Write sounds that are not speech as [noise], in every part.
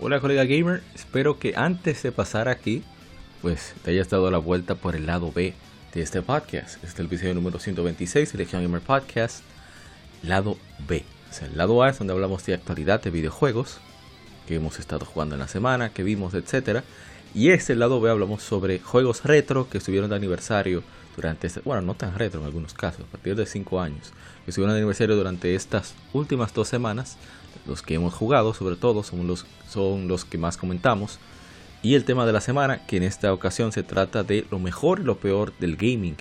Hola colega gamer, espero que antes de pasar aquí, pues te hayas dado la vuelta por el lado B de este podcast. Este es el episodio número 126 de Legion Gamer Podcast, lado B. O sea, el lado A es donde hablamos de actualidad de videojuegos, que hemos estado jugando en la semana, que vimos, etc. Y este lado B hablamos sobre juegos retro que estuvieron de aniversario durante este, bueno, no tan retro en algunos casos, a partir de 5 años, que estuvieron de aniversario durante estas últimas dos semanas los que hemos jugado sobre todo son los, son los que más comentamos. Y el tema de la semana, que en esta ocasión se trata de lo mejor y lo peor del gaming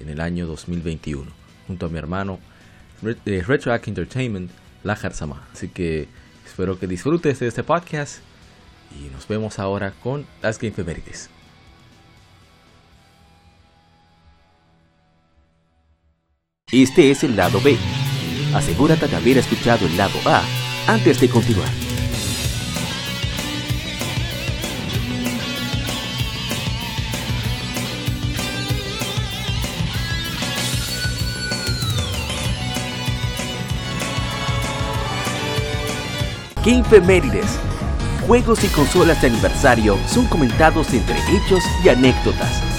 en el año 2021, junto a mi hermano de Retroact Entertainment, Lajar Sama. Así que espero que disfrutes de este podcast y nos vemos ahora con las Game Femérides. Este es el lado B. Asegúrate de haber escuchado el lado A antes de continuar. Game Femérides. Juegos y consolas de aniversario son comentados entre hechos y anécdotas.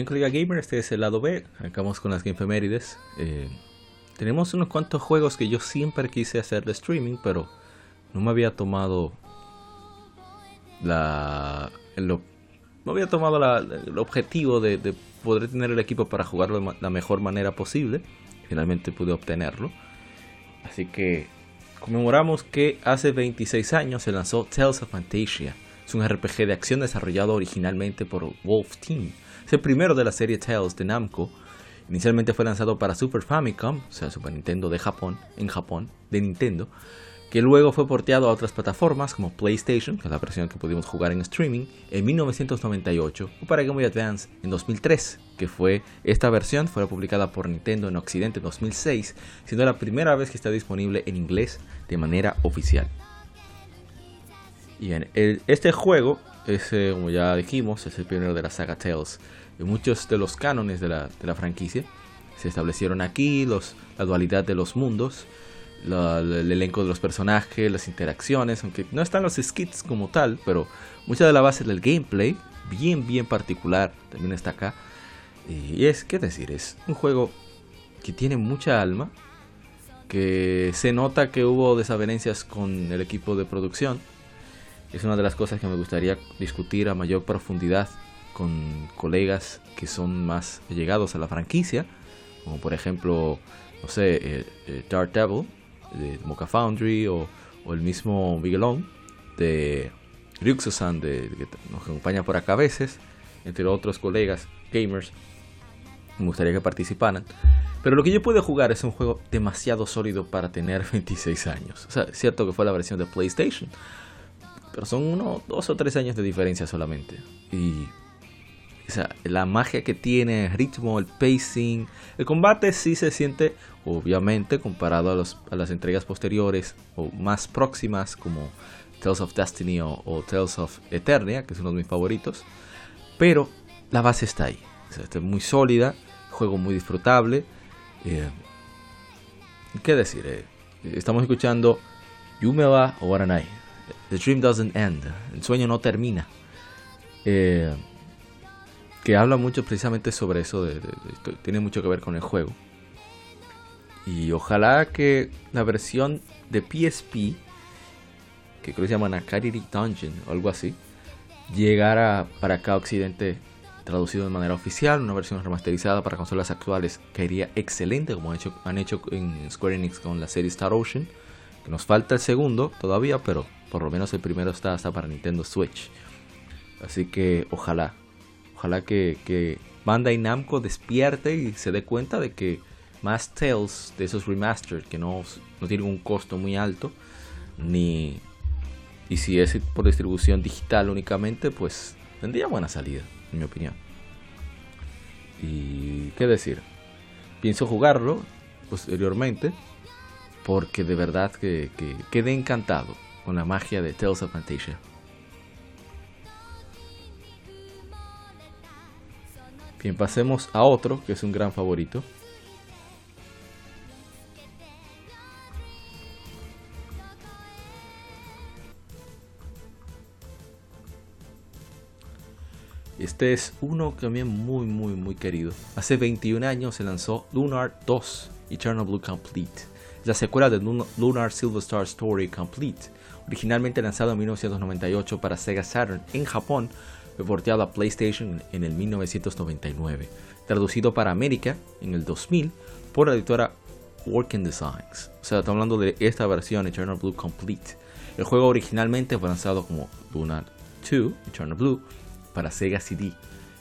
Bien, colega gamer, este es el lado B. Acabamos con las Game Femérides. Eh, tenemos unos cuantos juegos que yo siempre quise hacer de streaming, pero no me había tomado la. no había tomado el objetivo de, de, poder tener el equipo para jugarlo de la mejor manera posible. Finalmente pude obtenerlo. Así que conmemoramos que hace 26 años se lanzó Tales of Fantasia. Es un RPG de acción desarrollado originalmente por Wolf Team es el primero de la serie Tales de Namco. Inicialmente fue lanzado para Super Famicom, o sea, Super Nintendo de Japón, en Japón, de Nintendo, que luego fue porteado a otras plataformas como PlayStation, que es la versión que pudimos jugar en streaming, en 1998, o para Game Boy Advance en 2003, que fue esta versión, fue publicada por Nintendo en Occidente en 2006, siendo la primera vez que está disponible en inglés de manera oficial. Y en este juego, es, como ya dijimos, es el pionero de la saga Tales muchos de los cánones de la, franquicia se establecieron aquí, los, la dualidad de los mundos, el elenco de los personajes, las interacciones, aunque no están los skits como tal, pero mucha de la base del gameplay, bien, bien particular, también está acá. Y es, ¿qué decir? Es un juego que tiene mucha alma, que se nota que hubo desavenencias con el equipo de producción. Es una de las cosas que me gustaría discutir a mayor profundidad con colegas que son más llegados a la franquicia, como por ejemplo, no sé, eh, eh, Dark Devil de Mocha Foundry o, el mismo Miguelón de Ryuxo-san de, que nos acompaña por acá a veces, entre otros colegas gamers. Me gustaría que participaran. Pero lo que yo puedo jugar es un juego demasiado sólido para tener [laughs] 26 años. O sea, cierto que fue la versión de PlayStation. Pero son unos dos o tres años de diferencia solamente. Y la magia que tiene, el ritmo, el pacing. El combate sí se siente, obviamente, comparado a, las entregas posteriores o más próximas como Tales of Destiny o, Tales of Eternia, que es uno de mis favoritos. Pero la base está ahí. está muy sólida, juego muy disfrutable. Eh, ¿Qué decir? Eh, estamos escuchando Yumeba o Waranai. The Dream Doesn't End. El sueño no termina. Eh, que habla mucho precisamente sobre eso, tiene mucho que ver con el juego. Y ojalá que la versión de PSP, que creo que se llama Nakariri Dungeon o algo así, llegara para acá Occidente traducido de manera oficial, una versión remasterizada para consolas actuales que iría excelente, como han hecho, han hecho en Square Enix con la serie Star Ocean. Que nos falta el segundo todavía, pero por lo menos el primero está hasta para Nintendo Switch. Así que ojalá, Ojalá que, que Bandai Namco despierte y se dé cuenta de que más Tales de esos remastered que no, no tienen un costo muy alto, ni. Y si es por distribución digital únicamente, pues tendría buena salida. en mi opinión. Y qué decir, pienso jugarlo posteriormente porque de verdad que, que quedé encantado con la magia de Tales of Fantasia. Bien, pasemos a otro que es un gran favorito. Este es uno también muy, muy, muy querido. Hace 21 años se lanzó Lunar 2 Eternal Blue Complete. La secuela de Lunar Silver Star Story Complete. Originalmente lanzado en 1998 para Sega Saturn en Japón, fue porteado a PlayStation en el 1999. Traducido para América en el 2000 por la editora Working Designs. O sea, estamos hablando de esta versión Eternal Blue Complete. El juego originalmente fue lanzado como Lunar 2 Eternal Blue para Sega CD.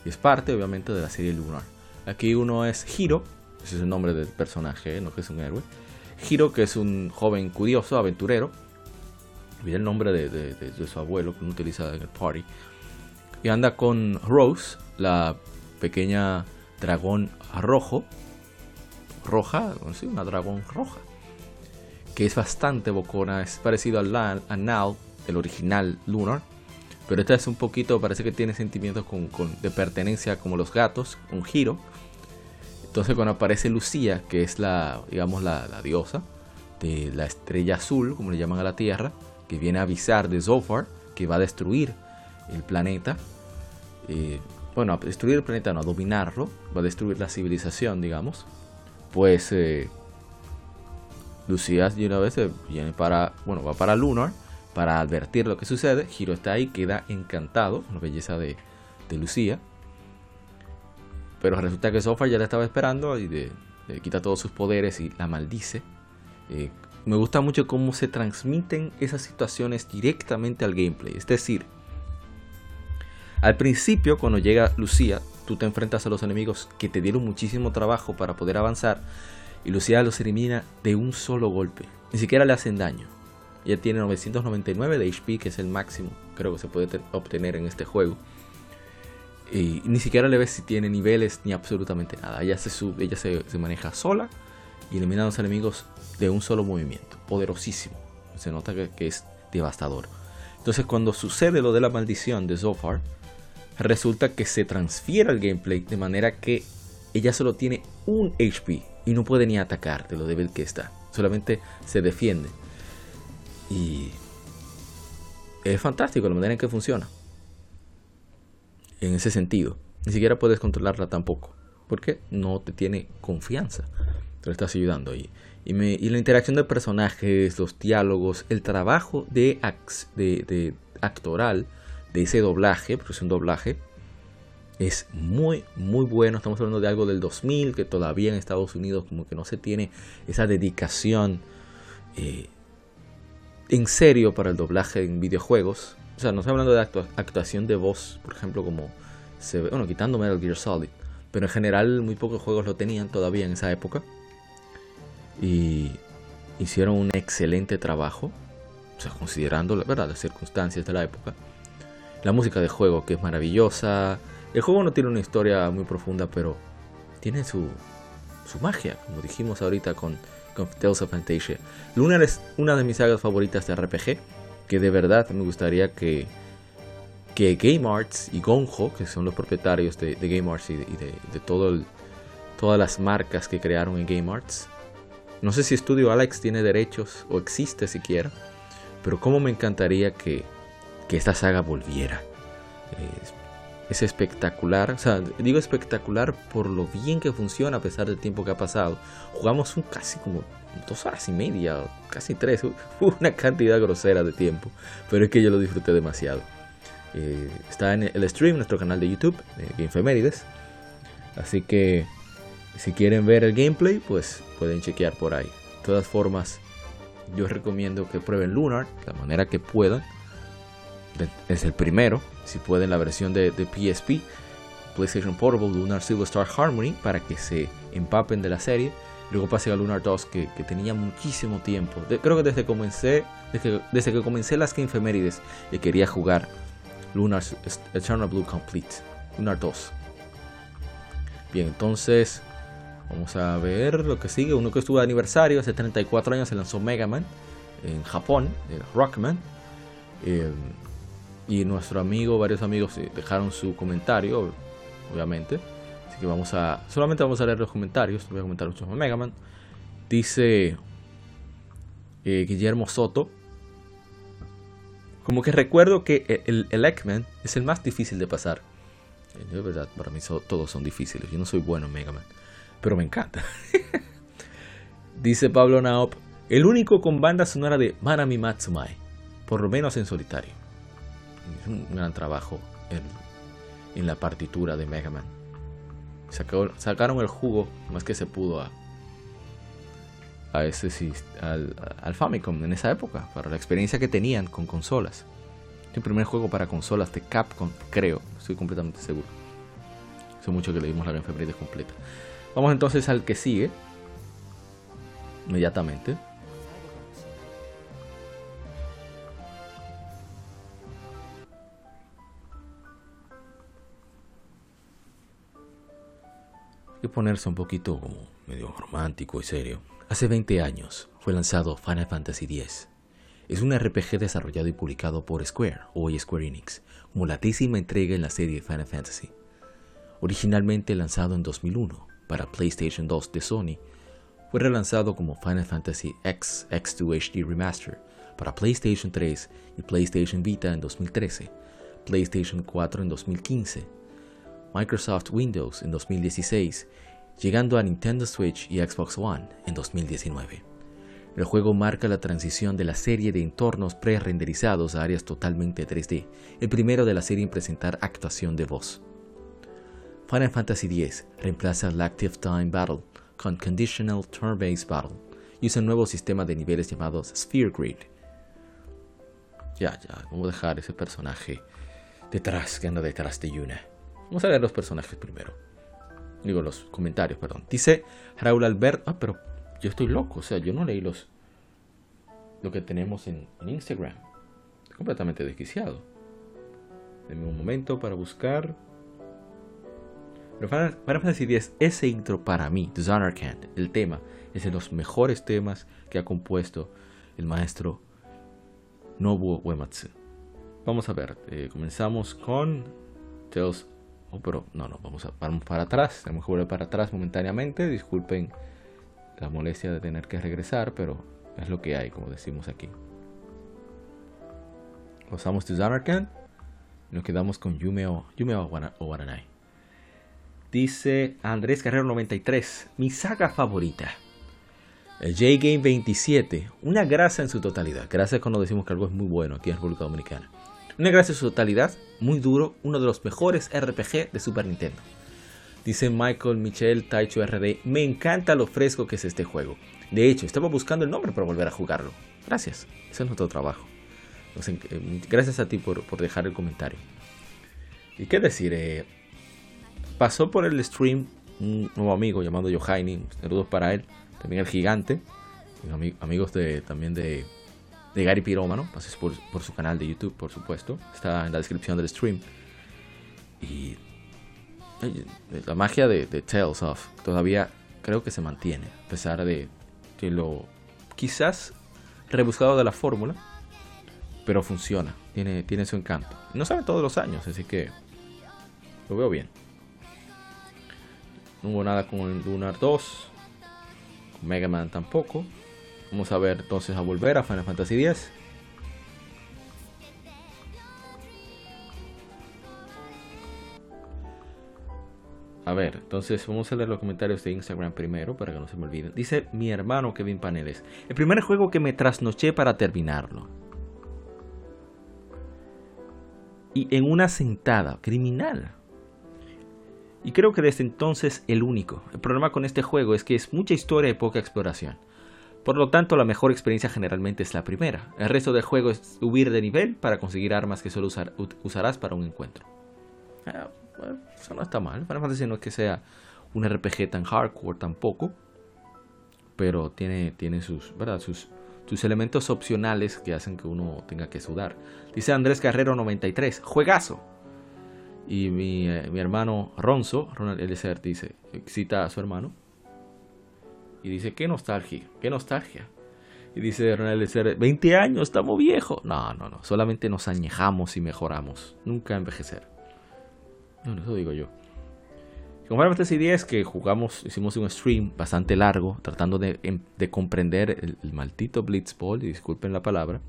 Y es parte, obviamente, de la serie Lunar. Aquí uno es Hiro, ese es el nombre del personaje, no que es un héroe. Hiro, que es un joven curioso, aventurero. Mira el nombre de, su abuelo que uno utiliza en el party. Y anda con Rose, la pequeña dragón rojo. Roja, sí, una dragón roja. Que es bastante bocona, es parecido al a Nal, el original Lunar pero esta es un poquito, parece que tiene sentimientos de pertenencia como los gatos, un giro. Entonces cuando aparece Lucía, que es la, digamos, la, diosa de la estrella azul, como le llaman a la Tierra, que viene a avisar de Zofar que va a destruir el planeta. Eh, bueno, a destruir el planeta, no, a dominarlo, va a destruir la civilización, digamos. Pues eh, Lucía de una vez viene para, bueno, va para Lunar para advertir lo que sucede, Hiro está ahí, queda encantado con la belleza de, Lucía. Pero resulta que Sofar ya la estaba esperando y le, quita todos sus poderes y la maldice. Eh, me gusta mucho cómo se transmiten esas situaciones directamente al gameplay. Es decir, al principio, cuando llega Lucía, tú te enfrentas a los enemigos que te dieron muchísimo trabajo para poder avanzar. Y Lucía los elimina de un solo golpe. Ni siquiera le hacen daño. Ya tiene 999 de HP, que es el máximo creo que se puede obtener en este juego. Y ni siquiera le ves si tiene niveles ni absolutamente nada. Ella se, ella se, maneja sola y elimina a los enemigos de un solo movimiento. Poderosísimo. Se nota que, es devastador. Entonces cuando sucede lo de la maldición de Zofar, resulta que se transfiere al gameplay de manera que ella solo tiene un HP y no puede ni atacar de lo débil que está. Solamente se defiende. Y es fantástico la manera en que funciona. En ese sentido. Ni siquiera puedes controlarla tampoco. Porque no te tiene confianza. Te lo estás ayudando. Y, y, y la interacción de personajes, los diálogos, el trabajo de actoral de ese doblaje, porque es un doblaje, es muy, muy bueno. Estamos hablando de algo del 2000, que todavía en Estados Unidos como que no se tiene esa dedicación eh, en serio para el doblaje en videojuegos. O sea, no estoy hablando de actuación de voz, por ejemplo, como se ve, bueno, quitando Metal Gear Solid. Pero en general muy pocos juegos lo tenían todavía en esa época. Y hicieron un excelente trabajo. O sea, considerando la verdad, las circunstancias de la época. La música de juego que es maravillosa. El juego no tiene una historia muy profunda, pero tiene su, su magia, como dijimos ahorita con Tales of Fantasia. Lunar es una de mis sagas favoritas de RPG, que de verdad me gustaría que, que Game Arts y Gonjo, que son los propietarios de, Game Arts y de, todo todas las marcas que crearon en Game Arts, no sé si Studio Alex tiene derechos o existe siquiera, pero como me encantaría que, que esta saga volviera. es espectacular, o sea, digo espectacular por lo bien que funciona a pesar del tiempo que ha pasado. Jugamos un casi como dos horas y media, casi tres, [laughs] una cantidad grosera de tiempo, pero es que yo lo disfruté demasiado. Eh, está en el stream, nuestro canal de YouTube, de así que si quieren ver el gameplay, pues pueden chequear por ahí. De todas formas, yo recomiendo que prueben Lunar, la manera que puedan. Es el primero, si pueden la versión de, de PSP, PlayStation Portable Lunar Silver Star Harmony, para que se empapen de la serie Luego pasé a Lunar 2 que, tenía muchísimo tiempo. creo que desde, comencé, desde, que comencé las Game Femérides y quería jugar Lunar Eternal Blue Complete. Lunar 2. Bien, entonces vamos a ver lo que sigue. Uno que estuvo de aniversario, hace 34 años se lanzó Mega Man en Japón, Rockman. Eh, y nuestro amigo, varios amigos eh, dejaron su comentario, obviamente. Así que vamos a, solamente vamos a leer los comentarios, voy a comentar mucho más Mega Man. Dice eh, Guillermo Soto. Como que recuerdo que el, el Eggman es el más difícil de pasar. De verdad, para mí todos son difíciles. Yo no soy bueno en Mega Man, pero me encanta. [laughs] Dice Pablo Naop, el único con banda sonora de Manami Matsumai, por lo menos en solitario. Un gran trabajo en, la partitura de Mega Man. sacaron el jugo más que se pudo a, a ese, al, al Famicom en esa época, para la experiencia que tenían con consolas. El primer juego para consolas de Capcom, creo, estoy completamente seguro. Hace mucho que le dimos la efeméride completa. Vamos entonces al que sigue. Inmediatamente. Que ponerse un poquito como medio romántico y serio. Hace 20 años fue lanzado Final Fantasy X es un RPG desarrollado y publicado por Square, hoy Square Enix, como la décima entrega en la serie Final Fantasy. Originalmente lanzado en 2001 para PlayStation 2 de Sony, fue relanzado como Final Fantasy X X2 HD Remaster para PlayStation 3 y PlayStation Vita en 2013, PlayStation 4 en 2015, Microsoft Windows en 2016, llegando a Nintendo Switch y Xbox One en 2019. El juego marca la transición de la serie de entornos pre-renderizados a áreas totalmente 3D, el primero de la serie en presentar actuación de voz. Final Fantasy X reemplaza el Active Time Battle con Conditional Turn-Based Battle y usa un nuevo sistema de niveles llamados Sphere Grid. Ya, ya, vamos a dejar ese personaje detrás, que anda detrás de Yuna. Vamos a ver los personajes primero. Digo, los comentarios, perdón. Dice Raúl Albert. Ah, pero yo estoy loco, o sea, yo no leí los lo que tenemos en, Instagram. Estoy completamente desquiciado. Denme un momento para buscar. Pero Final Fantasy X, ese intro para mí, Zonarkand, el tema, es de los mejores temas que ha compuesto el maestro Nobuo Uematsu. Vamos a ver, eh, comenzamos con Tales. Oh, pero no, no, vamos, a, vamos para atrás. Tenemos que volver para atrás momentáneamente. Disculpen la molestia de tener que regresar, pero es lo que hay, como decimos aquí. Pasamos to Zanarkand nos quedamos con Yume o, Yume o, Waranai. Dice Andrés Carrero 93, mi saga favorita. El J-Game 27, una grasa en su totalidad. Gracias cuando decimos que algo es muy bueno aquí en República Dominicana. Una grasa en su totalidad, muy duro, uno de los mejores RPG de Super Nintendo. Dice Michael Michel Taicho RD, me encanta lo fresco que es este juego. De hecho, estaba buscando el nombre para volver a jugarlo. Gracias, ese es nuestro trabajo. Eh, gracias a ti por, dejar el comentario. ¿Y qué decir? Eh, pasó por el stream un nuevo amigo llamado Johaini, saludos para él, también el gigante, amigos de, también de, de Gary Pirómano, pases por, su canal de YouTube, por supuesto, está en la descripción del stream. Y la magia de, Tales of todavía creo que se mantiene, a pesar de que lo quizás rebuscado de la fórmula, pero funciona, tiene, tiene su encanto. No sale todos los años, así que lo veo bien. No hubo nada con el Lunar 2, con Mega Man tampoco. Vamos a ver entonces a volver a Final Fantasy X. A ver, entonces vamos a leer los comentarios de Instagram primero para que no se me olviden. Dice mi hermano Kevin Paneles, el primer juego que me trasnoché para terminarlo. Y en una sentada, criminal. Y creo que desde entonces el único. El problema con este juego es que es mucha historia y poca exploración. Por lo tanto, la mejor experiencia generalmente es la primera. El resto del juego es subir de nivel para conseguir armas que solo usarás para un encuentro. Ah, eso no está mal. Final Fantasy no es que sea un RPG tan hardcore tampoco. Pero tiene, tiene sus, ¿verdad? Sus, sus elementos opcionales que hacen que uno tenga que sudar. Dice Andrés Carrero 93, juegazo. Y mi, eh, mi hermano Ronzo, Ronald Eliezer, dice, cita a su hermano. Y dice, qué nostalgia, qué nostalgia. Y dice Ronald Eliezer, 20 años, estamos viejos. No, no, no, solamente nos añejamos y mejoramos. Nunca envejecer. No, eso digo yo. Con Final Fantasy X que jugamos, hicimos un stream bastante largo, tratando de, em, de comprender el, el, maldito Blitzball, y disculpen la palabra.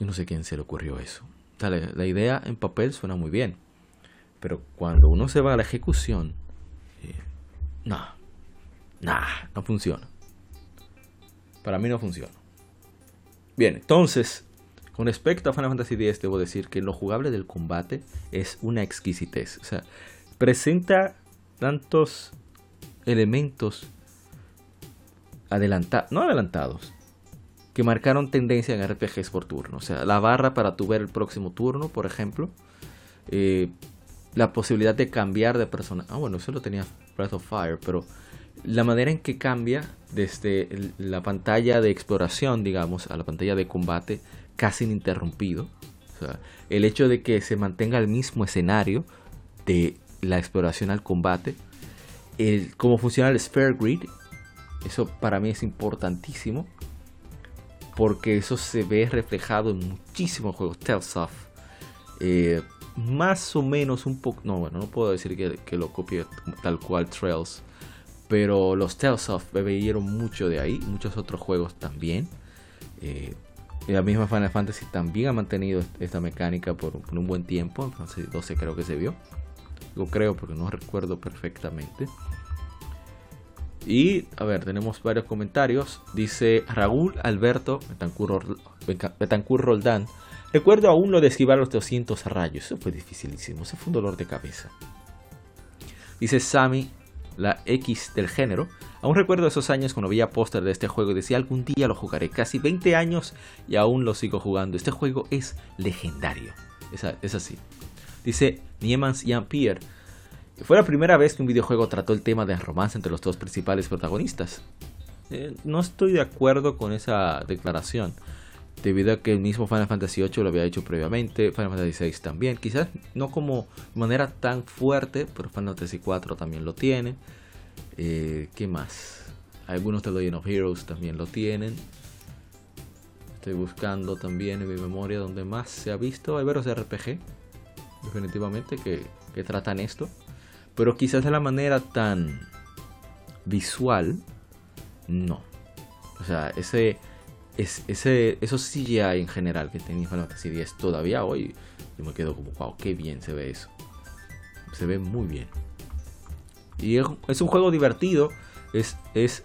Yo no sé quién se le ocurrió eso. La, idea en papel suena muy bien, pero cuando uno se va a la ejecución, eh, no, nah, no funciona. Para mí no funciona. Bien, entonces, con respecto a Final Fantasy X, debo decir que lo jugable del combate es una exquisitez. O sea, presenta tantos elementos adelantados, no adelantados, que marcaron tendencia en RPGs por turno. O sea, la barra para tu ver el próximo turno, por ejemplo. Eh, la posibilidad de cambiar de persona. Ah, bueno, eso lo tenía Breath of Fire, pero la manera en que cambia desde la pantalla de exploración, digamos, a la pantalla de combate casi ininterrumpido. El hecho de que se mantenga el mismo escenario de la exploración al combate, el, cómo funciona el Spare Grid, eso para mí es importantísimo, porque eso se ve reflejado en muchísimos juegos. Tellsoft, eh, más o menos un poco, no, bueno, no puedo decir que, que lo copie tal cual Trails, pero los Tellsoft bebieron mucho de ahí, muchos otros juegos también. Eh, la misma Final Fantasy también ha mantenido esta mecánica por, un buen tiempo. En Fantasy 12 creo que se vio. Yo creo porque no recuerdo perfectamente. Y a ver, tenemos varios comentarios. Dice Raúl Alberto Betancur Roldán. Recuerdo aún lo de esquivar los 200 rayos. Eso fue dificilísimo. Eso fue un dolor de cabeza. Dice Sammy, la X del género. Aún recuerdo esos años cuando veía póster de este juego y decía algún día lo jugaré. Casi 20 años y aún lo sigo jugando. Este juego es legendario. Es, así. Dice Niemans Jean-Pierre. Fue la primera vez que un videojuego trató el tema de romance entre los dos principales protagonistas. Eh, no estoy de acuerdo con esa declaración. Debido a que el mismo Final Fantasy VIII lo había hecho previamente, Final Fantasy VI también. Quizás no como manera tan fuerte, pero Final Fantasy IV también lo tiene. Eh, ¿Qué más? Algunos de Legend of Heroes también lo tienen. Estoy buscando también en mi memoria donde más se ha visto. Hay varios RPG, definitivamente, que, que tratan esto. Pero quizás de la manera tan visual, no. O sea, ese, es, ese, esos CGI en general que tenía Final Fantasy X todavía hoy, yo me quedo como, wow, qué bien se ve eso. Se ve muy bien. Y es un juego divertido, es, es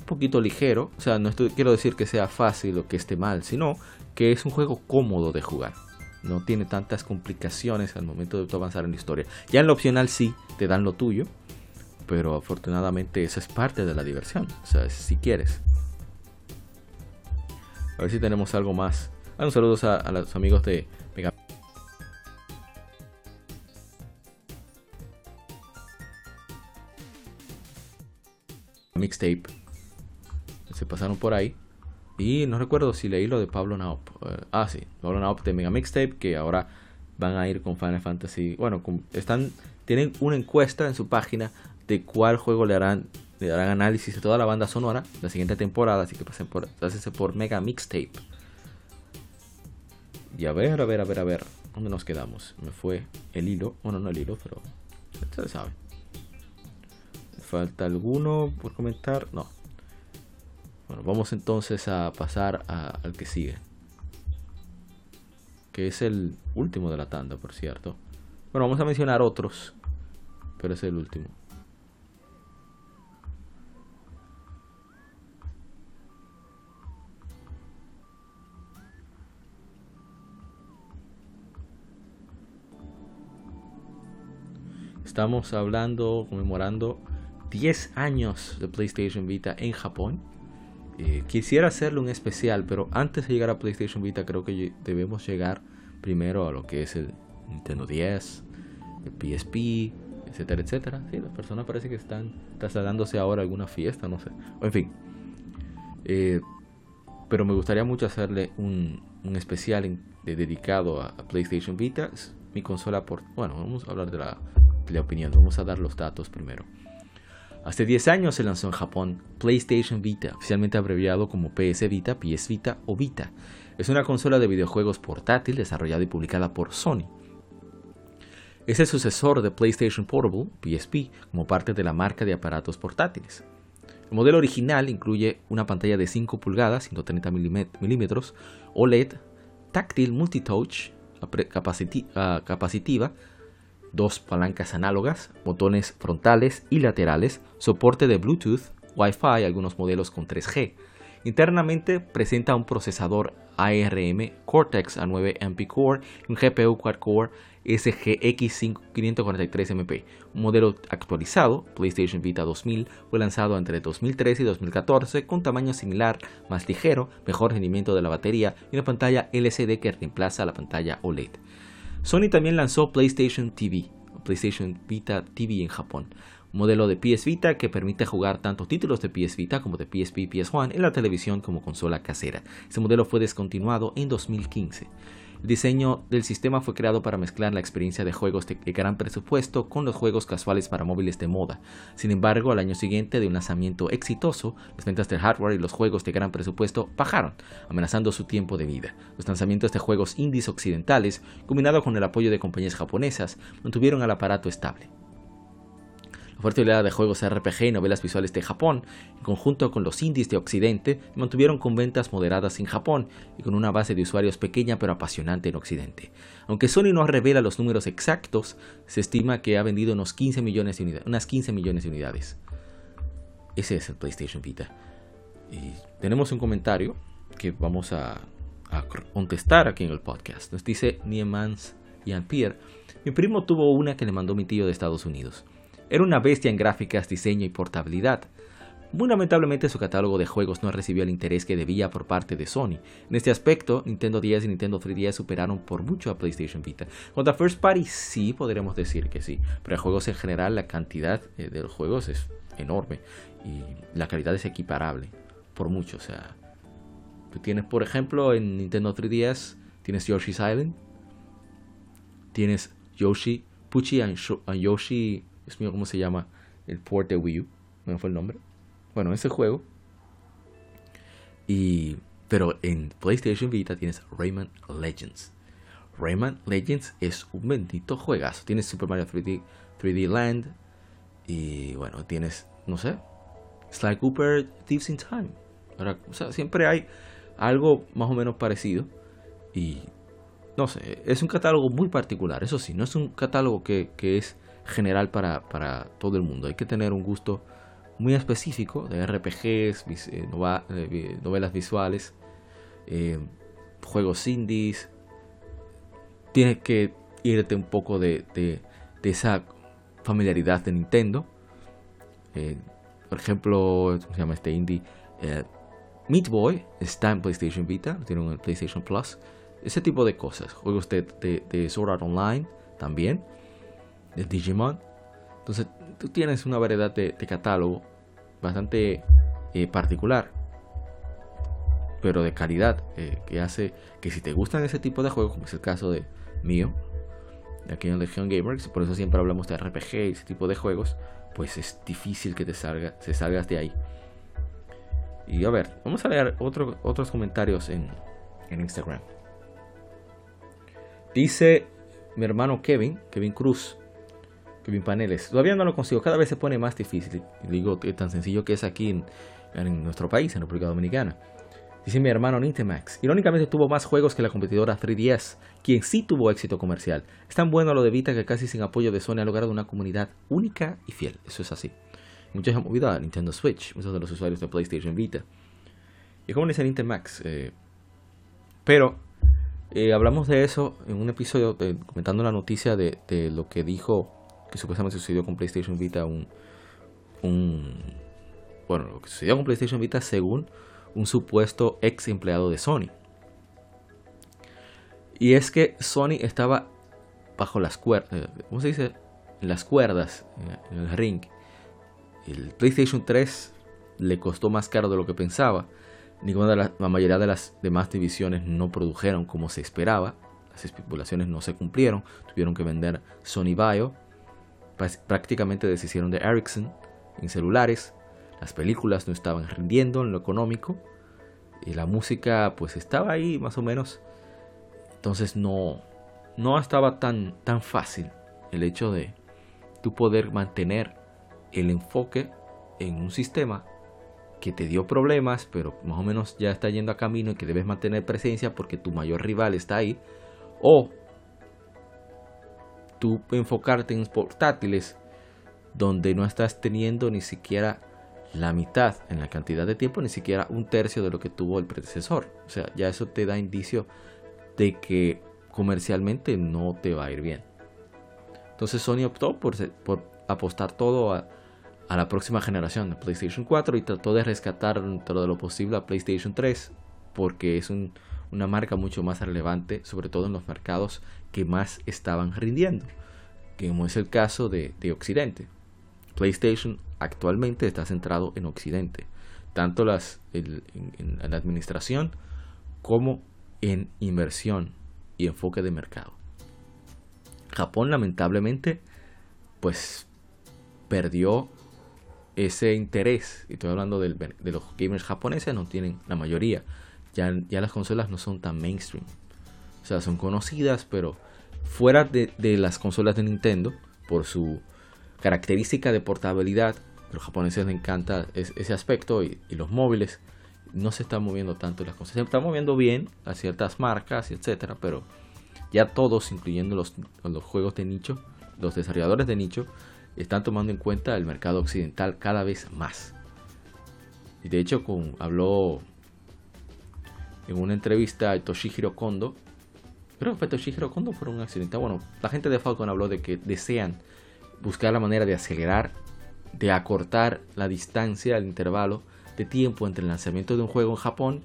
un poquito ligero, o sea, no estoy, quiero decir que sea fácil o que esté mal, sino que es un juego cómodo de jugar. No tiene tantas complicaciones al momento de avanzar en la historia. Ya en lo opcional sí, te dan lo tuyo, pero afortunadamente eso es parte de la diversión, o sea, si quieres. A ver si tenemos algo más. Ah, un saludos a, los amigos de Mega Mixtape. Se pasaron por ahí. Y no recuerdo si leí lo de Pablo Naop. Uh, ah, sí, Pablo Naop de Mega Mixtape, que ahora van a ir con Final Fantasy. Bueno, están tienen una encuesta en su página de cuál juego le harán le darán análisis de toda la banda sonora la siguiente temporada, así que pasen por, pásense por Mega Mixtape. Y a ver, a ver, a ver, a ver, ¿dónde nos quedamos? Me fue el hilo, bueno, no el hilo, pero ustedes saben. ¿Falta alguno por comentar? No. Bueno, vamos entonces a pasar al que sigue. Que es el último de la tanda, por cierto. Bueno, vamos a mencionar otros, pero es el último. Estamos hablando, conmemorando 10 años de PlayStation Vita en Japón. Eh, quisiera hacerle un especial, pero antes de llegar a PlayStation Vita creo que debemos llegar primero a lo que es el Nintendo 10, el PSP, etcétera, etcétera. Sí, las personas parece que están trasladándose ahora a alguna fiesta, no sé. O en fin. Eh, pero me gustaría mucho hacerle un, un especial dedicado a, PlayStation Vita. Mi consola por... Bueno, vamos a hablar de la, la opinión. Vamos a dar los datos primero. Hace 10 años se lanzó en Japón PlayStation Vita, oficialmente abreviado como PS Vita, PS Vita o Vita. Es una consola de videojuegos portátil desarrollada y publicada por Sony. Es el sucesor de PlayStation Portable, PSP, como parte de la marca de aparatos portátiles. El modelo original incluye una pantalla de 5 pulgadas, 130 milímetros, OLED, táctil multitouch, ah, capacitiva, dos palancas análogas, botones frontales y laterales, soporte de Bluetooth, Wi-Fi, algunos modelos con 3G. Internamente presenta un procesador ARM Cortex A9 MP Core y un GPU quad-core SGX 543MP. Un modelo actualizado, PlayStation Vita 2000, fue lanzado entre 2013 y 2014 con tamaño similar, más ligero, mejor rendimiento de la batería y una pantalla LCD que reemplaza la pantalla OLED. Sony también lanzó PlayStation TV, PlayStation Vita TV en Japón, un modelo de PS Vita que permite jugar tanto títulos de PS Vita como de PSP y PS1 en la televisión como consola casera. Este modelo fue descontinuado en 2015. El diseño del sistema fue creado para mezclar la experiencia de juegos de gran presupuesto con los juegos casuales para móviles de moda. Sin embargo, al año siguiente de un lanzamiento exitoso, las ventas del hardware y los juegos de gran presupuesto bajaron, amenazando su tiempo de vida. Los lanzamientos de juegos indies occidentales, combinado con el apoyo de compañías japonesas, mantuvieron al aparato estable fuerte oleada de juegos RPG y novelas visuales de Japón, en conjunto con los indies de Occidente, mantuvieron con ventas moderadas en Japón y con una base de usuarios pequeña pero apasionante en Occidente. Aunque Sony no revela los números exactos, se estima que ha vendido unos 15 millones de unidades, unas 15 millones de unidades. Ese es el PlayStation Vita. Y tenemos un comentario que vamos a, contestar aquí en el podcast. Nos dice Niemans Ian Pierre. Mi primo tuvo una que le mandó mi tío de Estados Unidos. Era una bestia en gráficas, diseño y portabilidad. Muy lamentablemente su catálogo de juegos no recibió el interés que debía por parte de Sony. En este aspecto, Nintendo 10 y Nintendo 3DS superaron por mucho a PlayStation Vita. Contra First Party sí podremos decir que sí, pero en juegos en general la cantidad eh, de los juegos es enorme y la calidad es equiparable por mucho. O sea, tú tienes por ejemplo en Nintendo 3DS tienes Yoshi's Island, tienes Yoshi, Pucci and Yoshi Dios mío, ¿cómo se llama? El port de Wii U. No fue el nombre. Bueno, ese juego. Y. Pero en PlayStation Vita tienes Rayman Legends. Rayman Legends es un bendito juegazo. Tienes Super Mario 3D, 3D Land. Y bueno, tienes, no sé, Sly Cooper Thieves in Time. O sea, siempre hay algo más o menos parecido. Y no sé, es un catálogo muy particular. Eso sí, no es un catálogo que, que es general para, todo el mundo. Hay que tener un gusto muy específico de RPGs, eh, eh, novelas visuales, eh, juegos indies. Tienes que irte un poco de, esa familiaridad de Nintendo. por ejemplo, ¿cómo se llama este indie? Meat Boy está en PlayStation Vita, tiene un PlayStation Plus. Ese tipo de cosas. Juegos de, de Sword Art Online también de Digimon. Entonces tú tienes una variedad de, catálogo bastante eh, particular, pero de calidad, eh, que hace que si te gustan ese tipo de juegos, como es el caso de mío, de aquí en Legion Gamers, por eso siempre hablamos de RPG y ese tipo de juegos, pues es difícil que te salga, se salgas de ahí. Y a ver, vamos a leer otros comentarios en, en Instagram. Dice mi hermano Kevin, Kevin Cruz, Kevin Paneles. Todavía no lo consigo, cada vez se pone más difícil. Digo que tan sencillo que es aquí en, nuestro país, en República Dominicana. Dice mi hermano Nintemax. Irónicamente tuvo más juegos que la competidora 3DS, quien sí tuvo éxito comercial. Es tan bueno lo de Vita que casi sin apoyo de Sony ha logrado una comunidad única y fiel. Eso es así. Muchos han a Nintendo Switch, muchos de los usuarios de PlayStation Vita. Y como dice Nintemax, eh, pero eh, hablamos de eso en un episodio comentando la noticia de lo que dijo que supuestamente sucedió con PlayStation Vita, un, un bueno, lo que sucedió con PlayStation Vita según un supuesto ex empleado de Sony. Y es que Sony estaba bajo las cuerdas, eh, ¿cómo se dice? En las cuerdas, en el ring. El PlayStation 3 le costó más caro de lo que pensaba. Ninguna de la, la mayoría de las demás divisiones no produjeron como se esperaba. Las estipulaciones no se cumplieron. Tuvieron que vender Sony Bio. Prácticamente deshicieron de Ericsson en celulares. Las películas no estaban rindiendo en lo económico. Y la música pues estaba ahí más o menos. Entonces no, no estaba tan, tan fácil el hecho de tú poder mantener el enfoque en un sistema que te dio problemas, pero más o menos ya está yendo a camino y que debes mantener presencia porque tu mayor rival está ahí. O tú enfocarte en portátiles donde no estás teniendo ni siquiera la mitad en la cantidad de tiempo, ni siquiera un tercio de lo que tuvo el predecesor. O sea, ya eso te da indicio de que comercialmente no te va a ir bien. Entonces Sony optó por, apostar todo a, la próxima generación de PlayStation 4 y trató de rescatar todo lo posible a PlayStation 3 porque es un, una marca mucho más relevante, sobre todo en los mercados que más estaban rindiendo, como es el caso de, de Occidente. PlayStation actualmente está centrado en Occidente, tanto en, la administración como en inversión y enfoque de mercado. Japón lamentablemente pues perdió ese interés, y estoy hablando de los gamers japoneses, no tienen la mayoría, ya, ya las consolas no son tan mainstream, o sea, son conocidas, pero fuera de, de las consolas de Nintendo, por su característica de portabilidad, a los japoneses les encanta ese aspecto y, los móviles no se están moviendo tanto las cosas. Se están moviendo bien a ciertas marcas, etcétera, pero ya todos, incluyendo los, los juegos de nicho, los desarrolladores de nicho, están tomando en cuenta el mercado occidental cada vez más. Y de hecho, con, habló en una entrevista a Toshihiro Kondo, creo que fue Toshihiro Kondo por un accidente. Bueno, la gente de Falcon habló de que desean buscar la manera de acelerar, de acortar la distancia, el intervalo de tiempo entre el lanzamiento de un juego en Japón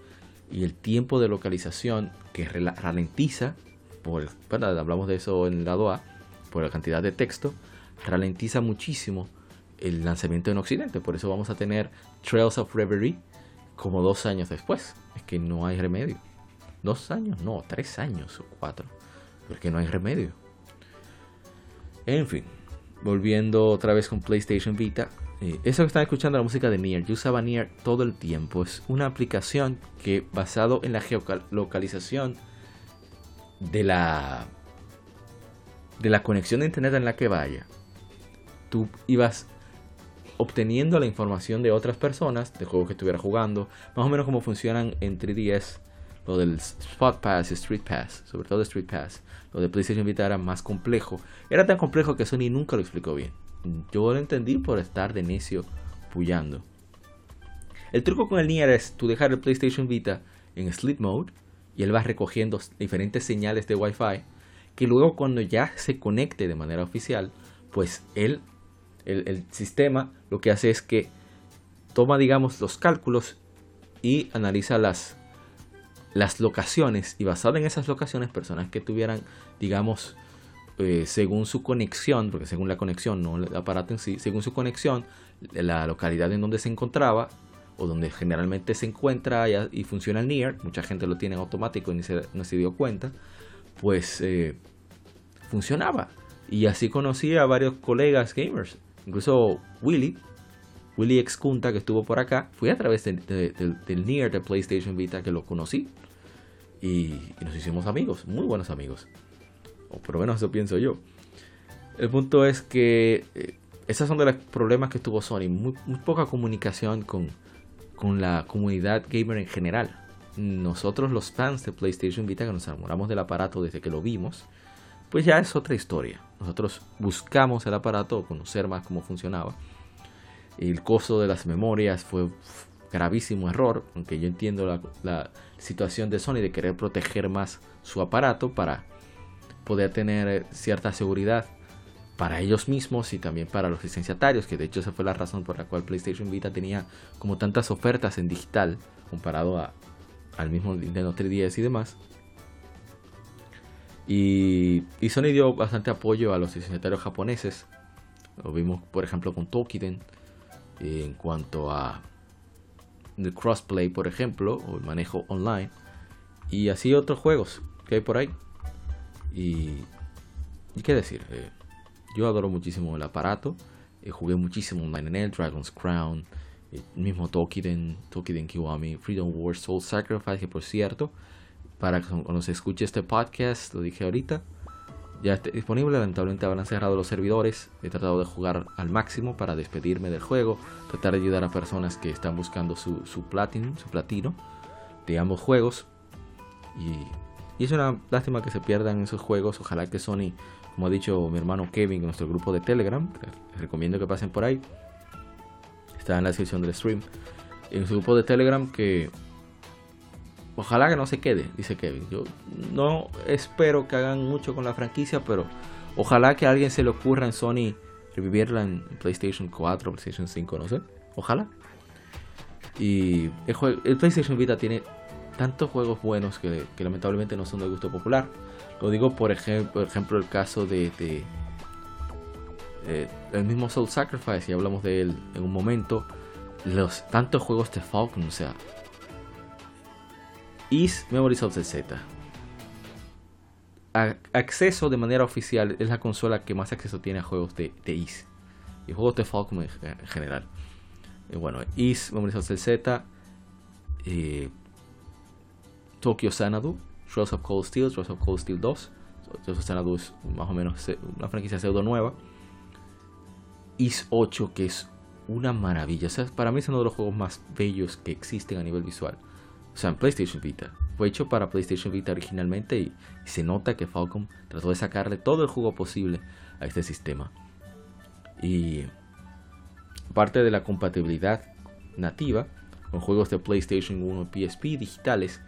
y el tiempo de localización que ralentiza, por, bueno, hablamos de eso en el lado A, por la cantidad de texto, ralentiza muchísimo el lanzamiento en Occidente. Por eso vamos a tener Trails of Reverie como dos años después. Es que no hay remedio. Dos años, no, tres años o cuatro. Porque no hay remedio. En fin, volviendo otra vez con PlayStation Vita. Eh, eso que están escuchando la música de Nier, yo usaba Nier todo el tiempo. Es una aplicación que basado en la geolocalización de la de la conexión de internet en la que vaya, tú ibas obteniendo la información de otras personas, de juegos que estuviera jugando, más o menos como funcionan en 3DS, lo del Spot Pass Street Pass, sobre todo Street Pass. Lo de PlayStation Vita era más complejo. Era tan complejo que Sony nunca lo explicó bien. Yo lo entendí por estar de necio pullando. El truco con el Nier es tú dejar el PlayStation Vita en Sleep Mode y él va recogiendo diferentes señales de Wi-Fi que luego cuando ya se conecte de manera oficial, pues él, el, el sistema lo que hace es que toma, digamos, los cálculos y analiza las, las locaciones y basado en esas locaciones, personas que tuvieran, digamos, eh, según su conexión, porque según la conexión, no el aparato en sí, según su conexión, la localidad en donde se encontraba o donde generalmente se encuentra y, funciona el NIR, mucha gente lo tiene en automático y ni se, no se dio cuenta, pues eh, funcionaba. Y así conocí a varios colegas gamers. Incluso Willy, Willy Excunta, que estuvo por acá, fue a través de, de, de, del de PlayStation Vita que lo conocí. Y, y, nos hicimos amigos, muy buenos amigos. O por lo menos eso pienso yo. El punto es que eh, esos son de los problemas que tuvo Sony. Muy, muy poca comunicación con, con la comunidad gamer en general nosotros los fans de PlayStation Vita que nos enamoramos del aparato desde que lo vimos, pues ya es otra historia. Nosotros buscamos el aparato, conocer más cómo funcionaba. El costo de las memorias fue gravísimo error, aunque yo entiendo la, la situación de Sony de querer proteger más su aparato para poder tener cierta seguridad para ellos mismos y también para los licenciatarios, que de hecho esa fue la razón por la cual PlayStation Vita tenía como tantas ofertas en digital comparado al mismo Nintendo 3DS y demás. Y, y, Sony dio bastante apoyo a los licenciatarios japoneses. Lo vimos, por ejemplo, con Tokiden. En cuanto a el crossplay, por ejemplo, o el manejo online. Y así otros juegos que hay por ahí. Y, qué decir, eh, yo adoro muchísimo el aparato. Eh, jugué muchísimo online en el Dragon's Crown, el mismo Tokiden, Tokiden Kiwami, Freedom Wars, Soul Sacrifice, que por cierto, para cuando se escuche este podcast, lo dije ahorita, ya está disponible. Lamentablemente habrán cerrado los servidores. He tratado de jugar al máximo para despedirme del juego, tratar de ayudar a personas que están buscando su, su platinum, su platino de ambos juegos. Y, y, es una lástima que se pierdan esos juegos. Ojalá que Sony, como ha dicho mi hermano Kevin en nuestro grupo de Telegram, les recomiendo que pasen por ahí. Está en la descripción del stream. En su grupo de Telegram que Ojalá que no se quede, dice Kevin. Yo no espero que hagan mucho con la franquicia, pero ojalá que a alguien se le ocurra en Sony revivirla en PlayStation 4, PlayStation 5, no sé. Ojalá. Y el, PlayStation Vita tiene tantos juegos buenos que, lamentablemente no son de gusto popular. Lo digo por ejemplo, por ejemplo el caso de, de el mismo Soul Sacrifice, y hablamos de él en un momento. Los tantos juegos de Falcon, o sea, Is Memories of the Z. acceso de manera oficial es la consola que más acceso tiene a juegos de, de Is y juegos de Falcom en, general. Y bueno, Is Memories of the Z, eh, Tokyo Xanadu, Trails of Cold Steel, Trails of Cold Steel 2. Trails of Xanadu es más o menos una franquicia pseudo nueva. Is 8, que es una maravilla. O sea, para mí es uno de los juegos más bellos que existen a nivel visual o sea, en PlayStation Vita. Fue hecho para PlayStation Vita originalmente y, se nota que Falcom trató de sacarle todo el jugo posible a este sistema. Y parte de la compatibilidad nativa con juegos de PlayStation 1 y PSP digitales.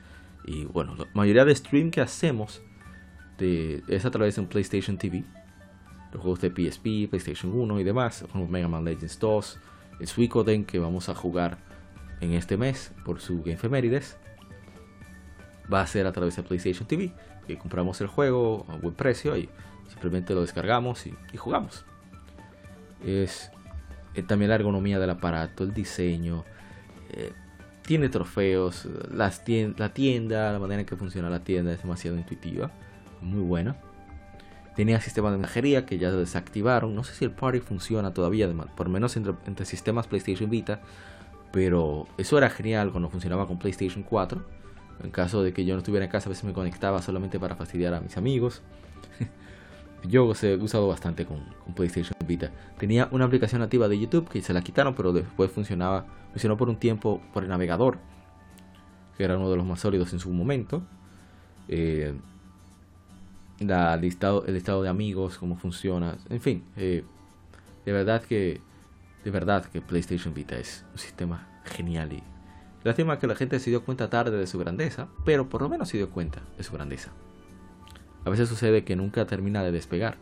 Y bueno, la mayoría de stream que hacemos es a través de un PlayStation TV. Los juegos de PSP, PlayStation 1 y demás, como Mega Man Legends 2, el Suicoden que vamos a jugar en este mes por su efemérides va a ser a través de PlayStation TV que compramos el juego a buen precio y simplemente lo descargamos y, jugamos. Es eh, también la ergonomía del aparato el diseño eh, tiene trofeos las la tienda la manera en que funciona la tienda es demasiado intuitiva muy buena. Tenía sistema de mensajería que ya desactivaron no sé si el party funciona todavía por menos entre sistemas PlayStation Vita pero eso era genial cuando funcionaba con PlayStation 4. En caso de que yo no estuviera en casa, a veces me conectaba solamente para fastidiar a mis amigos. [laughs] yo he usado bastante con, PlayStation Vita. Tenía una aplicación nativa de YouTube que se la quitaron, pero después funcionaba, funcionó por un tiempo por el navegador, que era uno de los más sólidos en su momento. Eh, el listado de amigos, cómo funciona, en fin, eh, de verdad que de verdad que PlayStation Vita es un sistema genial y lástima que la gente se dio cuenta tarde de su grandeza, pero por lo menos se dio cuenta de su grandeza. A veces sucede que nunca termina de despegar.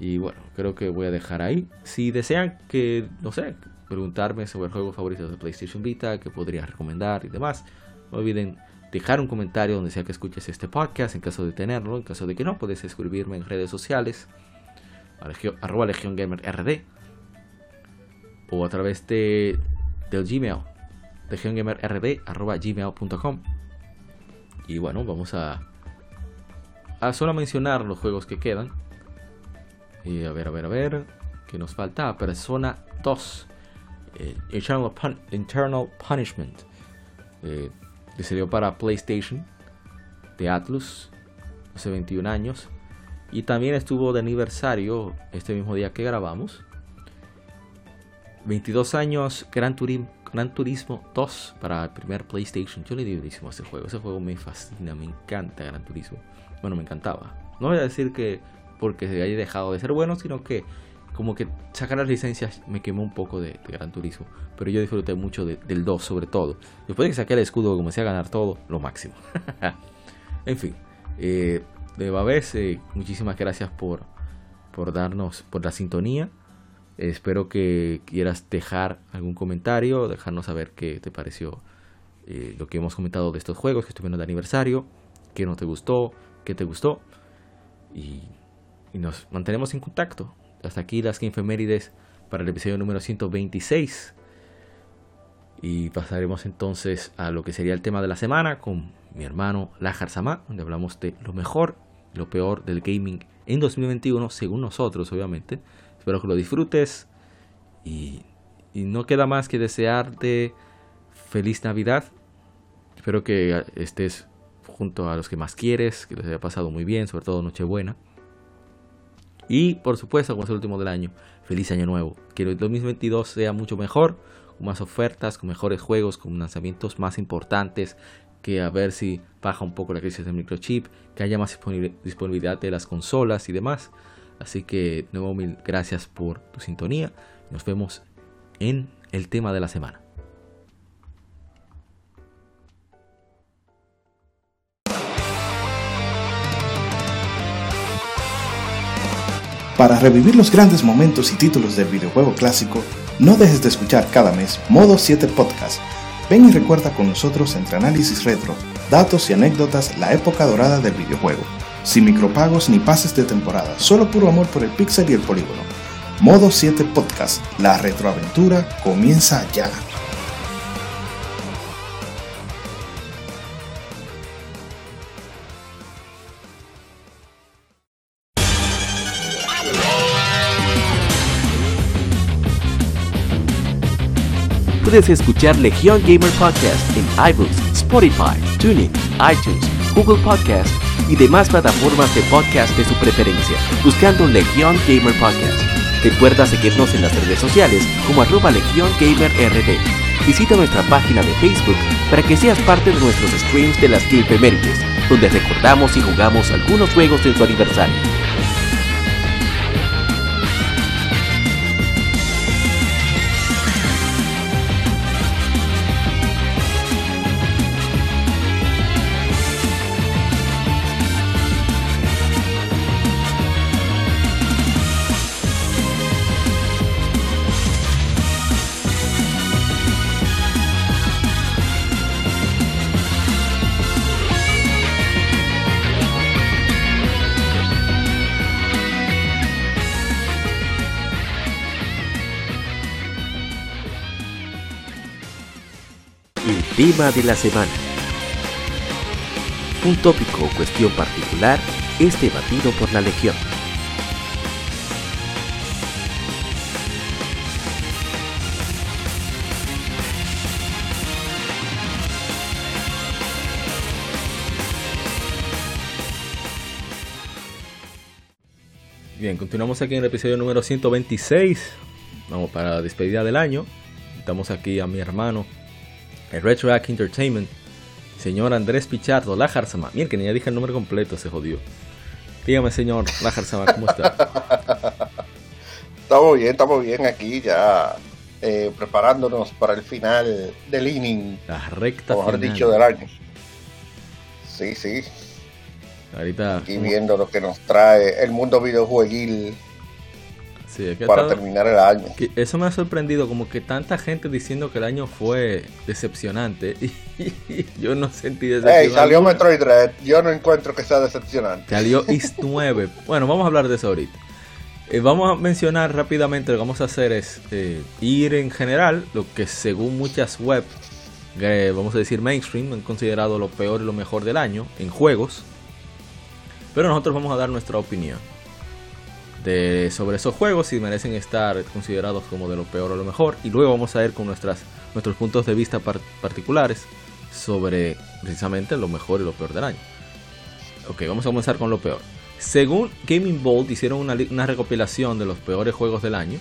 Y bueno, creo que voy a dejar ahí. Si desean que, no sé, preguntarme sobre juegos favoritos de PlayStation Vita, que podría recomendar y demás, no olviden dejar un comentario donde sea que escuches este podcast, en caso de tenerlo, en caso de que no, puedes escribirme en redes sociales, arroba Legion Gamer RD, o a través de, del Gmail, gmail.com Y bueno, vamos a, a solo mencionar los juegos que quedan. Y a ver, a ver, a ver. Que nos falta? Persona 2. Eh, Internal, Punishment. Eh, que salió para PlayStation. De Atlus. Hace 21 años. Y también estuvo de aniversario este mismo día que grabamos. 22 años, Gran Turismo, Gran Turismo 2 para el primer PlayStation. Yo le di durísimo a ese juego. Ese juego me fascina, me encanta Gran Turismo. Bueno, me encantaba. No voy a decir que porque se haya dejado de ser bueno, sino que como que sacar las licencias me quemó un poco de, Gran Turismo. Pero yo disfruté mucho del 2 sobre todo. Después de que saqué el escudo comencé a ganar todo, lo máximo. [laughs] en fin, eh, de Babés, eh, muchísimas gracias por, por darnos, por la sintonía. Espero que quieras dejar algún comentario, dejarnos saber qué te pareció eh, lo que hemos comentado de estos juegos que estuvieron de aniversario, qué no te gustó, qué te gustó. Y, nos mantenemos en contacto. Hasta aquí las que para el episodio número 126. Y pasaremos entonces a lo que sería el tema de la semana con mi hermano Lajar Samá, donde hablamos de lo mejor y lo peor del gaming en 2021, según nosotros, obviamente. Espero que lo disfrutes y, no queda más que desearte feliz Navidad. Espero que estés junto a los que más quieres, que les haya pasado muy bien, sobre todo Nochebuena. Y por supuesto, como es el último del año, feliz año nuevo. Que el 2022 sea mucho mejor, con más ofertas, con mejores juegos, con lanzamientos más importantes, que a ver si baja un poco la crisis del microchip, que haya más disponibilidad de las consolas y demás. Así que, nuevo mil gracias por tu sintonía. Nos vemos en el tema de la semana. Para revivir los grandes momentos y títulos del videojuego clásico, no dejes de escuchar cada mes Modo 7 Podcast. Ven y recuerda con nosotros entre análisis retro, datos y anécdotas la época dorada del videojuego. Sin micropagos ni pases de temporada, solo puro amor por el pixel y el polígono. Modo 7 Podcast, la retroaventura comienza ya. Puedes escuchar Legion Gamer Podcast en iBooks, Spotify, TuneIn, iTunes, Google Podcast y demás plataformas de podcast de su preferencia, buscando Legion Gamer Podcast. Recuerda seguirnos en las redes sociales como arroba Legion Gamer RD. Visita nuestra página de Facebook para que seas parte de nuestros streams de las Mérides, donde recordamos y jugamos algunos juegos de su aniversario. De la semana. Un tópico o cuestión particular es debatido por la Legión. Bien, continuamos aquí en el episodio número 126. Vamos para la despedida del año. Estamos aquí a mi hermano el Retroact Entertainment, señor Andrés Pichardo, Lajarzama. Miren que ni ya dije el nombre completo, se jodió. Dígame, señor Lajarzama, ¿cómo está? estamos bien, estamos bien aquí ya eh, preparándonos para el final del inning. La recta como dicho, del año. Sí, sí. Ahorita. Aquí viendo lo que nos trae el mundo videojueguil para terminar el año. eso me ha sorprendido, como que tanta gente diciendo que el año fue decepcionante [laughs] y yo no sentí decepcionante. Hey, salió Metroid Dread, yo no encuentro que sea decepcionante. Salió [laughs] East 9. bueno, vamos a hablar de eso ahorita. Eh, vamos a mencionar rápidamente lo que vamos a hacer es eh, ir en general, lo que según muchas webs, eh, vamos a decir mainstream, han considerado lo peor y lo mejor del año en juegos. Pero nosotros vamos a dar nuestra opinión sobre esos juegos si merecen estar considerados como de lo peor o lo mejor. Y luego vamos a ir con nuestras, nuestros puntos de vista particulares sobre precisamente lo mejor y lo peor del año. Ok, vamos a comenzar con lo peor. Según Gaming Bolt hicieron una, recopilación de los peores juegos del año.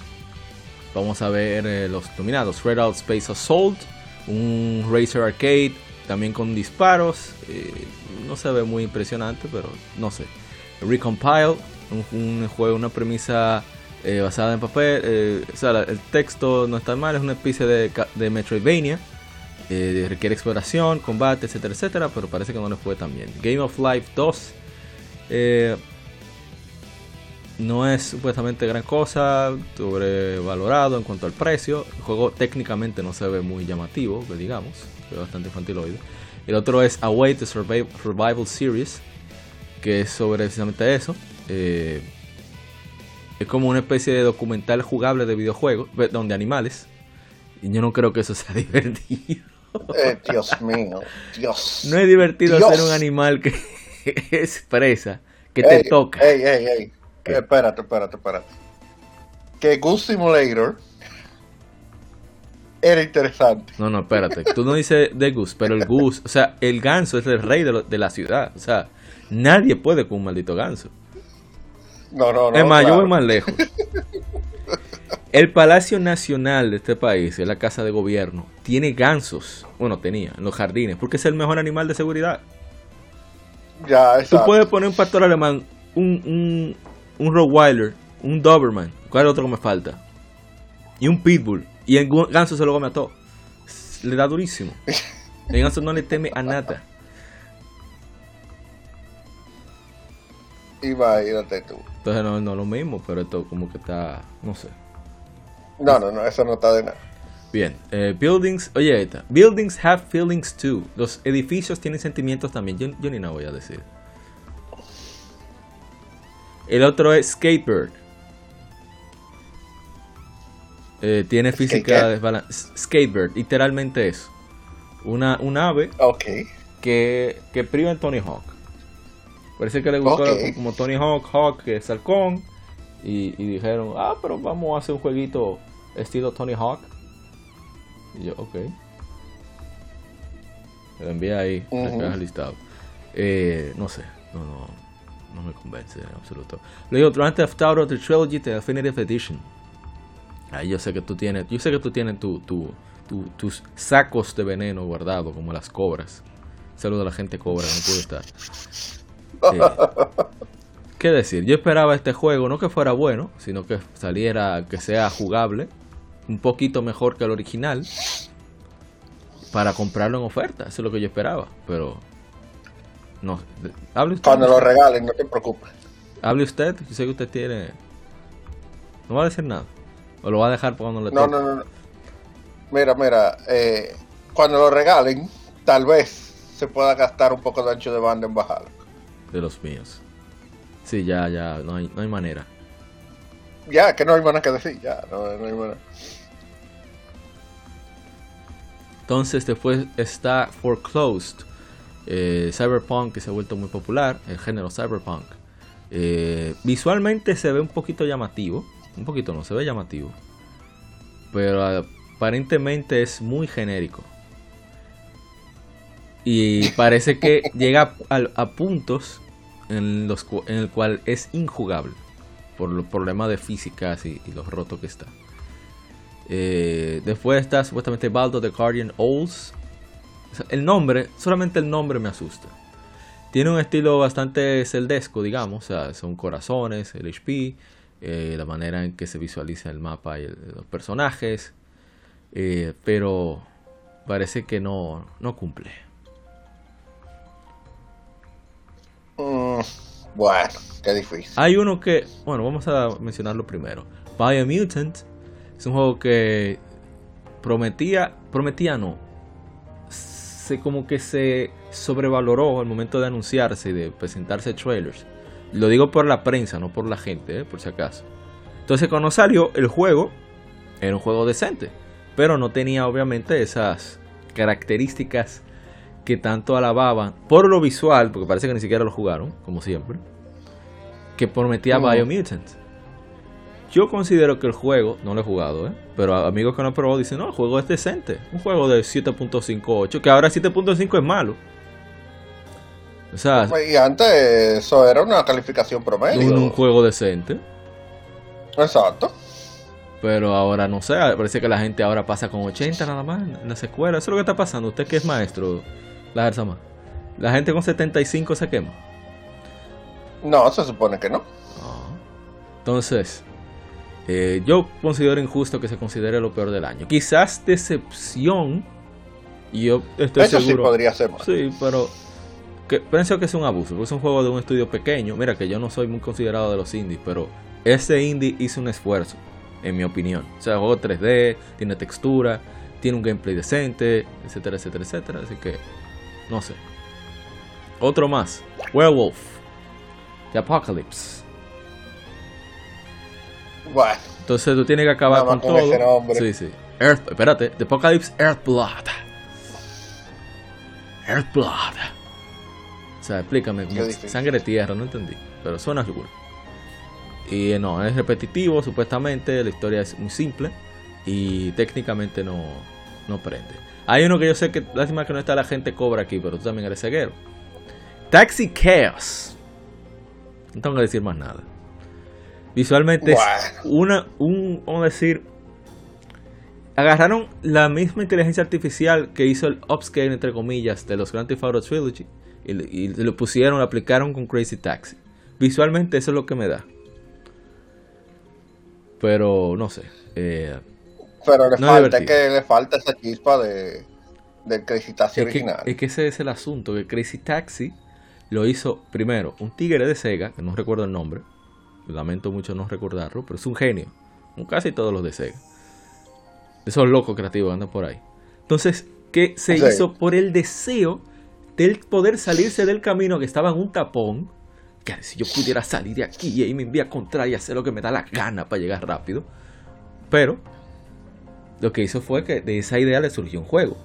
Vamos a ver eh, los nominados. Red Out Space Assault, un Racer Arcade, también con disparos. Eh, no se ve muy impresionante, pero no sé. Recompile, un, juego, una premisa eh, basada en papel. Eh, o sea, el texto no está mal, es una especie de, de Metroidvania. Eh, requiere exploración, combate, etcétera, etcétera, pero parece que no le fue tan bien. Game of Life 2 no es supuestamente gran cosa, sobrevalorado en cuanto al precio. El juego técnicamente no se ve muy llamativo, que digamos, es bastante infantiloide. El otro es Away the Survival Series, que es sobre precisamente eso. Eh, es como una especie de documental jugable de videojuegos, donde animales. yo no creo que eso sea [laughs] divertido. Eh, Dios mío, Dios. No es divertido ser un animal que [laughs] expresa, que te toca. Ey, ey, ey. Espérate, espérate, espérate. Que Goose Simulator era interesante. No, no, espérate. Tú no dices de Goose, pero el Goose, o sea, el ganso es el rey de, de la ciudad. O sea, nadie puede con un maldito ganso. No, no, no. Es más, yo voy más lejos. El Palacio Nacional de este país, es la casa de gobierno, tiene gansos. Bueno, tenía, en los jardines, porque es el mejor animal de seguridad. Ya, exacto. Tú puedes poner un pastor alemán, un, un, un Rottweiler, un Doberman, ¿cuál es otro que me falta? Y un Pitbull. Y el ganso se lo come a todo. Le da durísimo. El ganso no le teme a nada. [laughs] Imagínate tú. Entonces no, no es lo mismo, pero esto como que está, no sé. No, no, no, eso no está de nada. Bien, eh, buildings, oye esta, buildings have feelings too. Los edificios tienen sentimientos también. Yo, yo ni nada voy a decir. El otro es Skatebird. Eh, tiene física de Skatebird, literalmente es una, un ave okay. que, que priva en Tony Hawk. Parece que le gustó como Tony Hawk, Hawk, que es halcón. Y, dijeron, ah, pero vamos a hacer un jueguito estilo Tony Hawk. Y yo, ok. Me lo envié ahí, uh listado. Eh, no sé, no, no, no me convence en absoluto. Le digo, Grand Theft Auto The Trilogy The Definitive Edition. Ahí yo sé que tú tienes, yo sé que tú tienes tu, tu, tus sacos de veneno guardados como las cobras. Saludo a la gente cobra, no puede estar. [laughs] ¿Qué decir? Yo esperaba este juego no que fuera bueno, sino que saliera, que sea jugable, un poquito mejor que el original, para comprarlo en oferta. Eso es lo que yo esperaba, pero no. Hable usted. Cuando lo regalen, no te preocupes. Hable usted, yo sé que usted tiene. No va a decir nada. O lo va a dejar cuando le no, no, no, no. Mira, mira, eh, cuando lo regalen, tal vez se pueda gastar un poco de ancho de banda en bajarlo. De los míos. Sí, ya, ya, no hay, no hay manera. Ya, que no hay manera que decir, ya, no, hay manera. Entonces después está Foreclosed, eh, Cyberpunk que se ha vuelto muy popular, el género Cyberpunk. Eh, visualmente se ve un poquito llamativo, un poquito no, se ve llamativo, pero aparentemente es muy genérico. Y parece que llega a puntos en, el cual es injugable por los problemas de físicas y, y los rotos que está. Eh, después está supuestamente Baldo the Guardian Owls. el nombre, solamente el nombre me asusta. Tiene un estilo bastante celdesco, digamos. O sea, son corazones, el HP, eh, la manera en que se visualiza el mapa y los personajes. Eh, pero parece que no, no cumple. Mm, bueno, qué difícil. Hay uno que, bueno, vamos a mencionarlo primero. Biomutant es un juego que prometía, prometía no, se como que se sobrevaloró al momento de anunciarse y de presentarse trailers. Lo digo por la prensa, no por la gente, eh, por si acaso. Entonces cuando salió el juego, era un juego decente, pero no tenía obviamente esas características que tanto alababan por lo visual, porque parece que ni siquiera lo jugaron, como siempre, que prometía Biomutant. Yo considero que el juego, no lo he jugado, ¿eh? pero amigos que no han probado dicen, no, el juego es decente. Un juego de 7.58, que ahora 7.5 es malo. O sea, y antes eso era una calificación promedio. Un, un juego decente. Exacto. Pero ahora no sé, parece que la gente ahora pasa con 80 nada más en las escuelas. Eso es lo que está pasando. Usted que es maestro, la más. La gente con 75 se quema. No, se supone que no. Ah. Entonces, eh, yo considero injusto que se considere lo peor del año. Quizás decepción. Y yo estoy Eso seguro. Sí podría ser. Sí, pero que, pienso que es un abuso. Porque es un juego de un estudio pequeño. Mira que yo no soy muy considerado de los indies, pero ese indie hizo un esfuerzo, en mi opinión. O sea, juego 3D, tiene textura, tiene un gameplay decente, etcétera, etcétera, etcétera. Así que no sé. Otro más. Werewolf. The Apocalypse. Bueno. Entonces tú tienes que acabar con, todo. Sí, sí. Earth, espérate, The Apocalypse Earthblood. Earthblood. O sea, explícame, como sangre tierra, no entendí. Pero suena cool. Y eh, no, es repetitivo, supuestamente. La historia es muy simple. Y técnicamente no, no prende. Hay uno que yo sé que, lástima que no está la gente cobra aquí, pero tú también eres ceguero. Taxi Chaos. No tengo que decir más nada. Visualmente es una, un, vamos a decir, agarraron la misma inteligencia artificial que hizo el upscale, entre comillas, de los Grand Theft Auto Trilogy y, y lo pusieron, lo aplicaron con Crazy Taxi. Visualmente eso es lo que me da. Pero no sé. eh, Pero le No falta, es que le falta esa chispa de del Crazy Taxi es, que, original. es que ese es el asunto, que Crazy Taxi lo hizo primero un tigre de Sega, que no recuerdo el nombre, lamento mucho no recordarlo, pero es un genio, como casi todos los de Sega. Esos locos creativos andan por ahí. Entonces, que se Sí. hizo por el deseo de poder salirse del camino que estaba en un tapón, que si yo pudiera salir de aquí y ahí me envía contra y hacer lo que me da la gana para llegar rápido. Pero lo que hizo fue que de esa idea le surgió un juego.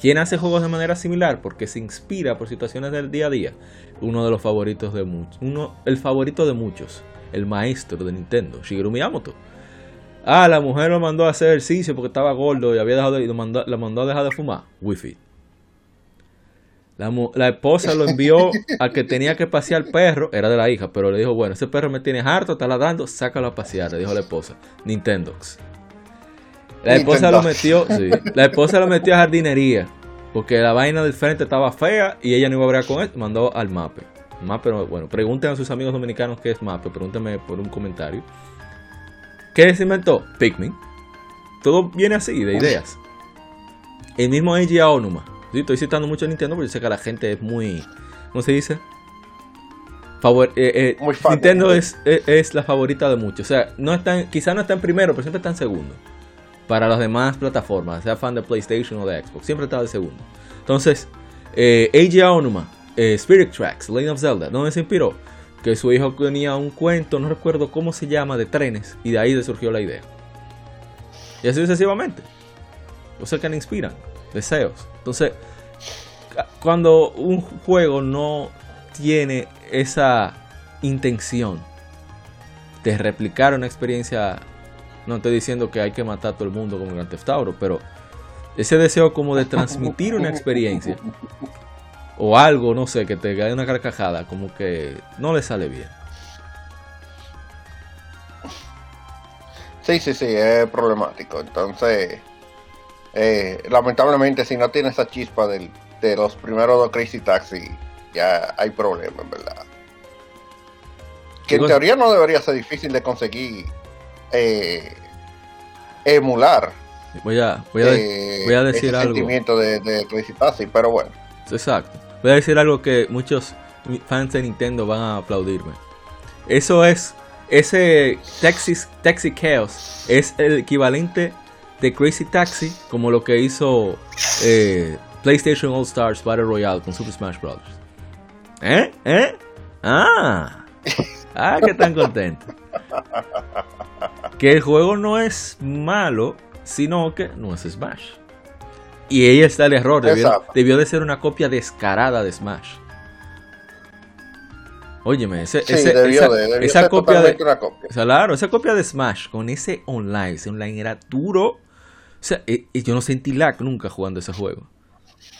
¿Quién hace juegos de manera similar? Porque se inspira por situaciones del día a día. Uno de los favoritos de muchos. Uno, el favorito de muchos. El maestro de Nintendo, Shigeru Miyamoto. Ah, la mujer lo mandó a hacer ejercicio porque estaba gordo y había dejado de, y lo mandó, la mandó a dejar de fumar. Wi-Fi. La, la esposa lo envió a que tenía que pasear al perro, era de la hija, pero le dijo, bueno, ese perro me tiene harto, está ladrando, sácalo a pasear, le dijo la esposa. Nintendox. La esposa lo metió, [laughs] sí, la esposa lo metió a jardinería, porque la vaina del frente estaba fea y ella no iba a bregar con él, mandó al mape. Mape, no- bueno, pregunten a sus amigos dominicanos qué es mape, pregúntenme por un comentario. ¿Qué se inventó? Pikmin. Todo viene así, de ideas. El mismo Eiji Aonuma. Sí, estoy citando mucho a Nintendo porque yo sé que la gente es muy. ¿Cómo se dice? Favor, eh, eh, Nintendo es, es, es la favorita de muchos. O sea, no están, quizás no está en primero, pero siempre está en segundo. Para las demás plataformas, sea fan de PlayStation o de Xbox, siempre está de segundo. Entonces, eh, Eiji Aonuma, eh, Spirit Tracks, Lane of Zelda, ¿dónde se inspiró? Que su hijo tenía un cuento, no recuerdo cómo se llama, de trenes, y de ahí le surgió la idea. Y así sucesivamente. Cosas que le inspiran, deseos. Entonces, cuando un juego no tiene esa intención de replicar una experiencia, no estoy diciendo que hay que matar a todo el mundo como Grand Theft Auto, pero ese deseo como de transmitir una experiencia o algo, no sé, que te cae una carcajada, como que no le sale bien. Sí, sí, sí, es problemático. Entonces, eh, lamentablemente, si no tiene esa chispa del- de los primeros dos Crazy Taxi, ya hay problema, en verdad. Que en teoría no debería ser difícil de conseguir eh, emular. Voy a, voy a, eh, voy a decir ese algo. sentimiento de, de Crazy Taxi, pero bueno. Exacto. Voy a decir algo que muchos fans de Nintendo van a aplaudirme. Eso es. Ese Taxi, Taxi Chaos es el equivalente de Crazy Taxi como lo que hizo eh, PlayStation All Stars Battle Royale con Super Smash Bros. ¿Eh? ¿Eh? Ah. [laughs] Ah, que tan contento. Que el juego no es malo, sino que no es Smash. Y ahí está el error. Debió, de ser una copia descarada de Smash. Óyeme, ese, Sí, ese- debió esa, debió copia de, copia. o sea, claro, esa copia de Smash con ese online, ese online era duro. O sea, eh, eh, yo no sentí lag nunca jugando ese juego.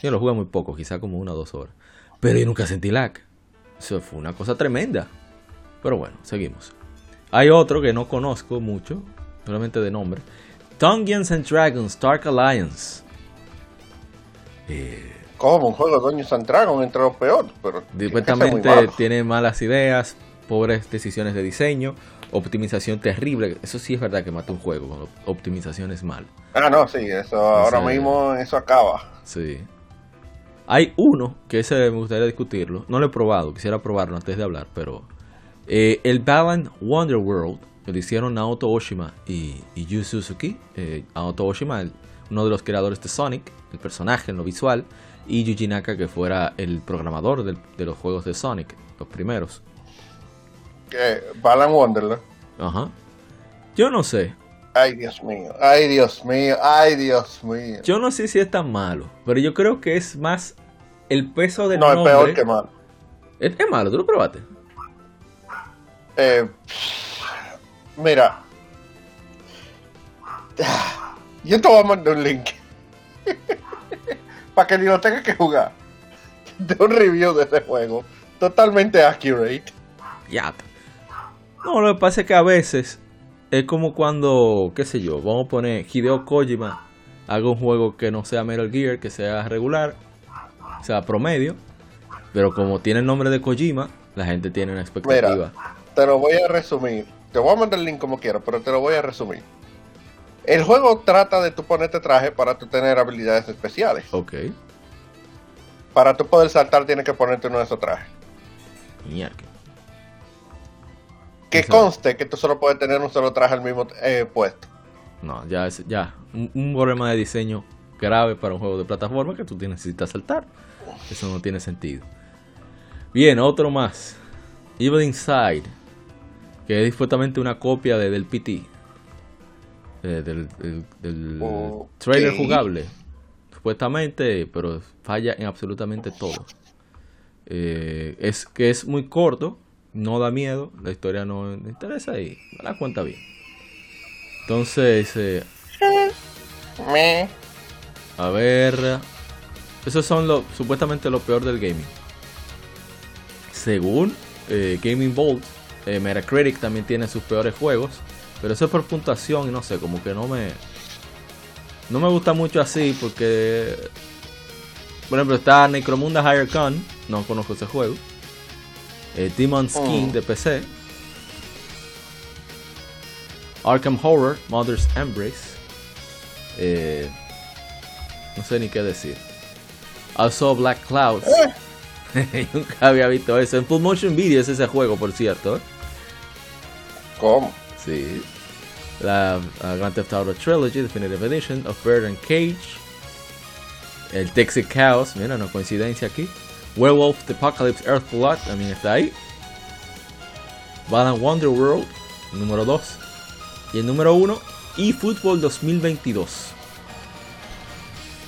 Yo lo jugué muy poco, quizá como una o dos horas. Pero yo nunca sentí lag. Eso fue una cosa tremenda. Pero bueno, seguimos. Hay otro que no conozco mucho, solamente de nombre. Dungeons and Dragons Dark Alliance. Eh, Como un juego de Dungeons and Dragons entre los peores, pero Supuestamente malo. tiene malas ideas, pobres decisiones de diseño, optimización terrible. Eso sí es verdad que mata un juego cuando optimización es mal. Ah, no, sí, eso ahora sea, mismo eso acaba. Sí. Hay uno que ese me gustaría discutirlo. No lo he probado, quisiera probarlo antes de hablar, pero eh, el Balan Wonderworld lo hicieron Naoto Oshima y, y Yu Suzuki. Eh, Naoto Oshima, el- uno de los creadores de Sonic, el personaje en lo visual, y Yuji Naka, que fuera el programador del- de los juegos de Sonic, los primeros. Eh, Balan Wonderland. Ajá. Yo no sé. Ay, Dios mío, ay, Dios mío, ay, Dios mío. Yo no sé si es tan malo, pero yo creo que es más el peso del No, es nombre. peor que malo. Es, es malo, ¿tú lo probaste? Eh, mira. Yo te voy a mandar un link. [laughs] Para que ni lo tengas que jugar. De un review de ese juego. Totalmente accurate. Ya. No, lo que pasa es que a veces es como cuando, qué sé yo, vamos a poner Hideo Kojima, haga un juego que no sea Metal Gear, que sea regular, sea promedio, pero como tiene el nombre de Kojima, la gente tiene una expectativa. Te lo voy a resumir. Te voy a mandar el link como quieras, pero te lo voy a resumir. El juego trata de tú ponerte traje para tú tener habilidades especiales. Ok. Para tú poder saltar tienes que ponerte uno de esos trajes. Mierda. Que conste que tú solo puedes tener un solo traje al mismo eh, puesto. No, ya es ya un, un problema de diseño grave para un juego de plataforma que tú necesitas saltar. Eso no tiene sentido. Bien, otro más. Evil Inside, que es supuestamente una copia de, del PT. eh, del del- del Ok. trailer jugable. Supuestamente, pero falla en absolutamente todo. Eh, es que es muy corto, no da miedo, la historia no me interesa y me la cuenta bien. Entonces, eh, a ver. Esos son lo, supuestamente lo peor del gaming. Según Gaming Bolt, eh, Metacritic también tiene sus peores juegos. Pero eso es por puntuación y no sé, como que no me. No me gusta mucho así porque. Por ejemplo, está Necromunda Higher Con. No conozco ese juego. Eh, Demon Skin Oh. de PC. Arkham Horror, Mother's Embrace. Eh, no sé ni qué decir. Also Black Clouds. [laughs] Nunca había visto eso. En Full Motion Video es ese juego, por cierto. ¿eh? ¿Cómo? Sí. La uh, Grand Theft Auto Trilogy Definitive Edition of Bird and Cage. El Texas Chaos, mira, no coincidencia aquí. Werewolf The Apocalypse Earthblood también está ahí. Bad and Wonder World, número 2. Y el número 1, eFootball 2022.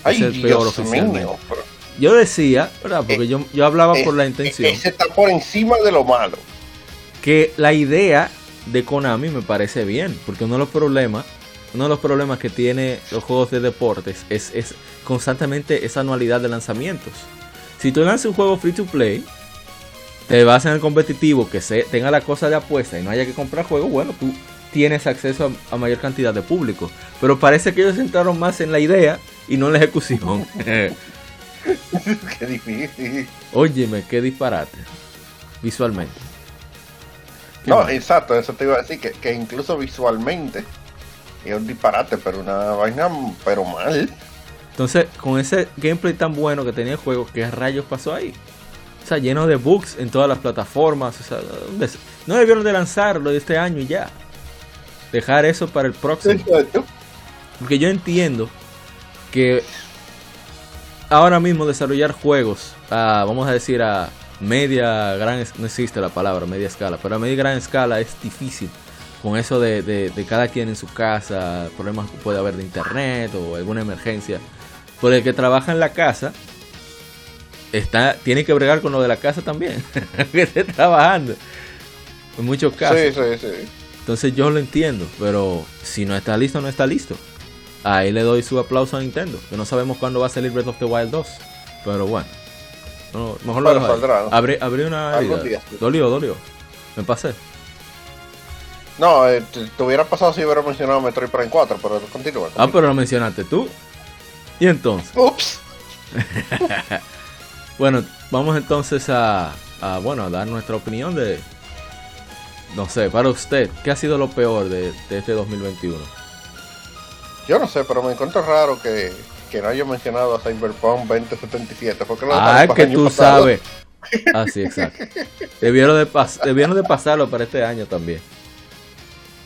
Ay, Es el peor oficialmente. mío. pero- Yo decía, ¿verdad? Porque yo, yo hablaba por la Eh, intención. Ese está por encima de lo malo. que la idea de Konami me parece bien, porque uno de los problemas, uno de los problemas que tiene los juegos de deportes es, es constantemente esa anualidad de lanzamientos. Si tú lanzas un juego free to play, te vas en el competitivo que se, tenga la cosa de apuesta y no haya que comprar juegos, bueno, tú tienes acceso a, a mayor cantidad de público. Pero parece que ellos entraron más en la idea y no en la ejecución. [laughs] Qué difícil. Óyeme, qué disparate. Visualmente. ¿Qué No, exacto, eso te iba a decir, que, que incluso visualmente es un disparate, pero una vaina, pero mal. Entonces, con ese gameplay tan bueno que tenía el juego, ¿qué rayos pasó ahí? O sea, lleno de bugs en todas las plataformas. O sea, no debieron de lanzarlo este año y ya. Dejar eso para el próximo. Porque yo entiendo que ahora mismo desarrollar juegos, a, vamos a decir a media gran, no existe la palabra media escala, pero a media gran escala es difícil. Con eso de, de- de cada quien en su casa, problemas que puede haber de internet o alguna emergencia. Por el que trabaja en la casa, está, tiene que bregar con lo de la casa también, [laughs] que esté trabajando. En muchos casos. Sí, sí, sí. Entonces yo lo entiendo, pero si no está listo, no está listo. Ahí le doy su aplauso a Nintendo, que no sabemos cuándo va a salir Breath of the Wild 2. Pero bueno, no, mejor lo dejo saldrá, una herida. Dolió, dolió. Me pasé. No, eh, te, te hubiera pasado si hubiera mencionado Metroid Prime 4, pero continúa. Ah, pero lo mencionaste tú. Y entonces, Ups. [laughs] bueno, vamos entonces a, a, bueno, a dar nuestra opinión de, no sé, para usted, ¿qué ha sido lo peor de, de este 2021? Yo no sé, pero me encuentro raro que, que no haya mencionado a Cyberpunk 2077. Porque lo Ah, que tú pasado. sabes. [laughs] Ah, sí, exacto. Debieron de, pas- debieron de pasarlo para este año también.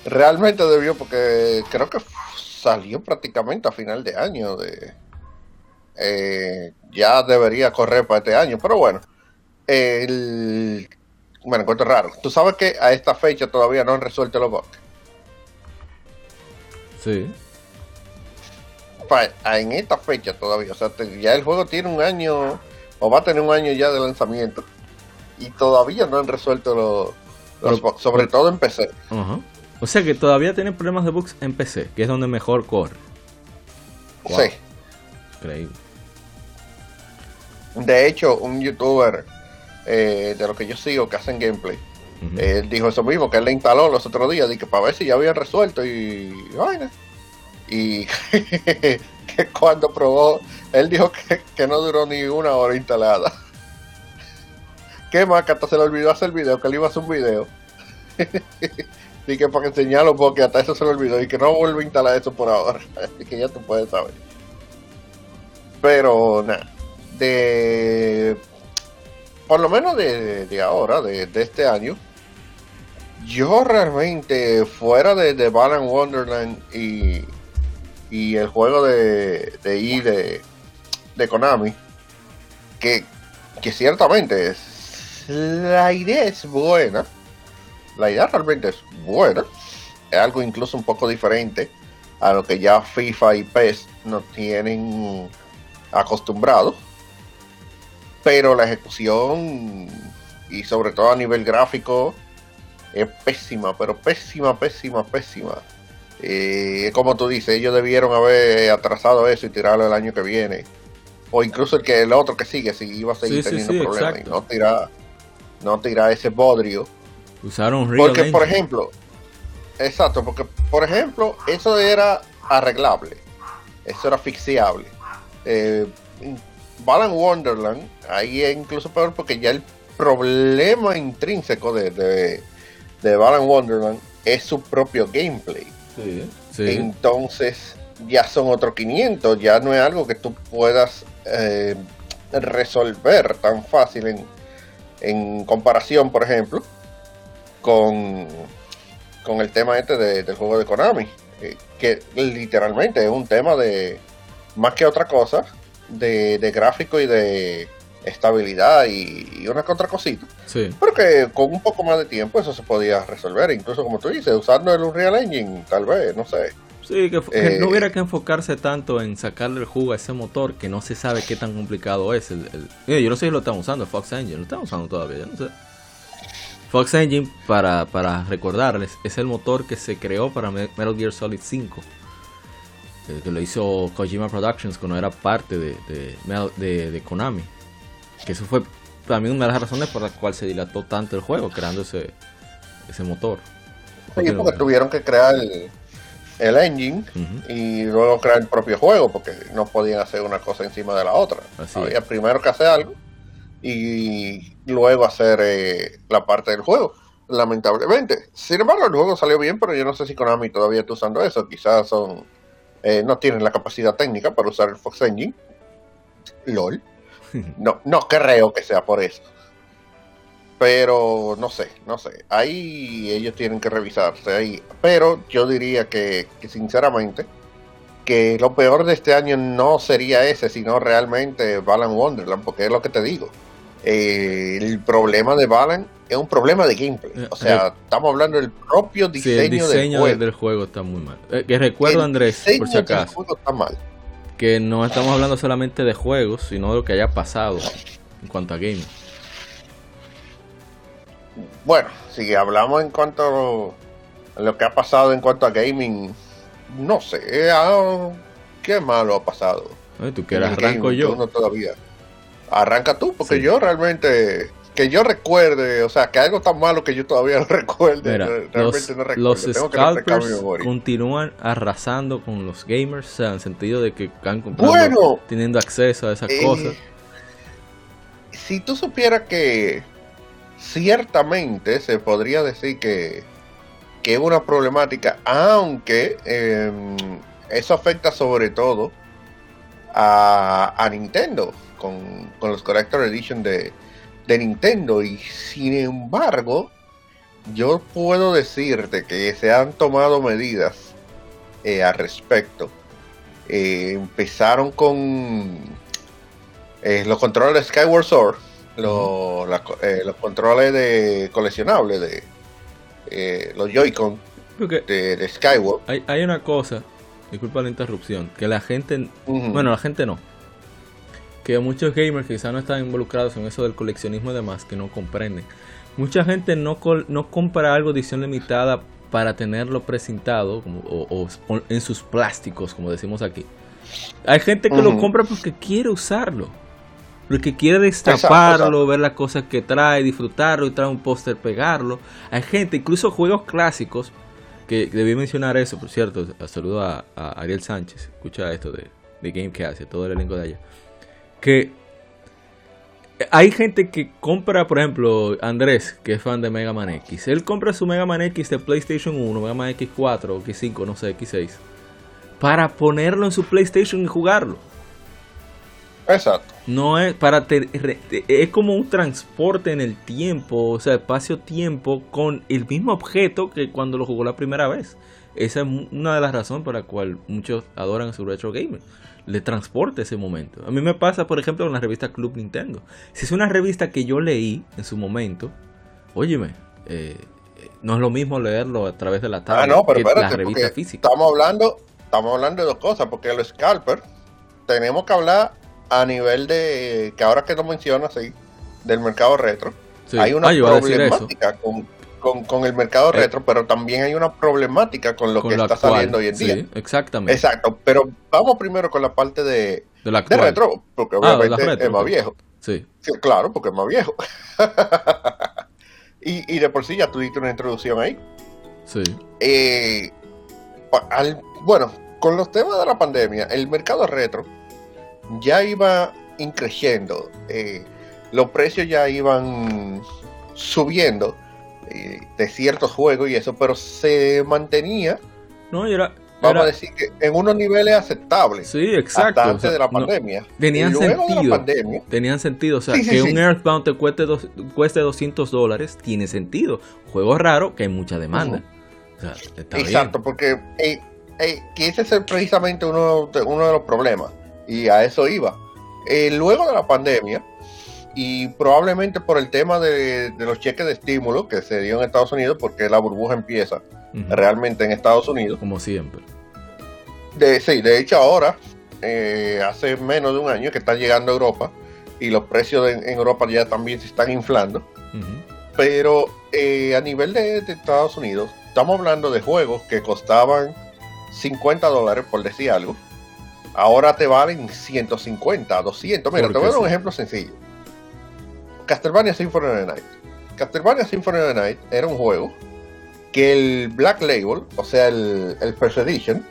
Realmente debió, porque creo que salió prácticamente a final de año. De, eh, ya debería correr para este año, pero bueno. El, me encuentro raro. Tú sabes que a esta fecha todavía no han resuelto los bugs. Sí. En esta fecha todavía. O sea, ya el juego tiene un año, o va a tener un año ya de lanzamiento. Y todavía no han resuelto los, bugs, sobre todo en PC. O sea que todavía tienen problemas de bugs en PC, que es donde mejor corre. Sí. Increíble. De hecho, un youtuber eh, de lo que yo sigo que hacen gameplay, él dijo eso mismo, que él le instaló los otros días, que para ver si ya habían resuelto y vaina. Y [laughs] que cuando probó, él dijo que, no duró ni una hora instalada. [laughs] ¿Qué más? Que hasta se le olvidó hacer el video, que él iba a hacer un video. [laughs] y que para enseñarlo, porque hasta eso se le olvidó y que no vuelve a instalar eso por ahora. Así que ya tú puedes saber. Pero nada, de por lo menos de, ahora, de, este año, yo realmente, fuera de, de Balan Wonderland y, y el juego de, de I de, de Konami, que, que ciertamente es, la idea es buena, la idea realmente es buena, es algo incluso un poco diferente a lo que ya FIFA y PES nos tienen acostumbrados pero la ejecución y sobre todo a nivel gráfico es pésima, pero pésima, pésima, pésima. Eh, como tú dices, ellos debieron haber atrasado eso y tirarlo el año que viene. O incluso el que el otro que sigue, si iba a seguir teniendo problemas. Y no tirar no tirar ese bodrio. Usaron Porque, por ejemplo, exacto, porque, por ejemplo, eso era arreglable. Eso era asfixiable. Eh, Balan Wonderland, ahí es incluso peor porque ya el problema intrínseco de, de, Balan Wonderland es su propio gameplay. Entonces ya son otros 500, ya no es algo que tú puedas eh, resolver tan fácil en, en comparación, por ejemplo, con, con el tema este del juego de Konami, eh, que literalmente es un tema de, más que otra cosa, de, gráfico y de estabilidad y, una contra cosita. Sí. Pero que con un poco más de tiempo eso se podía resolver, incluso como tú dices, usando el Unreal Engine, tal vez, no sé. Sí, que, no eh, hubiera que enfocarse tanto en sacarle el jugo a ese motor que no se sabe qué tan complicado es. El, yo no sé si lo están usando, Fox Engine, lo están usando todavía, no sé. Fox Engine, para, para recordarles, es el motor que se creó para Metal Gear Solid 5 que lo hizo Kojima Productions cuando era parte de, de, Konami. Que eso fue también una de las razones por las cuales se dilató tanto el juego, creando ese, ese motor. Sí, porque tuvieron que crear el, engine y luego crear el propio juego, porque no podían hacer una cosa encima de la otra. Había primero que hacer algo y luego hacer eh, la parte del juego lamentablemente. Sin embargo, el juego salió bien, pero yo no sé si Konami todavía está usando eso. Quizás son eh, no tienen la capacidad técnica para usar el Fox Engine. LOL. [laughs] No, no creo que sea por eso. Pero no sé, no sé. Ahí ellos tienen que revisarse ahí. Pero yo diría que, sinceramente, que lo peor de este año no sería ese, sino realmente Balan Wonderland, porque es lo que te digo. Eh, el problema de Balan es un problema de gameplay. Eh, o sea, estamos hablando del propio diseño, el diseño del, juego. está muy mal. Eh, que recuerdo, Andrés, por si acaso, está mal. Que no estamos hablando solamente de juegos, sino de lo que haya pasado en cuanto a gaming. Bueno, si hablamos en cuanto a lo que ha pasado en cuanto a gaming, no sé, ah, qué malo ha pasado. ¿Tú quieres arranco yo? todavía. Arranca tú, porque yo realmente que yo recuerde, o sea, que algo tan malo que yo todavía no [laughs] recuerde, realmente los, no recuerdo. Los scalpers continúan arrasando con los gamers, o sea, en el sentido de que han comprado, teniendo acceso a esas eh, cosas. Si tú supieras que ciertamente se podría decir que, que es una problemática, aunque em, eso afecta sobre todo a, a Nintendo con, con los Collector Edition de de Nintendo y sin embargo yo puedo decirte que se han tomado medidas eh, al respecto. Eh, empezaron con eh, los controles de Skyward Sword, los, los controles de coleccionables de los Joy-Con de, de Skyward. hay, hay una cosa, disculpa la interrupción, que la gente, bueno, la gente no. Que muchos gamers que quizás no están involucrados en eso del coleccionismo y demás, que no comprenden. Mucha gente no, no compra algo de edición limitada para tenerlo presentado como- o, en sus plásticos, como decimos aquí. Hay gente que lo compra porque quiere usarlo. Porque quiere destaparlo, exacto. ver las cosas que trae, disfrutarlo y trae un póster, pegarlo. Hay gente, incluso juegos clásicos, que debí mencionar eso, por cierto. Saludo a, a Ariel Sánchez, escucha esto de, de Gamecast y todo el elenco de allá. Que hay gente que compra, por ejemplo, Andrés, que es fan de Mega Man X. Él compra su Mega Man X de PlayStation 1, Mega Man X4 o X5, no sé, X6, para ponerlo en su PlayStation y jugarlo. Exacto. No es para te- es como un transporte en el tiempo, o sea, espacio-tiempo con el mismo objeto que cuando lo jugó la primera vez. Esa es una de las razones por la cual muchos adoran su retro gamer. Le transporta ese momento. A mí me pasa, por ejemplo, con la revista Club Nintendo. Si es una revista que yo leí en su momento, óyeme, eh, no es lo mismo leerlo a través de la Ah, tablet no, pero que espérate, la revista física. estamos hablando, estamos hablando de dos cosas, porque los scalpers tenemos que hablar a nivel de que ahora que lo mencionas ahí, del mercado retro. Sí. Hay una Ah, problemática con, con, con el mercado Eh, retro, pero también hay una problemática con lo Con que lo está actual. saliendo hoy en día. Sí, exactamente. Exacto, pero vamos primero con la parte de, De la de actual. retro, porque Ah, obviamente retro, es más ok. viejo. Sí. Sí, claro, porque es más viejo. [laughs] y, y de por sí ya tuviste una introducción ahí. Sí. Eh, al- bueno, con los temas de la pandemia, el mercado retro ya iba increciendo. eh, los precios ya iban subiendo eh, de ciertos juegos y eso, pero se mantenía, No, era, vamos era- a decir que en unos niveles aceptables. Sí, exacto. Hasta o antes sea, de la no- pandemia. tenían luego de sentido. pandemia, tenían sentido. O sea, Sí, que sí. un Earthbound te cueste, dos- cueste 200 dólares tiene sentido. Juego raro que hay mucha demanda. O sea, está Exacto, bien. porque eh, eh, que ese es precisamente uno de, uno de los problemas. Y a eso iba. Eh, luego de la pandemia, y probablemente por el tema de, de los cheques de estímulo que se dio en Estados Unidos, porque la burbuja empieza realmente en Estados Unidos. Como siempre. De, sí, de hecho ahora, eh, hace menos de un año que está llegando a Europa, y los precios de- en Europa ya también se están inflando. Pero eh, a nivel de, de Estados Unidos, estamos hablando de juegos que costaban 50 dólares, por decir algo. Ahora te valen 150, 200. Mira, te voy a dar un sí. ejemplo sencillo. Castlevania Symphony of the Night. Castlevania Symphony of the Night era un juego que el Black Label, o sea, el, el First Edition,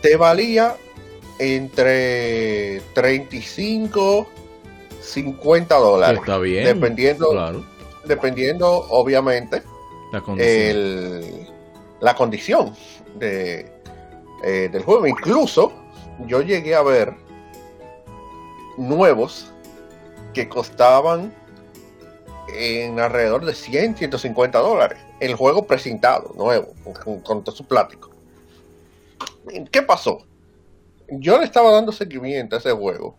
te valía entre 35, 50 Que dólares. está bien. Dependiendo, Claro. dependiendo obviamente La condición. el- la condición de, eh, del juego. Incluso yo llegué a ver nuevos que costaban en alrededor de 100, 150 dólares. El juego presentado, nuevo, con, todo su plástico. ¿Qué pasó? Yo le estaba dando seguimiento a ese juego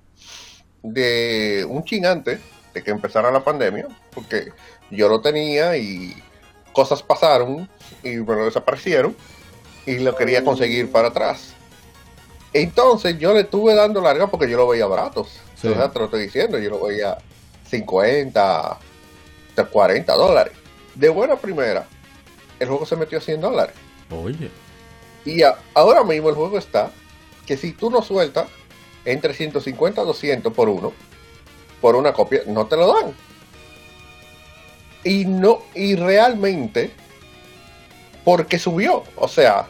de un chin antes de que empezara la pandemia, porque yo lo tenía y cosas pasaron y me lo desaparecieron y lo quería conseguir para atrás. Entonces yo le estuve dando larga porque yo lo veía baratos. Sí. O sea, te lo estoy diciendo, yo lo veía 50, de 40 dólares. De buena primera, el juego se metió a 100 dólares. Oye. Y a- ahora mismo el juego está que si tú lo sueltas entre 150 a 200 por uno, por una copia, no te lo dan. Y no, y realmente, porque subió. O sea,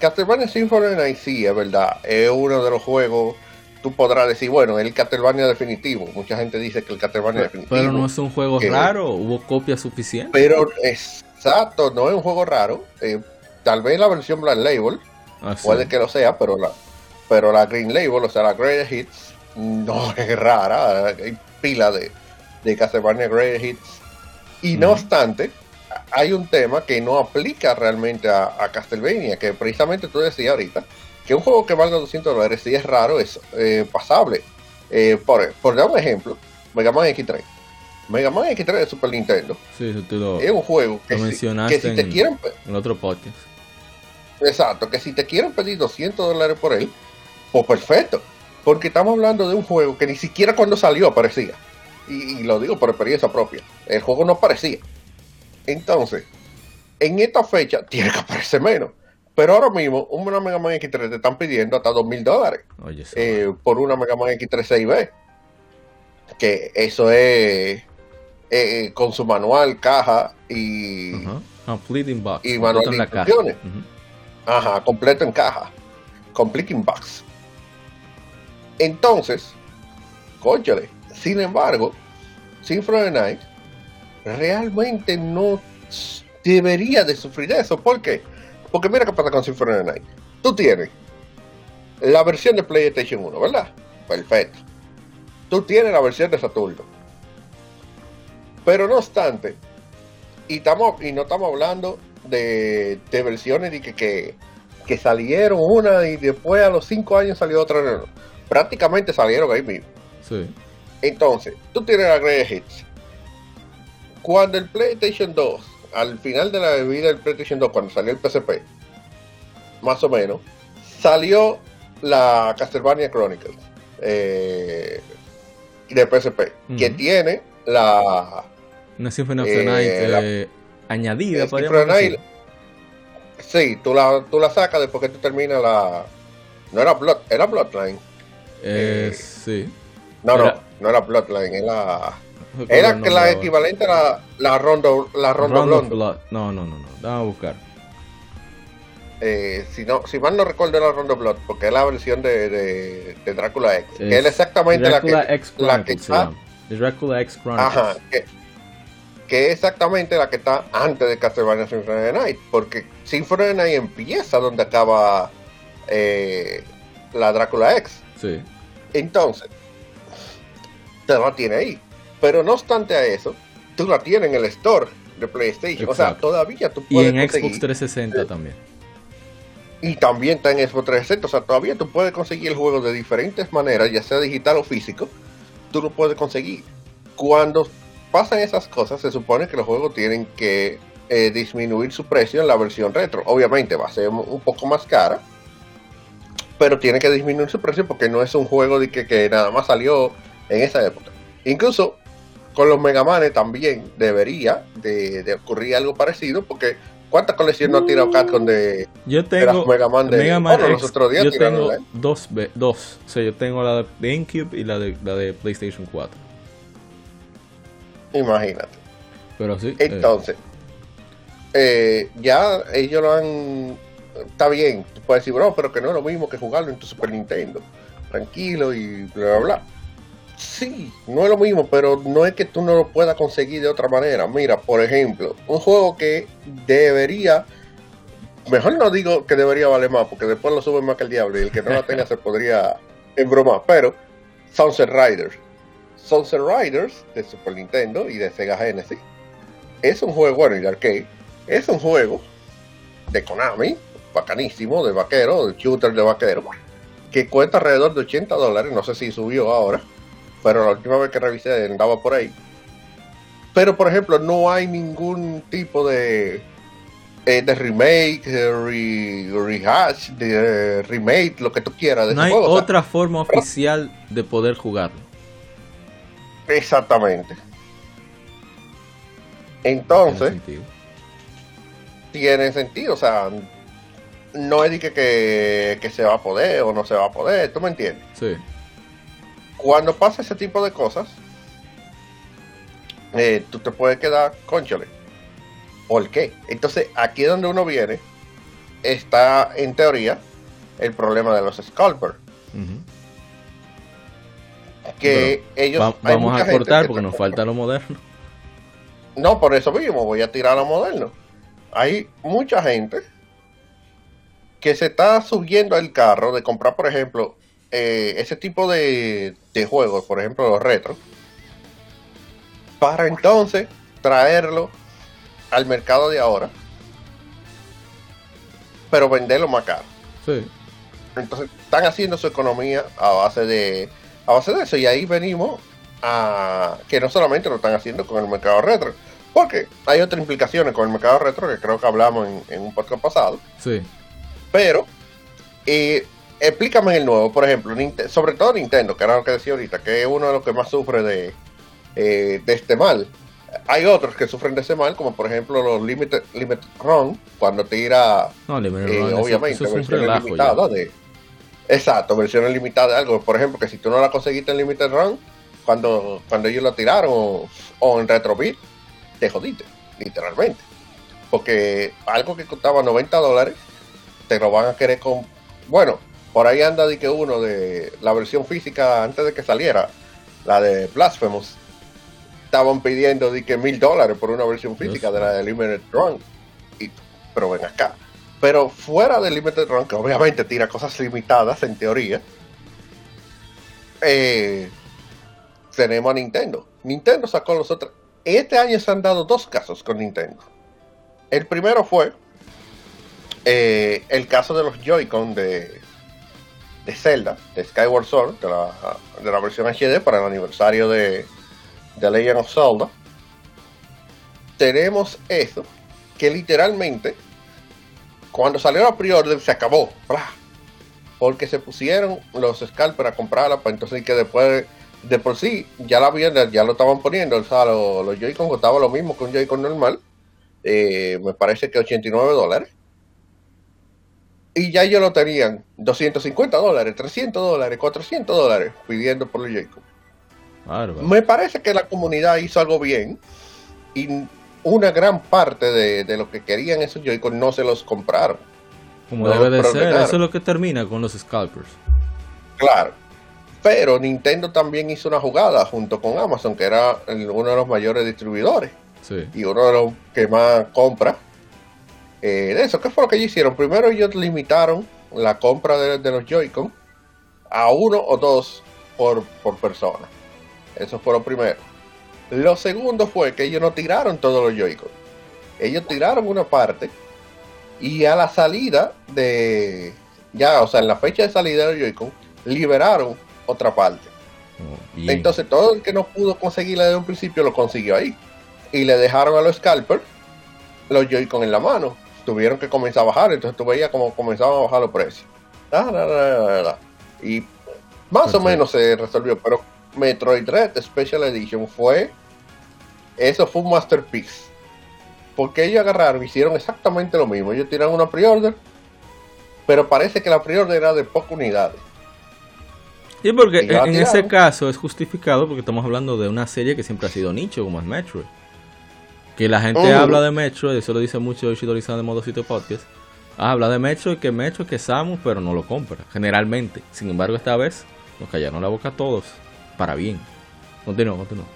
Castlevania Symphony of the Night sí, es verdad, es uno de los juegos. Tú podrás decir, bueno, el Castlevania definitivo. Mucha gente dice que el Castlevania Pero, definitivo. pero no es un juego que- raro. Hubo copias suficientes. Pero exacto, no es un juego raro. Eh, tal vez la versión Black Label Ah, sí. puede que lo sea, pero la, pero la Green Label, o sea, la Greatest Hits, no [laughs] es rara. Hay pila de, de Castlevania Greatest Hits. Y no obstante, hay un tema que no aplica realmente a, a Castlevania, que precisamente tú decías ahorita, que un juego que valga 200 dólares, si es raro, es eh, pasable. Eh, por, por dar un ejemplo, Mega Man X3. Mega Man X3 de Super Nintendo Sí, eso tú lo, es un juego que, lo si, que si te en, quieren en otro podcast. exacto que si te quieren pedir 200 dólares por él pues perfecto porque estamos hablando de un juego que ni siquiera cuando salió aparecía y, y lo digo por experiencia propia el juego no aparecía entonces en esta fecha tiene que aparecer menos pero ahora mismo una Mega Man X3 te están pidiendo hasta 2 mil dólares eh, por una Mega Man X3 6B. Que eso es eh, con su manual, caja y. Ajá. Complete in box. y manual de. Ajá, completo en caja. Complete in box. Entonces, cónchale. Sin embargo, Symphony Night realmente no debería de sufrir eso. ¿Por qué? Porque mira qué pasa con Symphony of the Night. Tú tienes la versión de PlayStation 1, ¿verdad? Perfecto. Tú tienes la versión de Saturno. Pero no obstante, y, estamos, y no estamos hablando de, de versiones de que, que, que salieron una y después a los 5 años salió otra. No, no. Prácticamente salieron ahí mismo. Sí. Entonces, tú tienes la Great Hits. Cuando el PlayStation 2, al final de la vida del PlayStation 2, cuando salió el PSP, más o menos, salió la Castlevania Chronicles eh, de PSP, que tiene la, Una Symphony of the Eh, Night la- eh, añadida, Eh, podríamos decir. Sí, tú la, tú la sacas después que tú terminas la. No era Blood, era Bloodline. Sí. No, Era- no, no era Bloodline, era. Era que la equivalente a la, la Rondo, la Blonde. Blood. No, no, no, no. Vamos a buscar. Eh, si, no, si mal no recuerdo era Rondo Blood, porque es la versión de, de, de Drácula X. que es exactamente la que, X la que está. Dracula X Chronicles. Ajá, que, que es exactamente la que está antes de Castlevania Symphony of the Night, porque Symphony of the Night empieza donde acaba eh, la Drácula X. Sí. Entonces, te la tiene ahí. Pero no obstante a eso, tú la tienes en el store de PlayStation. O sea, todavía tú Y puedes en conseguir. Xbox 360 también. Y también está en Xbox 360. O sea, todavía tú puedes conseguir el juego de diferentes maneras, ya sea digital o físico. Tú lo puedes conseguir. Cuando pasan esas cosas, se supone que los juegos tienen que eh, disminuir su precio en la versión retro. Obviamente va a ser un poco más cara. Pero tiene que disminuir su precio porque no es un juego de que, que nada más salió en esa época. Incluso con los Mega Manes también debería de, de ocurrir algo parecido porque ¿cuántas colecciones no ha tirado Capcom de, Yo de tengo las Mega Man de Mega Man Bueno, X, los otros días yo tengo ¿eh? dos, ve- dos. O sea, yo tengo la de GameCube y la de, la de PlayStation 4. Imagínate. Pero sí. eh, Entonces, eh, ya ellos lo han. Está bien, tú puedes decir, bro, pero que no es lo mismo que jugarlo en tu Super Nintendo. Tranquilo y bla, bla, bla. Sí, no es lo mismo, pero no es que tú no lo puedas conseguir de otra manera. Mira, por ejemplo, un juego que debería. Mejor no digo que debería valer más, porque después lo suben más que el diablo y el que no la [laughs] tenga se podría embromar. Pero, Sunset Riders. Sunset Riders de Super Nintendo y de Sega Genesis es un juego, bueno, y de arcade, es un juego de Konami, bacanísimo, de vaquero, de shooter de vaquero, que cuesta alrededor de 80 dólares, no sé si subió ahora, pero la última vez que revisé andaba por ahí. Pero, por ejemplo, no hay ningún tipo de, eh, de remake, de re- rehash, de remake, lo que tú quieras de no ese hay juego. o sea, otra forma oficial de poder jugarlo. exactamente. Tiene Entonces, sentido. tiene sentido, o sea, no es de que, que, que se va a poder o no se va a poder, ¿tú me entiendes? Sí. Cuando pasa ese tipo de cosas, eh, tú te puedes quedar, conchole, ¿por qué? Entonces, aquí es donde uno viene, está en teoría el problema de los scalpers, Ujú. que ellos... Va- vamos a cortar que porque nos [laughs] falta lo moderno. No, por eso mismo, voy a tirar a moderno. Hay mucha gente que se está subiendo al carro de comprar, por ejemplo, eh, ese tipo de, de juegos, por ejemplo, los retro, para entonces traerlo al mercado de ahora, pero venderlo más caro. Sí. Entonces están haciendo su economía a base de a base de eso y ahí venimos a que no solamente lo están haciendo con el mercado retro, porque hay otras implicaciones con el mercado retro que creo que hablamos en, un podcast pasado. Sí. Pero, eh, explícame el nuevo, por ejemplo, sobre todo Nintendo, que era lo que decía ahorita, que es uno de los que más sufre de, eh, de este mal. Hay otros que sufren de ese mal, como por ejemplo los Limited, limited Run, cuando tira, no, eh, obviamente, versiones limitadas de... Exacto, versiones limitadas de algo. Por ejemplo, que si tú no la conseguiste en Limited Run, cuando, cuando ellos lo tiraron, o, en Retrobit, te jodiste, literalmente. Porque algo que costaba 90 dólares, te lo van a querer con... Bueno, por ahí anda de que uno de la versión física antes de que saliera, la de Blasphemous, estaban pidiendo de que mil dólares por una versión física de la de Limited Run. Y, pero ven acá. Pero fuera de Limited Run, que obviamente tira cosas limitadas en teoría, eh, tenemos a Nintendo. Nintendo sacó los otros. Este año se han dado dos casos con Nintendo. El primero fue eh, el caso de los Joy-Con de, de Zelda, de Skyward Sword, de la, de la versión HD para el aniversario de, de Legend of Zelda. Tenemos eso, que literalmente, cuando salió la pre-order, se acabó. Porque se pusieron los scalpers a comprarla, pues entonces que después de por sí, ya la habían, ya lo estaban poniendo, o sea, los, los Joy-Con costaban lo mismo que un Joy-Con normal, eh, me parece que 89 dólares. Y ya ellos lo tenían 250 dólares, 300 dólares, 400 dólares pidiendo por los Joy-Con. Me parece que la comunidad hizo algo bien y una gran parte de, de lo que querían esos Joy-Con no se los compraron. Como debe de ser, eso es lo que termina con los scalpers. Claro. Pero Nintendo también hizo una jugada junto con Amazon, que era uno de los mayores distribuidores. Y uno de los que más compra. Eh, de eso, ¿qué fue lo que ellos hicieron? Primero ellos limitaron la compra de, los Joy-Con a uno o dos por, por persona. Eso fue lo primero. Lo segundo fue que ellos no tiraron todos los Joy-Con. Ellos tiraron una parte y a la salida de... Ya, o sea, en la fecha de salida de los Joy-Con, liberaron otra parte. Oh, Entonces todo el que no pudo conseguirla desde un principio lo consiguió ahí. Y le dejaron a los scalpers los Joy-Con en la mano. Tuvieron que comenzar a bajar, entonces tú veías como comenzaban a bajar los precios. y más o menos se resolvió, pero Metroid Red Special Edition fue... Eso fue un masterpiece. Porque ellos agarraron, hicieron exactamente lo mismo. Ellos tiraron una pre-order, pero parece que la pre-order era de pocas unidades. Sí, porque en, ese caso es justificado porque estamos hablando de una serie que siempre ha sido nicho, como es Metroid. Que la gente habla de Metroid, eso lo dice mucho Ishidori-san de Modo Sitio Podcast. Habla de Metroid, que Metroid, que Samus, pero no lo compra, generalmente. Sin embargo, esta vez nos callaron la boca a todos, para bien. Continúa, continúa.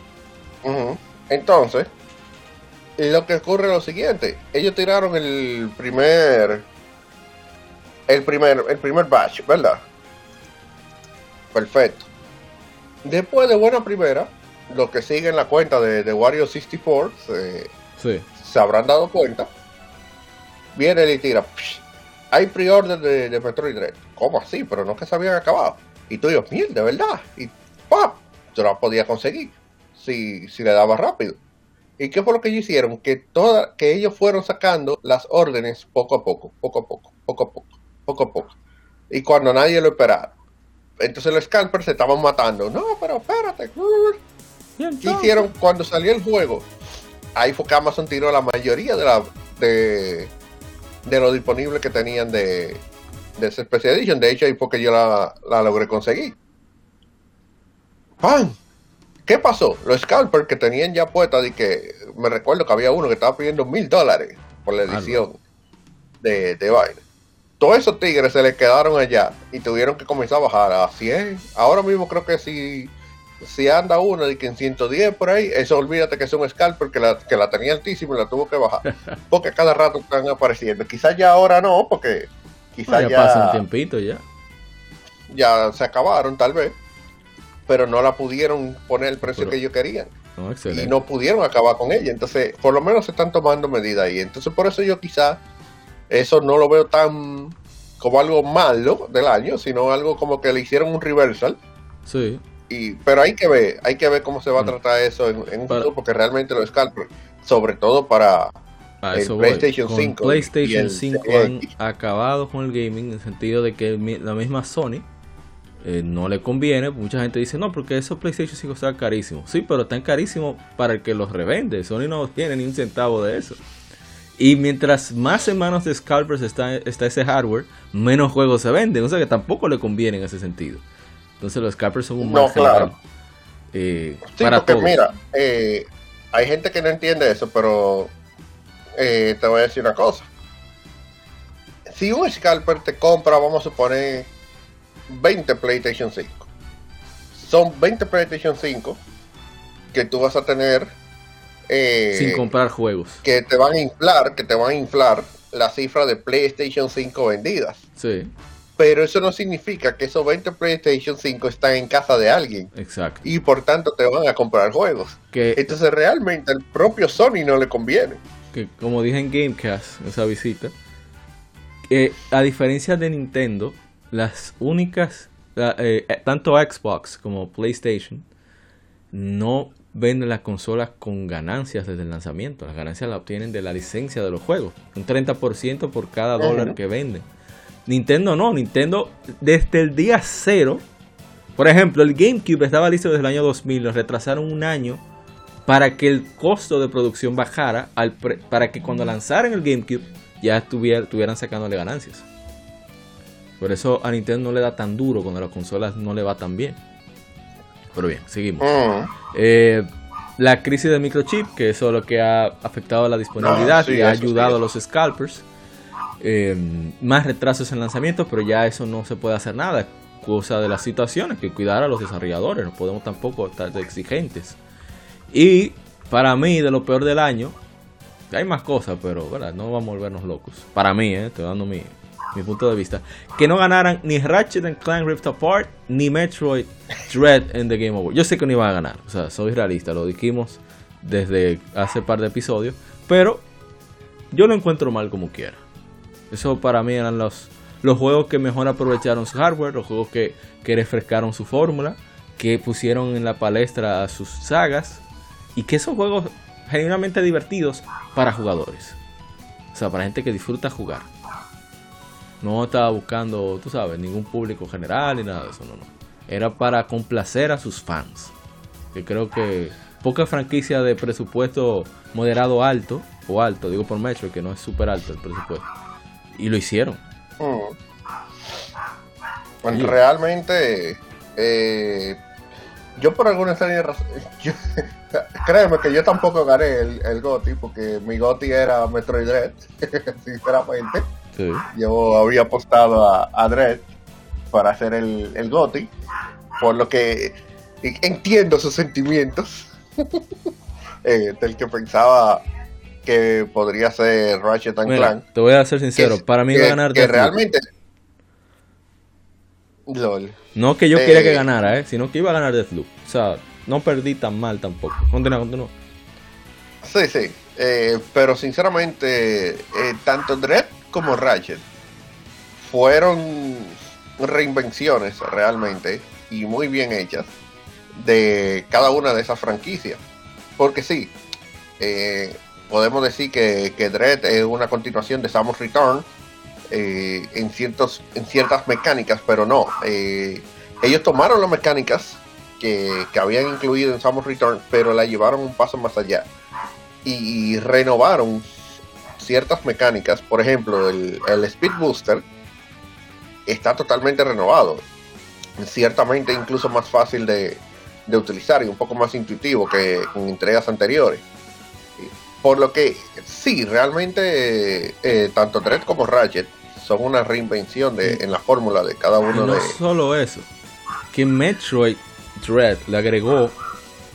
Entonces, lo que ocurre es lo siguiente. Ellos tiraron el primer... El primer, el primer batch, ¿verdad? Perfecto. Después de buena primera, los que siguen la cuenta de, de Wario 64 se habrán dado cuenta. Viene y tira. hay pre-order de, de, Metroid Dread. ¿Cómo así? Pero no es que se habían acabado. Y tú dices, mierda, ¿verdad? Y ¡pap! Yo la podía conseguir. Si, si le daba rápido. ¿Y qué fue lo que ellos hicieron? Que, toda, que ellos fueron sacando las órdenes poco a poco, poco a poco, poco a poco, poco a poco. Y cuando nadie lo esperaba. Entonces los scalpers se estaban matando. No, pero espérate. ¿Qué hicieron cuando salió el juego? Ahí fue que Amazon tiró la mayoría de la de, de lo disponible que tenían de, de esa Special Edition. De hecho, ahí fue que yo la, logré conseguir. ¡Pam! ¿Qué pasó? Los scalpers que tenían ya puestas y que me recuerdo que había uno que estaba pidiendo mil dólares por la edición de, de baile todos esos tigres se les quedaron allá y tuvieron que comenzar a bajar a 100. Ahora mismo creo que si, si anda uno de que en 110 por ahí, eso olvídate que es un scalper que la, que la tenía altísima y la tuvo que bajar. [laughs] Porque cada rato están apareciendo. Quizás ya ahora no, porque quizás ya, ya pasa un tiempito ya. Ya se acabaron tal vez, pero no la pudieron poner el precio que ellos querían. y no pudieron acabar con ella. Entonces, por lo menos se están tomando medidas ahí. Entonces, por eso yo quizás eso no lo veo tan como algo malo del año, sino algo como que le hicieron un reversal. Sí. Y, pero hay que ver, hay que ver cómo se va a tratar eso en, en un Para- futuro, porque realmente los scalpers, sobre todo para A el. PlayStation Con 5 y PlayStation el 5 Series han acabado con el gaming en el sentido de que la misma Sony eh, no le conviene. Mucha gente dice, no, porque esos PlayStation 5 están carísimos. Sí, pero están carísimos para el que los revende. Sony no tiene ni un centavo de eso. Y mientras más en manos de scalpers está, está ese hardware, menos juegos se venden. O sea que tampoco le conviene en ese sentido. Entonces los scalpers son un No, mal claro. eh, Sí, para porque todos. mira, eh, hay gente que no entiende eso, pero eh, te voy a decir una cosa. Si un scalper te compra, vamos a suponer, 20 PlayStation 5. Son 20 PlayStation 5 que tú vas a tener eh, sin comprar juegos. que te van a inflar, que te van a inflar la cifra de PlayStation 5 vendidas. Sí, Pero eso no significa que esos 20 PlayStation 5 están en casa de alguien exacto. y por tanto te van a comprar juegos. Que Entonces realmente al propio Sony no le conviene. que como dije en Gamecast, esa visita, que a diferencia de Nintendo, las únicas, la- eh, eh, tanto Xbox como PlayStation, no venden las consolas con ganancias desde el lanzamiento. Las ganancias las obtienen de la licencia de los juegos. Un 30% por cada dólar que venden. Nintendo no, Nintendo desde el día cero. Por ejemplo, el GameCube estaba listo desde el año 2000, lo retrasaron un año para que el costo de producción bajara, al para que cuando lanzaran el GameCube ya estuviera- estuvieran sacándole ganancias. Por eso a Nintendo no le da tan duro cuando las consolas no le va tan bien. Pero bien, seguimos. Mm. Eh, la crisis del microchip, que eso es lo que ha afectado la disponibilidad Ah, sí, y ha ayudado sí. a los scalpers. Eh, más retrasos en lanzamientos, pero ya eso no se puede hacer nada. Cosa de las situaciones, que cuidar a los desarrolladores. No podemos tampoco estar exigentes. Y para mí, de lo peor del año, hay más cosas, pero no vamos a volvernos locos. Para mí, ¿eh? estoy dando mi, punto de vista. Que no ganaran ni Ratchet and Clank Rift Apart, ni Metroid Dread en The Game Award. Yo sé que no iban a ganar, o sea, soy realista, lo dijimos desde hace par de episodios, pero yo lo encuentro mal como quiera. Eso para mí eran los, los juegos que mejor aprovecharon su hardware, los juegos que, que refrescaron su fórmula, que pusieron en la palestra sus sagas y que son juegos genuinamente divertidos para jugadores. O sea, para gente que disfruta jugar. No estaba buscando, tú sabes, ningún público general ni nada de eso, no, no. Era para complacer a sus fans. Que creo que poca franquicia de presupuesto moderado alto, o alto, digo por Metro, que no es súper alto el presupuesto. Y lo hicieron. Mm. Bueno, Sí. realmente, eh, yo por alguna serie [laughs] yo- créeme que yo tampoco gané el, el GOTY, porque mi GOTY era Metroid Dread, [laughs] sinceramente. Sí. Yo había apostado a, a Dread para hacer el, el GOTY, por lo que entiendo sus sentimientos, [laughs] eh, del que pensaba que podría ser Ratchet and Mira, Clank. te voy a ser sincero, que- para mí que, iba a ganar que Deathloop. realmente LOL. No que yo Eh, quería que ganara, eh, sino que iba a ganar Deathloop. O sea, no perdí tan mal tampoco. Continúa, continúa. Sí, sí. Eh, pero sinceramente, eh, tanto Dread como Ratchet fueron reinvenciones realmente y muy bien hechas de cada una de esas franquicias. Porque sí, eh, podemos decir que, Dread es una continuación de Samus Return eh, en, ciertos, en ciertas mecánicas, pero no. eh, ellos tomaron las mecánicas que, que habían incluido en Samus Return, pero la llevaron un paso más allá y renovaron ciertas mecánicas. Por ejemplo, el, el Speed Booster está totalmente renovado. Ciertamente incluso más fácil de, de utilizar y un poco más intuitivo que con entregas anteriores. Por lo que sí, realmente eh, tanto Dread como Ratchet son una reinvención de, en la fórmula de cada uno no de solo eso, que Metroid Dread le agregó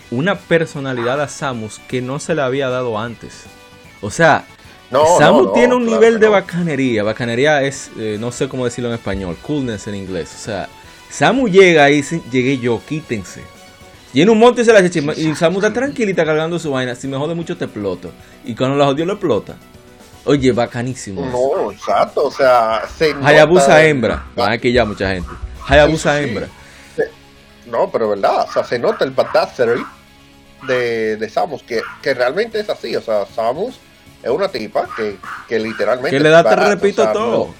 una personalidad a Samus que no se le había dado antes. O sea, No, Samus no, tiene un claro nivel de bacanería. Bacanería es, eh, no sé cómo decirlo en español, coolness en inglés. O sea, Samus llega y dice, llegué yo, quítense. Llena un monte y se la echa encima, Y Samus está tranquilita cargando su vaina. Si me jode mucho te exploto. Y cuando la jodió lo explota. Oye, bacanísimo. No, exacto, o sea, se Hayabusa hembra. Van aquí ya mucha gente. Hayabusa Sí, sí. hembra. no, pero verdad, o sea, se nota el badassery de, de Samus, que, que realmente es así, o sea, Samus es una tipa que, que literalmente... Que le da, te repito todo.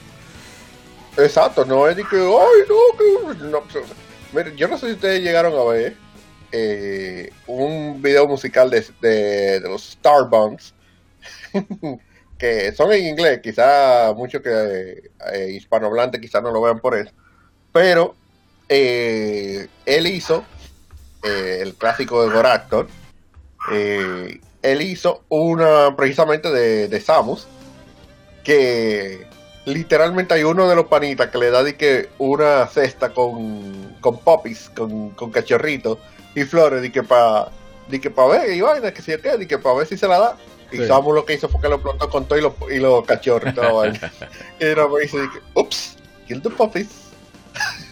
exacto, no es de que, ay, no, que... No, pues, yo no sé si ustedes llegaron a ver eh, un video musical de, de, los Starbucks [laughs] que son en inglés, quizá muchos que eh, hispanohablantes quizá no lo vean por eso, pero eh, él hizo eh, el clásico de Goractor, él hizo una precisamente de, Samus, que literalmente hay uno de los panitas que le da de que una cesta con, con poppies, con, con cachorritos y flores, de que para que para ver, y vaina, que si qué, que para ver si se la da. Y sí. Lo que hizo fue que lo plantó con todo y los y lo cachorros y todo. [laughs] y era me dice, ups, kill the puppies.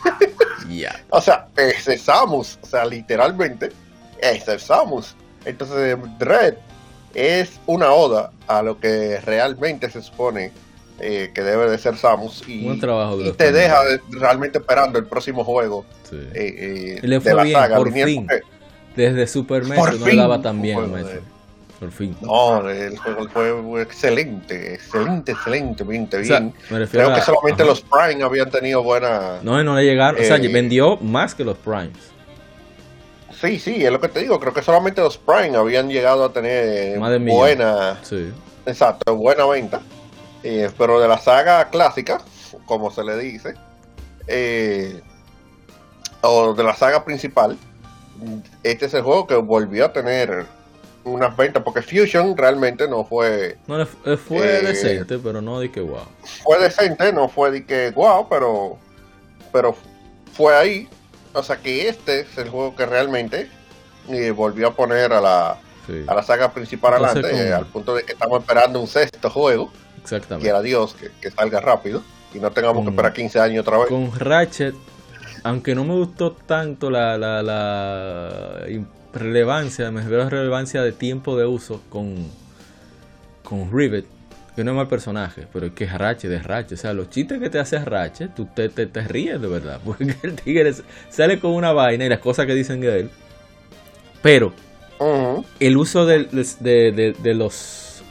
[laughs] yeah. O sea, ese es Samus, o sea, literalmente, ese es Samus. Entonces, Dread es una oda a lo que realmente se supone eh, que debe de ser Samus y, trabajo y te deja de, realmente esperando el próximo juego Sí. eh, eh, le de la bien, saga. por fin. porque- Desde Super Metro Por no daba tan bien, Por fin. No, el juego fue excelente, excelente, excelente, bien, O sea, bien. Creo que solamente ajá. los Prime habían tenido buena. No, no le llegaron. o sea, Eh, vendió más que los Primes. Sí, sí, es lo que te digo. Creo que solamente los Prime habían llegado a tener Más de millón. buena, Sí. exacto, buena venta. Eh, pero de la saga clásica, como se le dice, eh, o de la saga principal, este es el juego que volvió a tener unas ventas, porque Fusion realmente no fue No fue Eh, decente, pero no de que wow. fue decente, no fue de que wow, pero pero fue ahí. O sea que este es el juego que realmente eh, volvió a poner a la, Sí, a la saga principal Entonces, adelante, eh, al punto de que estamos esperando un sexto juego, exactamente. quiera Dios que, que salga rápido y no tengamos Con- que esperar 15 años otra vez. Con Ratchet, aunque no me gustó tanto la, la, la relevancia, me refiero a relevancia de tiempo de uso con, con Rivet, que no es mal personaje, pero es que es Ratchet, es Ratchet. O sea, los chistes que te hace Ratchet, tú te, te, te ríes de verdad, [laughs] porque el tigre sale con una vaina y las cosas que dicen de él. Pero el uso de, de, de- de los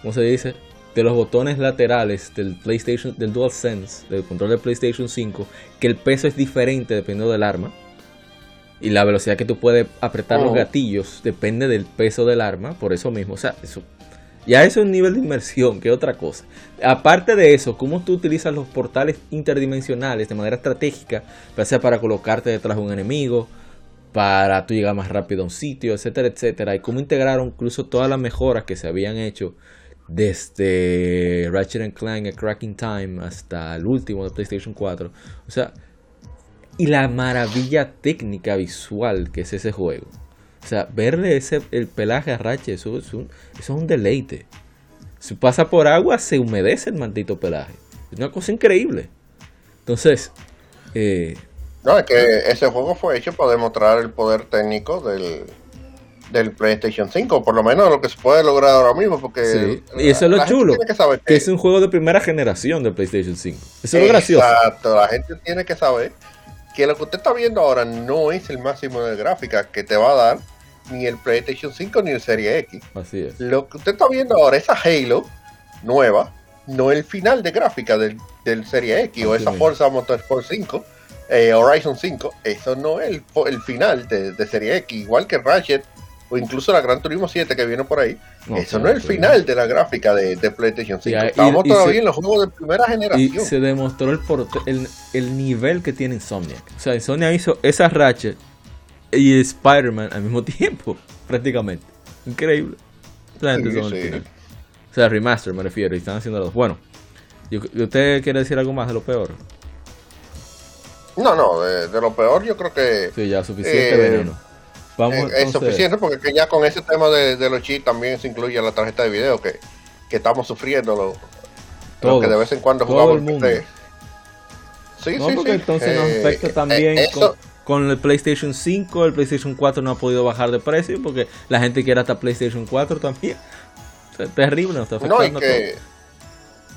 ¿cómo se dice? De los botones laterales del PlayStation del DualSense del control de PlayStation 5 que el peso es diferente dependiendo del arma y la velocidad que tú puedes apretar los gatillos depende del peso del arma por eso mismo o sea eso ya eso es un nivel de inmersión que otra cosa. Aparte de eso cómo tú utilizas los portales interdimensionales de manera estratégica ya sea para colocarte detrás de un enemigo para tú llegar más rápido a un sitio, etcétera, etcétera, y cómo integraron incluso todas las mejoras que se habían hecho desde Ratchet and Clank a Cracking Time hasta el último de PlayStation 4. O sea, y la maravilla técnica visual que es ese juego. O sea, verle ese el pelaje a Ratchet, eso es un, eso es un deleite. Si pasa por agua, se humedece el maldito pelaje. Es una cosa increíble. Entonces, eh, No, es que ese juego fue hecho para demostrar el poder técnico del, del PlayStation 5, por lo menos lo que se puede lograr ahora mismo, porque Sí, y eso es lo chulo, que saber que es un juego de primera generación de PlayStation 5. Eso es lo gracioso. Exacto, la gente tiene que saber que lo que usted está viendo ahora no es el máximo de gráfica que te va a dar ni el PlayStation 5 ni el Serie X. Así es. Lo que usted está viendo ahora, esa Halo nueva, no es el final de gráfica del, del Serie X o esa. Forza Motorsport 5, eh, Horizon 5, eso no es el, el final de, de Serie X, igual que Ratchet o incluso la Gran Turismo 7 que viene por ahí. No, eso claro, no es el claro. final de la gráfica de, de PlayStation 5. Y ahí- Estamos y- y todavía se- en los juegos de primera Y generación. se demostró el, el, el nivel que tiene Insomniac. O sea, Insomniac hizo esa Ratchet y Spider-Man al mismo [laughs] tiempo, prácticamente. Increíble. Sí, sí. O sea, remaster me refiero, y están haciendo los. Bueno, ¿usted quiere decir algo más de lo peor? No, no, de, de lo peor yo creo que Sí, ya suficiente Eh, veneno. Vamos eh, es entonces- suficiente porque que ya con ese tema de, de los cheats también se incluye la tarjeta de video que, que estamos sufriendo lo, que de vez en cuando Todo jugamos el mundo. Sí, No, sí, porque sí. entonces nos Eh, afecta eh, también eso- con, con el PlayStation 5. El PlayStation 4 no ha podido bajar de precio porque la gente quiere hasta PlayStation 4 también. O sea, terrible, nos está afectando No, y a que.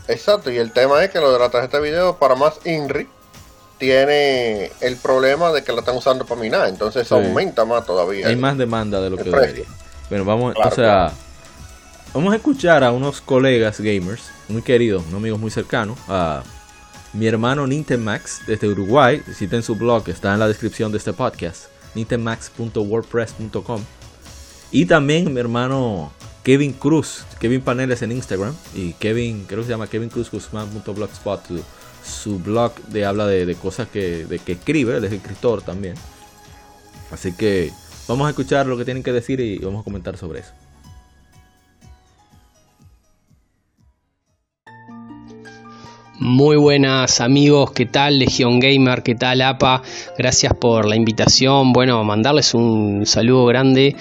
Exacto, y el tema es que lo de la tarjeta de video, para más INRI, tiene el problema de que la están usando para minar, entonces eso aumenta más todavía. Hay más demanda de lo que debería. Bueno, vamos entonces a vamos a escuchar a unos colegas gamers muy queridos, unos amigos muy cercanos, a mi hermano Max desde Uruguay, visiten su blog, está en la descripción de este podcast, nintemax.wordpress.com y también mi hermano Kevin Cruz, Kevin Paneles en Instagram y Kevin, creo que se llama Kevin Cruz Guzmán.blogspot, su blog de habla de, cosas que, de que escribe, él es escritor también. Así que vamos a escuchar lo que tienen que decir y vamos a comentar sobre eso. Muy buenas amigos, ¿qué tal Legión Gamer? ¿Qué tal APA? Gracias por la invitación. Bueno, mandarles un saludo grande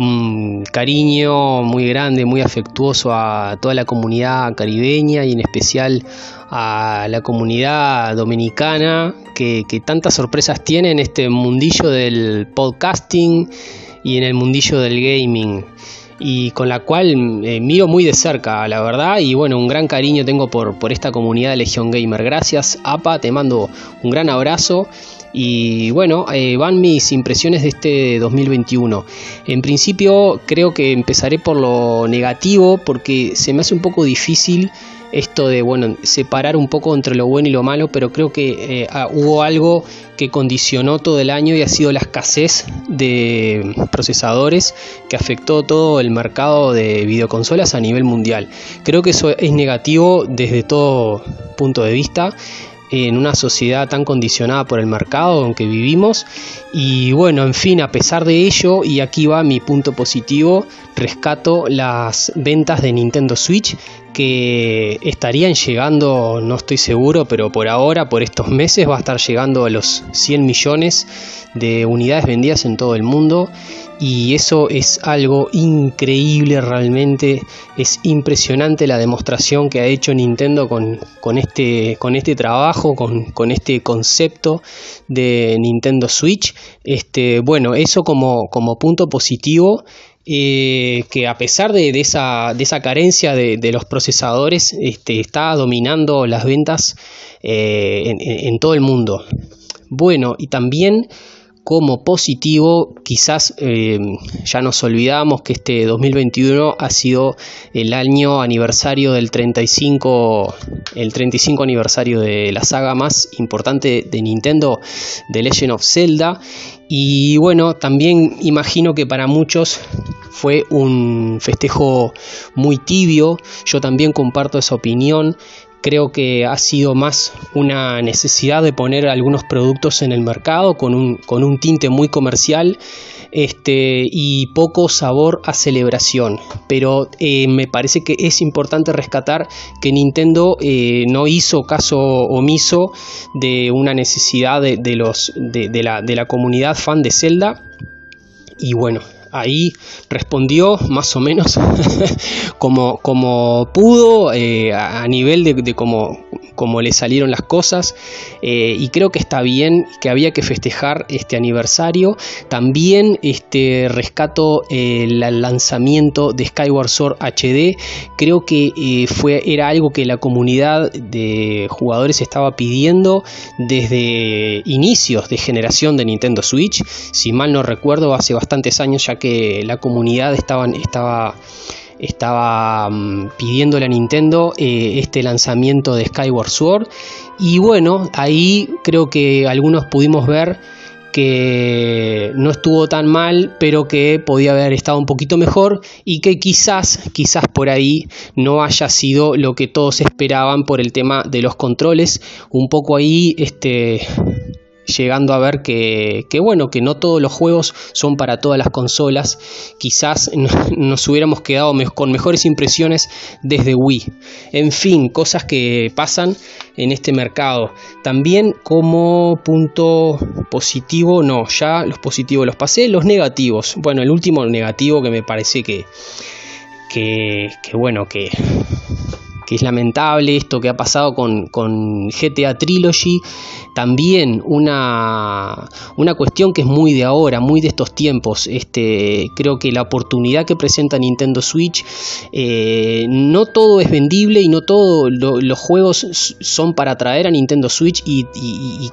un cariño muy grande, muy afectuoso a toda la comunidad caribeña y en especial a la comunidad dominicana que, tantas sorpresas tiene en este mundillo del podcasting y en el mundillo del gaming y con la cual eh, miro muy de cerca, la verdad, y bueno, un gran cariño tengo por, por esta comunidad de Legión Gamer. Gracias, APA, te mando un gran abrazo y bueno, eh, van mis impresiones de este 2021. En principio creo que empezaré por lo negativo porque se me hace un poco difícil esto de bueno separar un poco entre lo bueno y lo malo, pero creo que eh, ah, hubo algo que condicionó todo el año y ha sido la escasez de procesadores que afectó todo el mercado de videoconsolas a nivel mundial. Creo que eso es negativo desde todo punto de vista en una sociedad tan condicionada por el mercado en que vivimos. Y bueno, en fin, a pesar de ello, y aquí va mi punto positivo, rescato las ventas de Nintendo Switch que estarían llegando, no estoy seguro, pero por ahora, por estos meses, va a estar llegando a los 100 millones de unidades vendidas en todo el mundo y eso es algo increíble realmente. Es impresionante la demostración que ha hecho Nintendo con, este, con este trabajo con, este concepto de Nintendo Switch. Este, bueno eso como, como punto positivo eh, que a pesar de, esa, de esa, carencia de, los procesadores este, está dominando las ventas eh, en todo el mundo. Bueno y también como positivo, quizás eh, ya nos olvidamos que este 2021 ha sido el año aniversario del 35, el 35 aniversario de la saga más importante de Nintendo, The Legend of Zelda. Y bueno, también imagino que para muchos fue un festejo muy tibio, yo también comparto esa opinión, creo que ha sido más una necesidad de poner algunos productos en el mercado con un, con un tinte muy comercial este, y poco sabor a celebración. Pero eh, me parece que es importante rescatar que Nintendo eh, no hizo caso omiso de una necesidad de, los, de, la, de la comunidad fan de Zelda. Y bueno, ahí respondió más o menos [laughs] como, como pudo eh, a, nivel de, como le salieron las cosas. Eh, y creo que está bien que había que festejar este aniversario. También este rescato el lanzamiento de Skyward Sword HD creo que eh, fue era algo que la comunidad de jugadores estaba pidiendo desde inicios de generación de Nintendo Switch. Si mal no recuerdo hace bastantes años ya que la comunidad estaban, estaba estaba mm, pidiéndole a Nintendo eh, este lanzamiento de Skyward Sword y bueno ahí creo que algunos pudimos ver que no estuvo tan mal, pero que podía haber estado un poquito mejor y que quizás, quizás por ahí no haya sido lo que todos esperaban por el tema de los controles. Un poco ahí, este, llegando a ver que, bueno, que no todos los juegos son para todas las consolas. Quizás [laughs] nos hubiéramos quedado con mejores impresiones desde Wii. En fin, cosas que pasan en este mercado. También como punto positivo, no, ya los positivos los pasé, los negativos. Bueno, el último negativo que me parece que, que, bueno, que que es lamentable esto que ha pasado con GTA Trilogy, también una, una cuestión que es muy de ahora, muy de estos tiempos, este, creo que la oportunidad que presenta Nintendo Switch, eh, no todo es vendible y no todos los juegos son para atraer a Nintendo Switch y,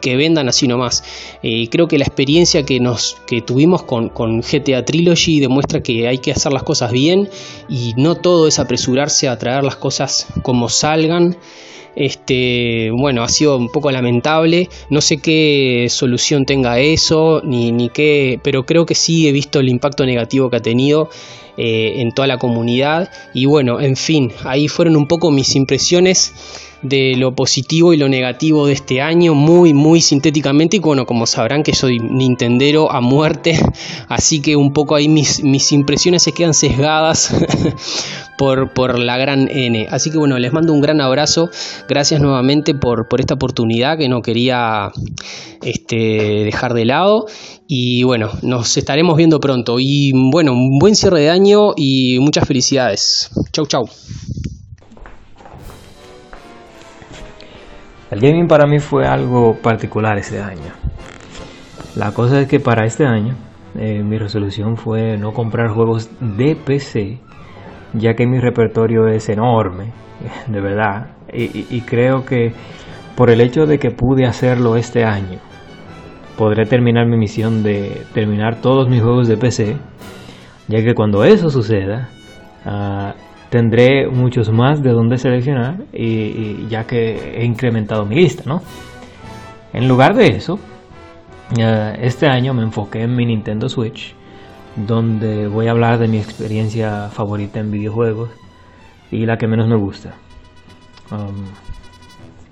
que vendan así nomás. Eh, creo que la experiencia que, nos, que tuvimos con, con GTA Trilogy demuestra que hay que hacer las cosas bien y no todo es apresurarse a traer las cosas como salgan. Este, bueno, ha sido un poco lamentable. No sé qué solución tenga eso, ni, qué, pero creo que sí he visto el impacto negativo que ha tenido eh, en toda la comunidad. Y bueno, en fin, ahí fueron un poco mis impresiones de lo positivo y lo negativo de este año, muy, muy sintéticamente. Y bueno, como sabrán que soy Nintendero a muerte, [laughs] así que un poco ahí mis, mis impresiones se quedan sesgadas [laughs] por, por, la gran N. Así que bueno, les mando un gran abrazo. Gracias nuevamente por, por esta oportunidad que no quería este, dejar de lado. Y bueno, nos estaremos viendo pronto. Y bueno, un buen cierre de año y muchas felicidades. Chau, chau. El gaming para mí fue algo particular ese año. La cosa es que para este año eh, mi resolución fue no comprar juegos de PC, ya que mi repertorio es enorme, [laughs] de verdad. Y, creo que por el hecho de que pude hacerlo este año, podré terminar mi misión de terminar todos mis juegos de PC, ya que cuando eso suceda, ah, tendré muchos más de donde seleccionar y, ya que he incrementado mi lista, ¿no? En lugar de eso, eh, este año me enfoqué en mi Nintendo Switch, donde voy a hablar de mi experiencia favorita en videojuegos y la que menos me gusta. Um,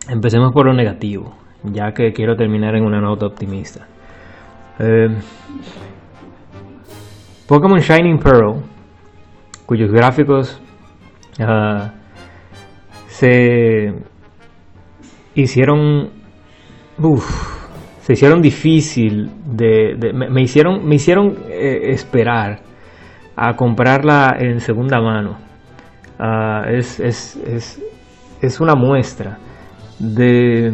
empecemos por lo negativo, ya que quiero terminar en una nota optimista. Eh, Pokémon Shining Pearl, cuyos gráficos Se hicieron se hicieron difícil de, me, hicieron me hicieron eh, esperar a comprarla en segunda mano. Ah, es, es, es, es, una muestra de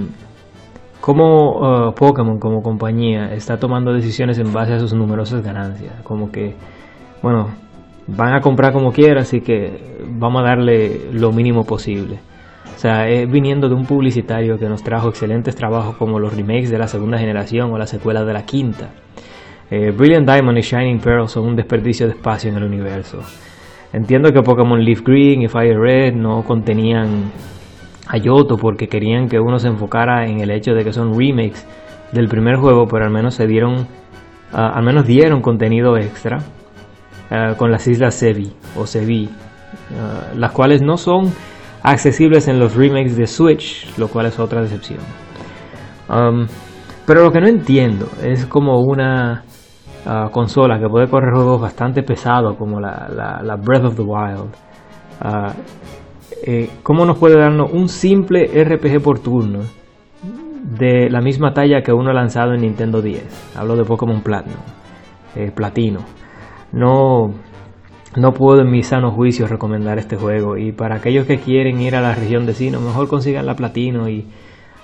cómo ah, Pokémon como compañía está tomando decisiones en base a sus numerosas ganancias. Como que bueno van a comprar como quiera, así que vamos a darle lo mínimo posible. O sea, es viniendo de un publicitario que nos trajo excelentes trabajos como los remakes de la segunda generación o la secuela de la quinta. Eh, Brilliant Diamond y Shining Pearl son un desperdicio de espacio en el universo. Entiendo que Pokémon Leaf Green y Fire Red no contenían a Yoto porque querían que uno se enfocara en el hecho de que son remakes del primer juego, pero al menos se dieron, al menos dieron contenido extra eh, con las islas Sevi o Sevi, eh, las cuales no son accesibles en los remakes de Switch, lo cual es otra decepción. Um, pero lo que no entiendo es como una uh, consola que puede correr juegos bastante pesados como la, Breath of the Wild. Uh, eh, ¿Cómo nos puede darnos un simple RPG por turno de la misma talla que uno lanzado en Nintendo 10? Hablo de Pokémon Platinum, Platino no, no puedo en mi sano juicio recomendar este juego. Y para aquellos que quieren ir a la región de Sino, mejor consigan la platino y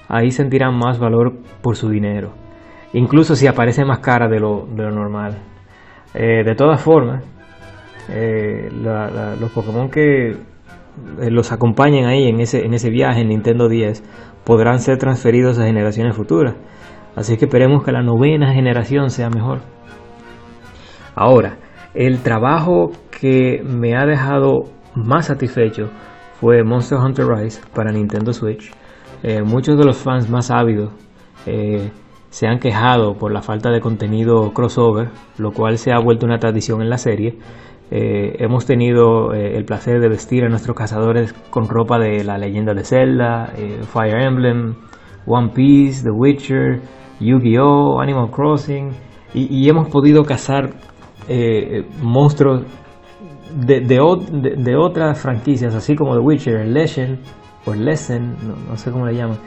ahí sentirán más valor por su dinero. Incluso si aparece más cara de lo, de lo normal. Eh, de todas formas, eh, los Pokémon que eh, los acompañen ahí en ese, en ese viaje en Nintendo 10 podrán ser transferidos a generaciones futuras. Así que esperemos que la novena generación sea mejor. Ahora, el trabajo que me ha dejado más satisfecho fue Monster Hunter Rise para Nintendo Switch. Eh, muchos de los fans más ávidos eh, se han quejado por la falta de contenido crossover, lo cual se ha vuelto una tradición en la serie. Eh, hemos tenido el placer de vestir a nuestros cazadores con ropa de la leyenda de Zelda, Fire Emblem, One Piece, The Witcher, Yu-Gi-Oh, Animal Crossing, y hemos podido cazar eh, monstruos de, de, otras franquicias, así como The Witcher, Legend o Lesson, no, sé cómo le llaman,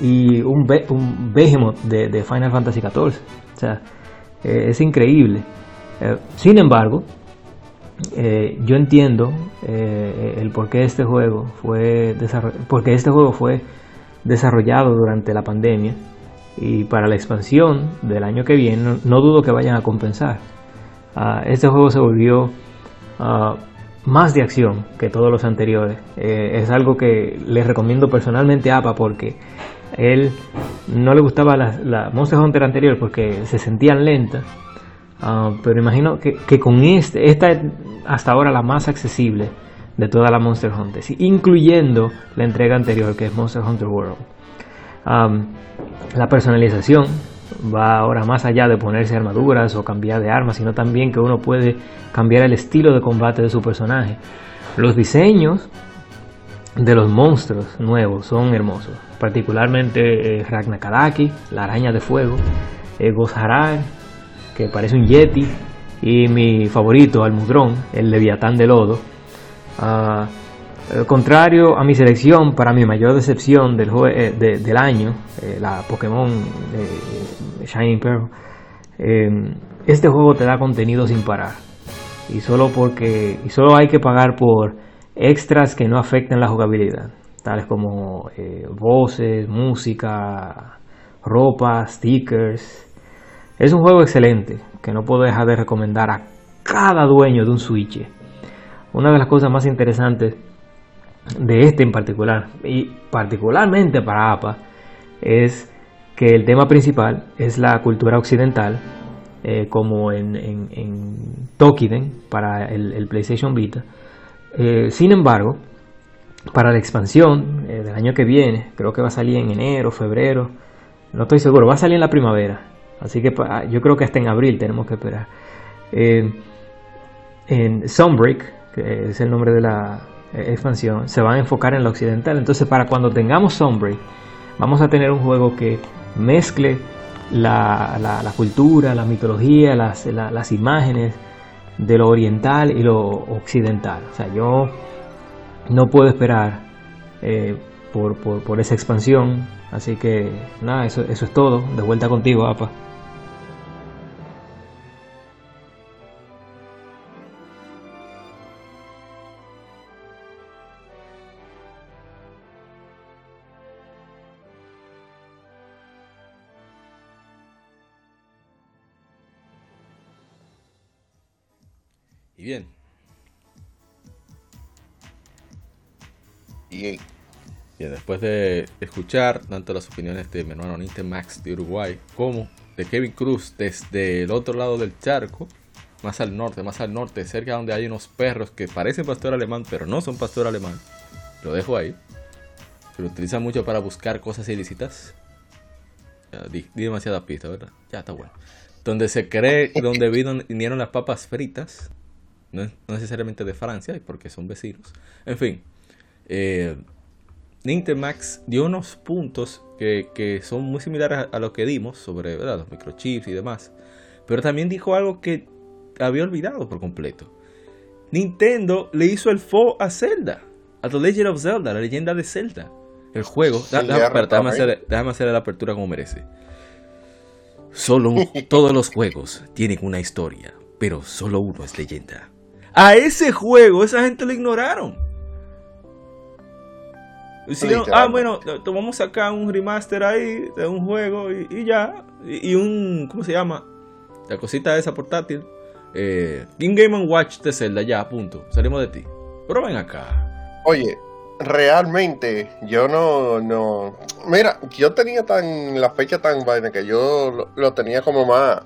y un, un Behemoth de, Final Fantasy XIV. O sea, eh, es increíble. Eh, sin embargo, eh, yo entiendo el por qué este juego fue porque este juego fue desarrollado durante la pandemia y para la expansión del año que viene no, dudo que vayan a compensar. Ah, este juego se volvió ah, más de acción que todos los anteriores. Eh, es algo que le recomiendo personalmente a APA porque él no le gustaba la, la Monster Hunter anterior porque se sentían lentas. Ah, pero imagino que, que, con este, esta es hasta ahora la más accesible de todas las Monster Hunter, incluyendo la entrega anterior que es Monster Hunter World. la personalización va ahora más allá de ponerse armaduras o cambiar de armas, sino también que uno puede cambiar el estilo de combate de su personaje. Los diseños de los monstruos nuevos son hermosos, particularmente eh, Ragnakadaki, la araña de fuego, eh, que parece un yeti, y mi favorito, Almudrón, el leviatán de lodo. Ah, contrario a mi selección, para mi mayor decepción del, eh, año, eh, la Pokémon de Shining Pearl, eh, este juego te da contenido sin parar. Y solo, porque, y solo hay que pagar por extras que no afecten la jugabilidad, tales como voces, música, ropa, stickers. Es un juego excelente que no puedo dejar de recomendar a cada dueño de un Switch. Una de las cosas más interesantes de este en particular, y particularmente para APA, es que el tema principal es la cultura occidental, eh, como en, en, Tokiden para el, PlayStation Vita. Eh, sin embargo, para la expansión eh, del año que viene, creo que va a salir en enero, febrero, no estoy seguro, va a salir en la primavera. Así que yo creo que hasta en abril tenemos que esperar. en Sunbreak, que es el nombre de la eh, expansión, se van a enfocar en lo occidental. Entonces, para cuando tengamos Sunbreak, vamos a tener un juego que mezcle la, la, cultura, la mitología, las, las, imágenes de lo oriental y lo occidental. O sea, yo no puedo esperar eh, por, por, por, esa expansión. Así que nada, eso, eso es todo. De vuelta contigo, APA. Bien. Y Bien, después de escuchar tanto las opiniones de mi hermano Max de Uruguay como de Kevin Cruz desde el otro lado del charco, más al norte, más al norte, cerca donde hay unos perros que parecen pastor alemán, pero no son pastor alemán. Lo dejo ahí. Se lo utilizan mucho para buscar cosas ilícitas. di, demasiada pista, ¿verdad? Ya está bueno. Donde se cree, donde vinieron las papas fritas no, necesariamente de Francia, porque son vecinos. En fin, eh, Nintemax dio unos puntos que, son muy similares a, lo que dimos sobre los microchips y demás. Pero también dijo algo que había olvidado por completo. Nintendo le hizo el fo a Zelda, a The Legend of Zelda, la leyenda de Zelda. El juego. déjame, hacer, la apertura como merece. Solo [laughs] todos los juegos tienen una historia, pero solo uno es leyenda. A ese juego, esa gente lo ignoraron. ah, bueno, tomamos acá un remaster ahí de un juego y, ya. Y, un, ¿cómo se llama? La cosita esa portátil. Eh, King Game Watch de Zelda, ya, punto. Salimos de ti. Pero ven acá. Oye, realmente yo no, no. Mira, yo tenía tan la fecha tan vaina que yo lo tenía como más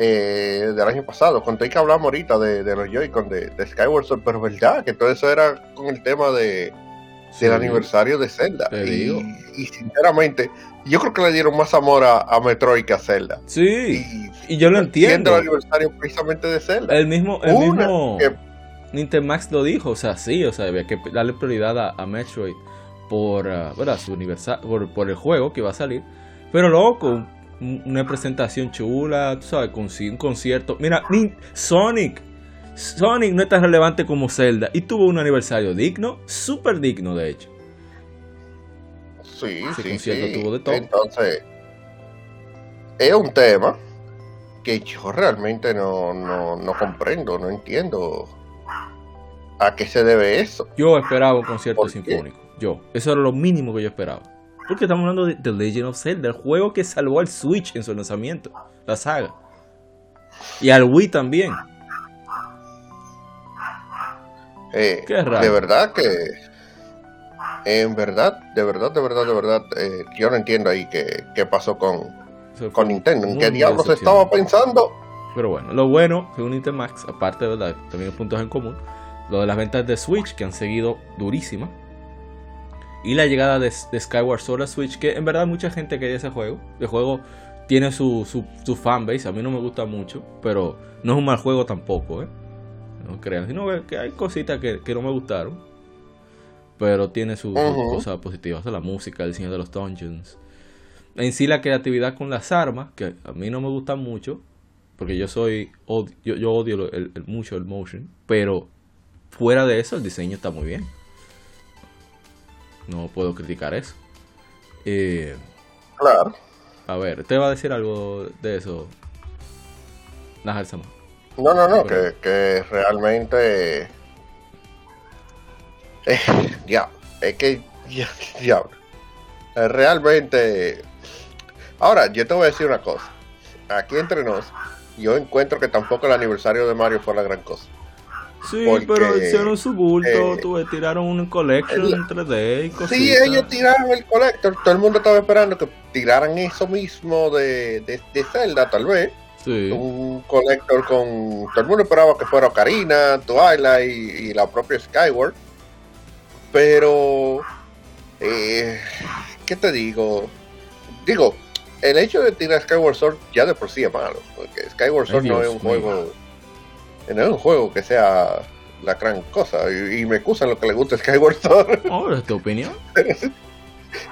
eh, del año pasado. Conté que hablamos ahorita de, los Joy-Con de, Skyward Sword, pero verdad que todo eso era con el tema de del aniversario de Zelda. Y, sinceramente, yo creo que le dieron más amor a, Metroid que a Zelda. Sí, y, yo lo entiendo. el aniversario precisamente de Zelda. El mismo, el mismo Nintemax lo dijo, o sea, sí, o sea, había que darle prioridad a, Metroid por, uh, su por, por el juego que va a salir. Pero loco, una presentación chula, tú sabes, con un concierto. Mira, Sonic. Sonic no es tan relevante como Zelda y tuvo un aniversario digno, súper digno de hecho. Sí, Ese concierto tuvo de todo. Entonces, es un tema que yo realmente no, no, no comprendo, no entiendo. ¿A qué se debe eso? Yo esperaba un concierto sinfónico. Yo. Eso era lo mínimo que yo esperaba. Porque estamos hablando de The Legend of Zelda, el juego que salvó al Switch en su lanzamiento. La saga. Y al Wii también. Eh, Qué raro. De verdad que. En verdad, de verdad, de verdad, de verdad, eh, yo no entiendo ahí qué, qué pasó con, fue con Nintendo. ¿En qué diablos estaba pensando? Pero bueno, lo bueno, según Nintemax, aparte de ¿verdad? también puntos en común, lo de las ventas de Switch que han seguido durísimas. Y la llegada de, de Skyward Sword a Switch, que en verdad mucha gente quería ese juego. El juego tiene su, su, su fanbase, a mí no me gusta mucho, pero no es un mal juego tampoco, ¿eh? No crean, sino que- hay cositas que, que no me gustaron. Pero tiene sus sus Ujú. cosas positivas, la música, el diseño de los dungeons. En sí la creatividad con las armas, que a mí no me gustan mucho, porque yo soy od- yo, yo odio lo- el, el- mucho el motion, pero fuera de eso el diseño está muy bien. No puedo criticar eso. Eh, Claro. a ver, ¿te va a decir algo de eso? Sama? No, no, no, que, que realmente. Eh, [laughs] ya, es que. Ya, diablo. Eh, Realmente. Ahora, yo te voy a decir una cosa. Aquí entre nos, yo encuentro que tampoco el aniversario de Mario fue la gran cosa. Sí, Porque, pero hicieron su bulto, eh, tuve, tiraron un collection el- en 3D y cositas. Sí, ellos tiraron el collector. Todo el mundo estaba esperando que tiraran eso mismo de, de, de Zelda, tal vez. Sí. un collector con todo el mundo esperaba que fuera Ocarina, Twilight y, y la propia Skyward pero eh, ¿qué te digo? digo el hecho de tirar Skyward Sword ya de por sí es malo porque Skyward Ay, Sword no Dios es un juego es un juego que sea la gran cosa y, y me excusan lo que le gusta Skyward Sword [laughs] Oh, ¿es tu opinión?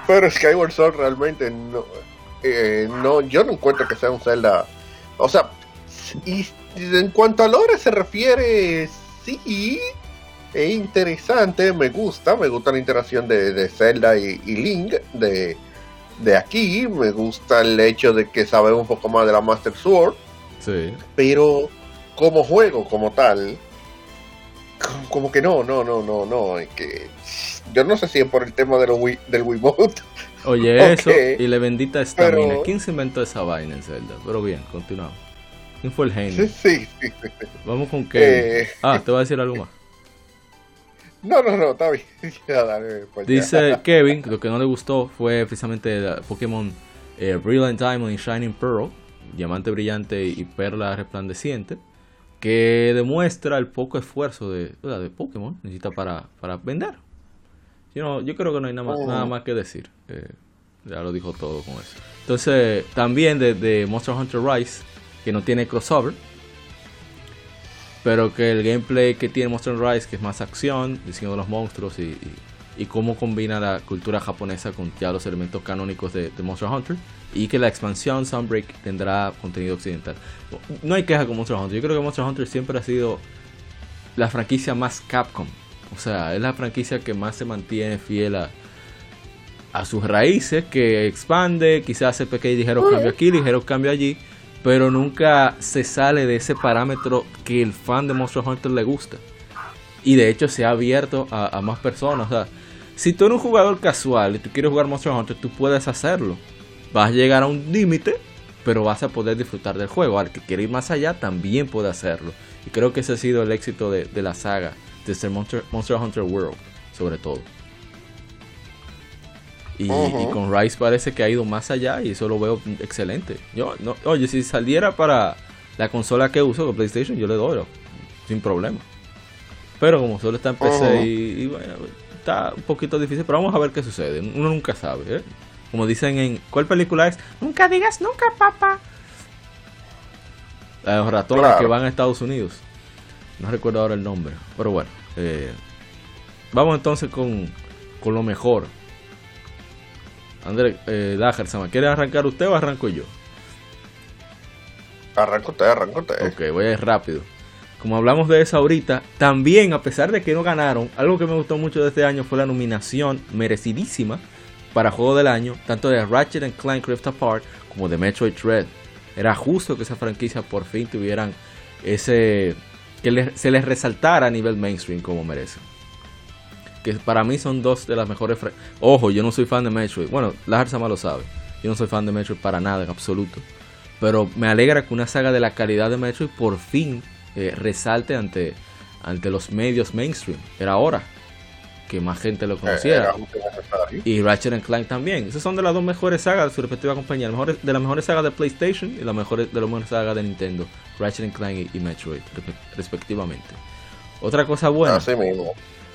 pero Skyward Sword realmente no, eh, no, yo no encuentro que sea un Zelda. O sea, y, en cuanto a lore se refiere, sí, es interesante, me gusta, me gusta la interacción de, de Zelda y, y Link de, de aquí, me gusta el hecho de que sabe un poco más de la Master Sword, Sí. pero como juego, como tal, como, que no, no, no, no, no, es que yo no sé si es por el tema de Wii- del Wiimote [laughs] Oye, eso y la bendita estamina. Pero- ¿Quién se inventó esa vaina en Zelda? Pero bien, continuamos. ¿Quién fue el genio? Sí, sí. Vamos con Kevin. Eh. Ah, te voy a decir algo más. [laughs] No, no, no, está bien. [laughs] Ya, dale, pues ya. Dice Kevin, que lo que no le gustó fue precisamente Pokémon eh, Brilliant Diamond y Shining Pearl, Diamante Brillante y Perla Resplandeciente, que demuestra el poco esfuerzo de, ¿verdad? de Pokémon necesita para, para vender. Yo, no- yo creo que no hay nada más, Oh. nada más que decir. Eh, ya lo dijo todo con eso. Entonces, también de, de Monster Hunter Rise, que no tiene crossover, pero que el gameplay que tiene Monster Hunter Rise, que es más acción, diseño de los monstruos y, y- y cómo combina la cultura japonesa con ya los elementos canónicos de, de Monster Hunter, y que la expansión Sunbreak tendrá contenido occidental. No hay queja con Monster Hunter, yo creo que Monster Hunter siempre ha sido la franquicia más Capcom. O sea, es la franquicia que más se mantiene fiel a, a sus raíces, que expande, quizás hace pequeños ligeros cambios aquí, ligeros cambios allí, pero nunca se sale de ese parámetro que el fan de Monster Hunter le gusta. Y de hecho se ha abierto a, a más personas. O sea, si tú eres un jugador casual y tú quieres jugar Monster Hunter, tú puedes hacerlo. Vas a llegar a un límite, pero vas a poder disfrutar del juego. Al que quiere ir más allá, también puede hacerlo. Y creo que ese ha sido el éxito de, de la saga, desde Monster, Monster Hunter World, sobre todo. Y, con Rise parece que ha ido más allá y eso lo veo excelente. Yo, no, oye, si saliera para la consola que uso, la PlayStation, yo le doy, sin problema. Pero como solo está en PC y, y bueno, está un poquito difícil, pero vamos a ver qué sucede. Uno nunca sabe, ¿eh? Como dicen en... ¿Cuál película es? Nunca digas nunca, papá. La de los ratones Claro. que van a Estados Unidos. No recuerdo ahora el nombre, pero bueno. eh, vamos entonces con, con lo mejor. André, eh, Dajersama, ¿quiere arrancar usted o arranco yo? Arranca usted, arranca usted. Ok, voy a ir rápido. Como hablamos de eso ahorita, también a pesar de que no ganaron, algo que me gustó mucho de este año fue la nominación merecidísima para Juego del Año, tanto de Ratchet and Clank Rift Apart como de Metroid Dread. Era justo que esa franquicia por fin tuvieran ese que se les resaltara a nivel mainstream como merecen. Que para mí son dos de las mejores. Ojo, yo no soy fan de Metroid. Bueno, la Sama lo sabe. Yo no soy fan de Metroid para nada, en absoluto. Pero me alegra que una saga de la calidad de Metroid por fin eh, resalte ante, ante los medios mainstream. Era hora que más gente lo conociera. y Ratchet Clank también. Esas son de las dos mejores sagas de su respectiva compañía. de las mejores sagas de PlayStation y las mejores, de las mejores sagas de Nintendo. Ratchet Clank y, Metroid, respectivamente. Otra cosa buena.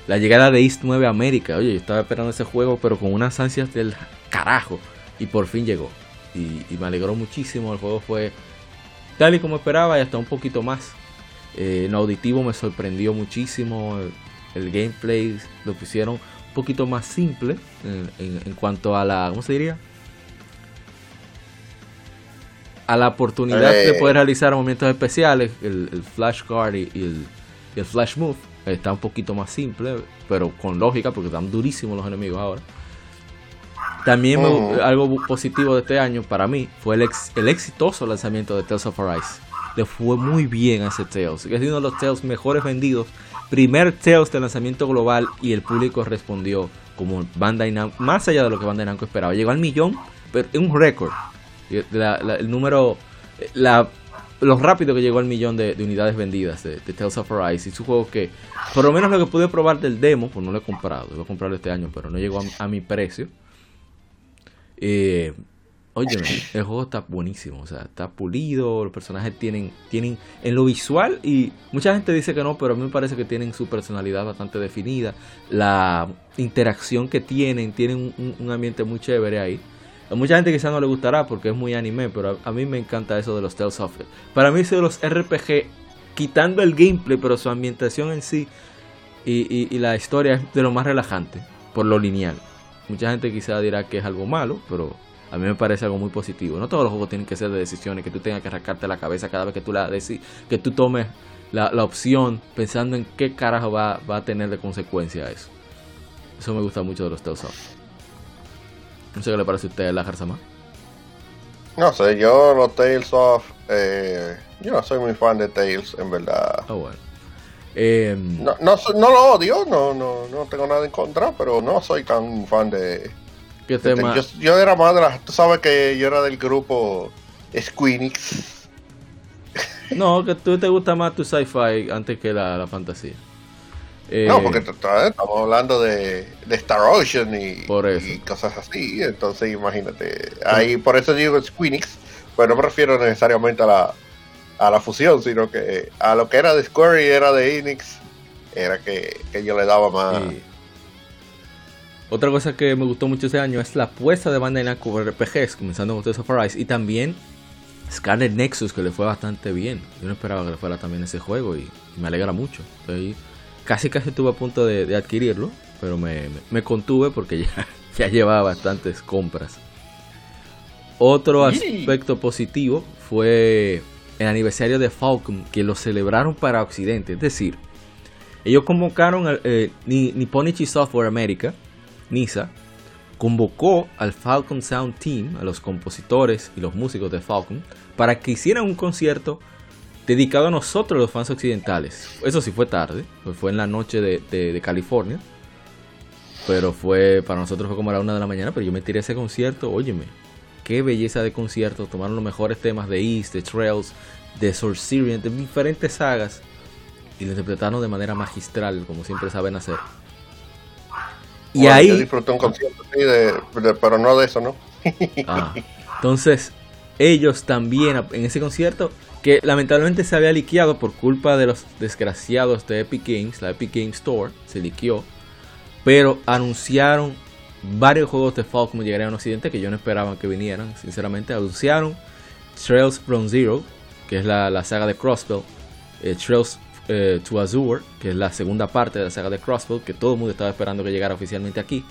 La llegada de East 9 a América. Oye, yo estaba esperando ese juego, pero con unas ansias del carajo. Y por fin llegó. Y, me alegró muchísimo. El juego fue tal y como esperaba y hasta un poquito más. Eh, en auditivo me sorprendió muchísimo el gameplay lo pusieron un poquito más simple en, cuanto a la, ¿cómo se diría? A la oportunidad de eh. poder realizar movimientos especiales, el, Flash Guard y, el, Flash Move está un poquito más simple, pero con lógica porque están durísimos los enemigos ahora. También algo positivo de este año para mí fue el, el exitoso lanzamiento de Tales of Arise. Le fue muy bien a ese es uno de los Tales mejores vendidos primer Tales de lanzamiento global y el público respondió como Bandai Namco, más allá de lo que Bandai Namco esperaba. Llegó al millón, pero es un récord. el número, la, lo rápido que llegó al millón de, unidades vendidas de, Tales of Arise. Y su juego que, por lo menos lo que pude probar del demo, pues no lo he comprado, lo voy a comprarlo este año, pero no llegó a, mi precio. Eh, Oye, el juego está buenísimo, o sea, está pulido, los personajes tienen, tienen en lo visual y mucha gente dice que no, pero a mí me parece que tienen su personalidad bastante definida, la interacción que tienen, tienen un, ambiente muy chévere ahí. A mucha gente quizás no le gustará porque es muy anime, pero a, mí me encanta eso de los Tales of Para mí eso de los RPG, quitando el gameplay, pero su ambientación en sí y, y la historia es de lo más relajante, por lo lineal. Mucha gente quizás dirá que es algo malo, pero a mí me parece algo muy positivo. No todos los juegos tienen que ser de decisiones, que tú tengas que rascarte la cabeza cada vez que tú la que tú tomes la, opción pensando en qué carajo va, a tener de consecuencia eso. Eso me gusta mucho de los Tales of. No sé qué le parece a usted, la Jarzama. No sé, yo los Tales of. Eh, yo no soy muy fan de Tales, en verdad. Ah, bueno. Em, no, no, no, lo odio, no, no, no tengo nada en contra, pero no soy tan fan de, ¿Qué tema? Yo, era más de la. Tú sabes que yo era del grupo Squeenix. No, que tú te gusta más tu sci-fi antes que la, fantasía. no, porque eh, estamos hablando de, Star Ocean y, cosas así. Entonces, imagínate. Ahí, por eso digo Squeenix, pero no me refiero necesariamente a la, a la fusión, sino que a lo que era de Square y era de Enix, era que, yo le daba más. Otra cosa que me gustó mucho ese año es la apuesta de Bandai Namco RPGs, comenzando con Tales of Arise y también Scarlet Nexus, que le fue bastante bien. Yo no esperaba que le fuera también ese juego y, me alegra mucho. casi casi estuve a punto de, adquirirlo, pero me, contuve porque [laughs] ya, ya llevaba bastantes compras. Otro aspecto positivo fue el aniversario de Falcon, que lo celebraron para Occidente. Es decir, ellos convocaron a eh, Nipponichi Software America NISA, convocó al Falcon Sound Team, a los compositores y los músicos de Falcon, para que hicieran un concierto dedicado a nosotros los fans occidentales. Eso sí fue tarde, pues fue en la noche de, California. Pero fue, para nosotros fue como a la una de la mañana, pero yo me tiré ese concierto, óyeme, qué belleza de concierto, tomaron los mejores temas de East, de Trails, de Sorcerian, de diferentes sagas, y lo interpretaron de manera magistral, como siempre saben hacer. Y ahí. Yo disfruté un concierto, pero no de eso, ¿no? Ah, entonces, ellos también en ese concierto, que lamentablemente se había liqueado por culpa de los desgraciados de Epic Games, la Epic Games Store, se liqueó, pero anunciaron varios juegos de Falcon llegarían a Occidente que yo no esperaba que vinieran, sinceramente. Anunciaron Trails from Zero, que es la, saga de Crossbell, eh, Trails eh, to Azure, que es la segunda parte de la saga de Crossbow, que todo el mundo estaba esperando que llegara oficialmente aquí.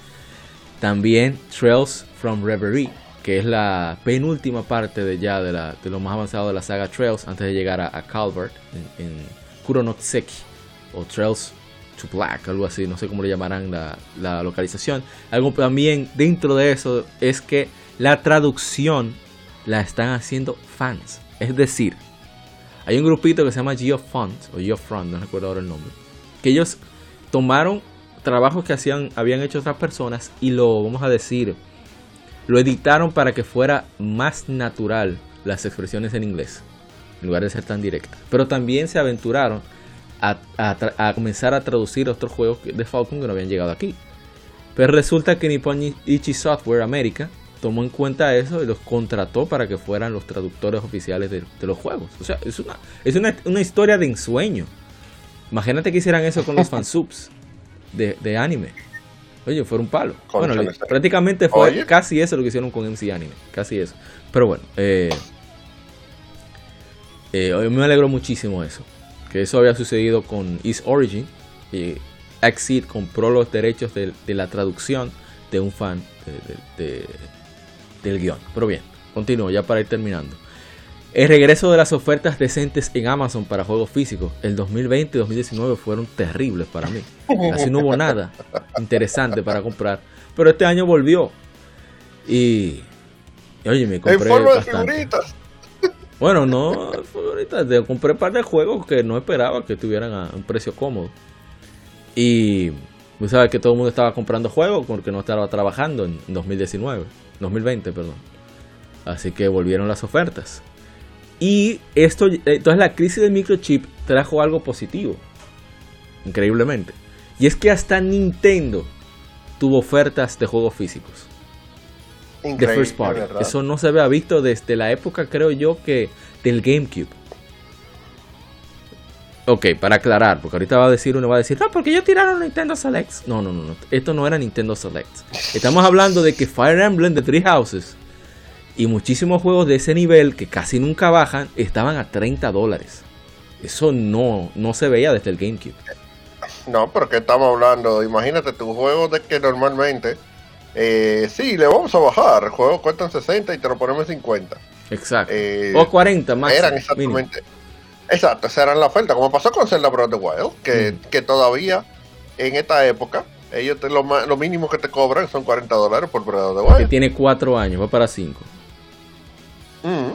También Trails from Reverie, que es la penúltima parte de ya de, la, de lo más avanzado de la saga Trails antes de llegar a, Calvert en, en Kuronotseki o Trails to Black, algo así, no sé cómo le llamarán la, la localización. Algo también dentro de eso es que la traducción la están haciendo fans, es decir, Hay un grupito que se llama GeoFront, o GeoFront, no recuerdo ahora el nombre, que ellos tomaron trabajos que hacían, habían hecho otras personas y lo, vamos a decir, lo editaron para que fuera más natural las expresiones en inglés, en lugar de ser tan directas. Pero también se aventuraron a, a comenzar a traducir otros juegos de Falcon que no habían llegado aquí. Pero resulta que Nippon Ichi Software America tomó en cuenta eso y los contrató para que fueran los traductores oficiales de, los juegos. O sea, es una, es una, historia de ensueño. Imagínate que hicieran eso con los [laughs] fansubs de, de anime. Oye, fue un palo. bueno, prácticamente fue casi eso lo que hicieron con MC Anime. Casi eso. Pero bueno, eh, eh, me alegro muchísimo eso. Que eso había sucedido con East Origin. Y Exit compró los derechos de, la traducción de un fan de, del guion. Pero bien, continúo ya para ir terminando. El regreso de las ofertas decentes en Amazon para juegos físicos, el 2020 y 2019 fueron terribles para mí. Así no hubo nada interesante para comprar. Pero este año volvió. Y, oye, me compré bastante. Bueno, no favoritas, compré un par de juegos que no esperaba que estuvieran a un precio cómodo. Y tú sabes que todo el mundo estaba comprando juegos porque no estaba trabajando en 2019, 2020, perdón. Así que volvieron las ofertas. Y esto, entonces la crisis del microchip trajo algo positivo, increíblemente. Y es que hasta Nintendo tuvo ofertas de juegos físicos. de first party. Eso no se había visto desde la época, creo yo, que del GameCube. Ok, para aclarar, porque ahorita va a decir uno va a decir, no, porque ellos tiraron Nintendo Selects. No, no, no, no, esto no era Nintendo Selects. Estamos hablando de que Fire Emblem de Three Houses y muchísimos juegos de ese nivel que casi nunca bajan estaban a 30 dólares. Eso no, no se veía desde el GameCube. No, pero que estamos hablando, imagínate tu juego de que normalmente, eh, sí, le vamos a bajar, el juego cuesta 60 y te lo ponemos en 50. Exacto. Eh, o 40 más. Eran exactamente. Exacto, esa era la oferta, como pasó con Zelda Breath of the Wild, que, mm. que todavía en esta época, ellos te, lo, lo, mínimo que te cobran son 40 dólares por Breath of the Wild. Que tiene 4 años, va para 5. Mm.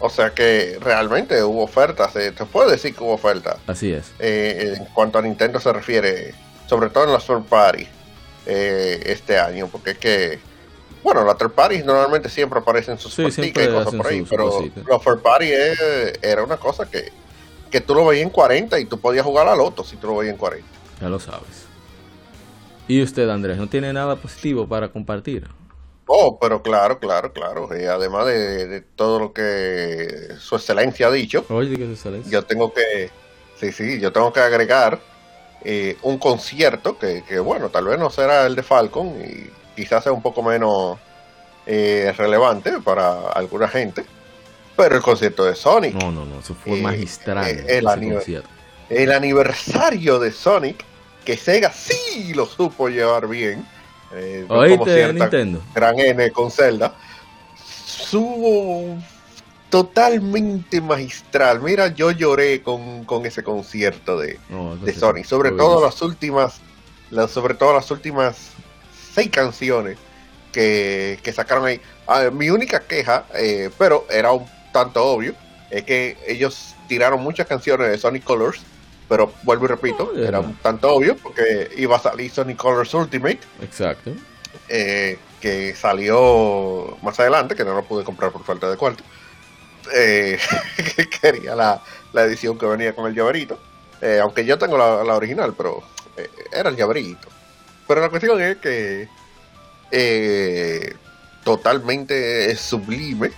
O sea que realmente hubo ofertas, se puede decir que hubo ofertas. Así es. Eh, en cuanto a Nintendo se refiere, sobre todo en la third party eh, este año, porque es que bueno, las third parties normalmente siempre aparecen sus sí, y cosas por ahí, pero los third party era una cosa que, que tú lo veías en 40 y tú podías jugar al otro si tú lo veías en 40. Ya lo sabes. ¿Y usted, Andrés, no tiene nada positivo para compartir? Oh, pero claro, claro, claro. Y además de, todo lo que su excelencia ha dicho, yo tengo que, sí, sí, yo tengo que agregar eh, un concierto que, que, bueno, tal vez no será el de Falcon y quizás sea un poco menos eh, relevante para alguna gente, pero el concierto de Sonic. No, no, no, eso fue eh, magistral. Eh, el, el, aniversario de Sonic, que Sega sí lo supo llevar bien. Oíste, Nintendo. Gran N con Zelda. Su totalmente magistral. Mira, yo lloré con, ese concierto de, de Sonic, sobre todo las últimas, las, sobre todo las últimas seis canciones que, sacaron ahí. Ah, mi única queja, eh, pero era un tanto obvio, es que ellos tiraron muchas canciones de Sonic Colors, pero vuelvo y repito, era un tanto obvio porque iba a salir Sonic Colors Ultimate. Exacto. Eh, que salió más adelante, que no lo pude comprar por falta de cuarto. Eh, [laughs] quería la, edición que venía con el llaverito. aunque yo tengo la, la original, pero era el llaverito. Pero la cuestión es que eh, totalmente sublime.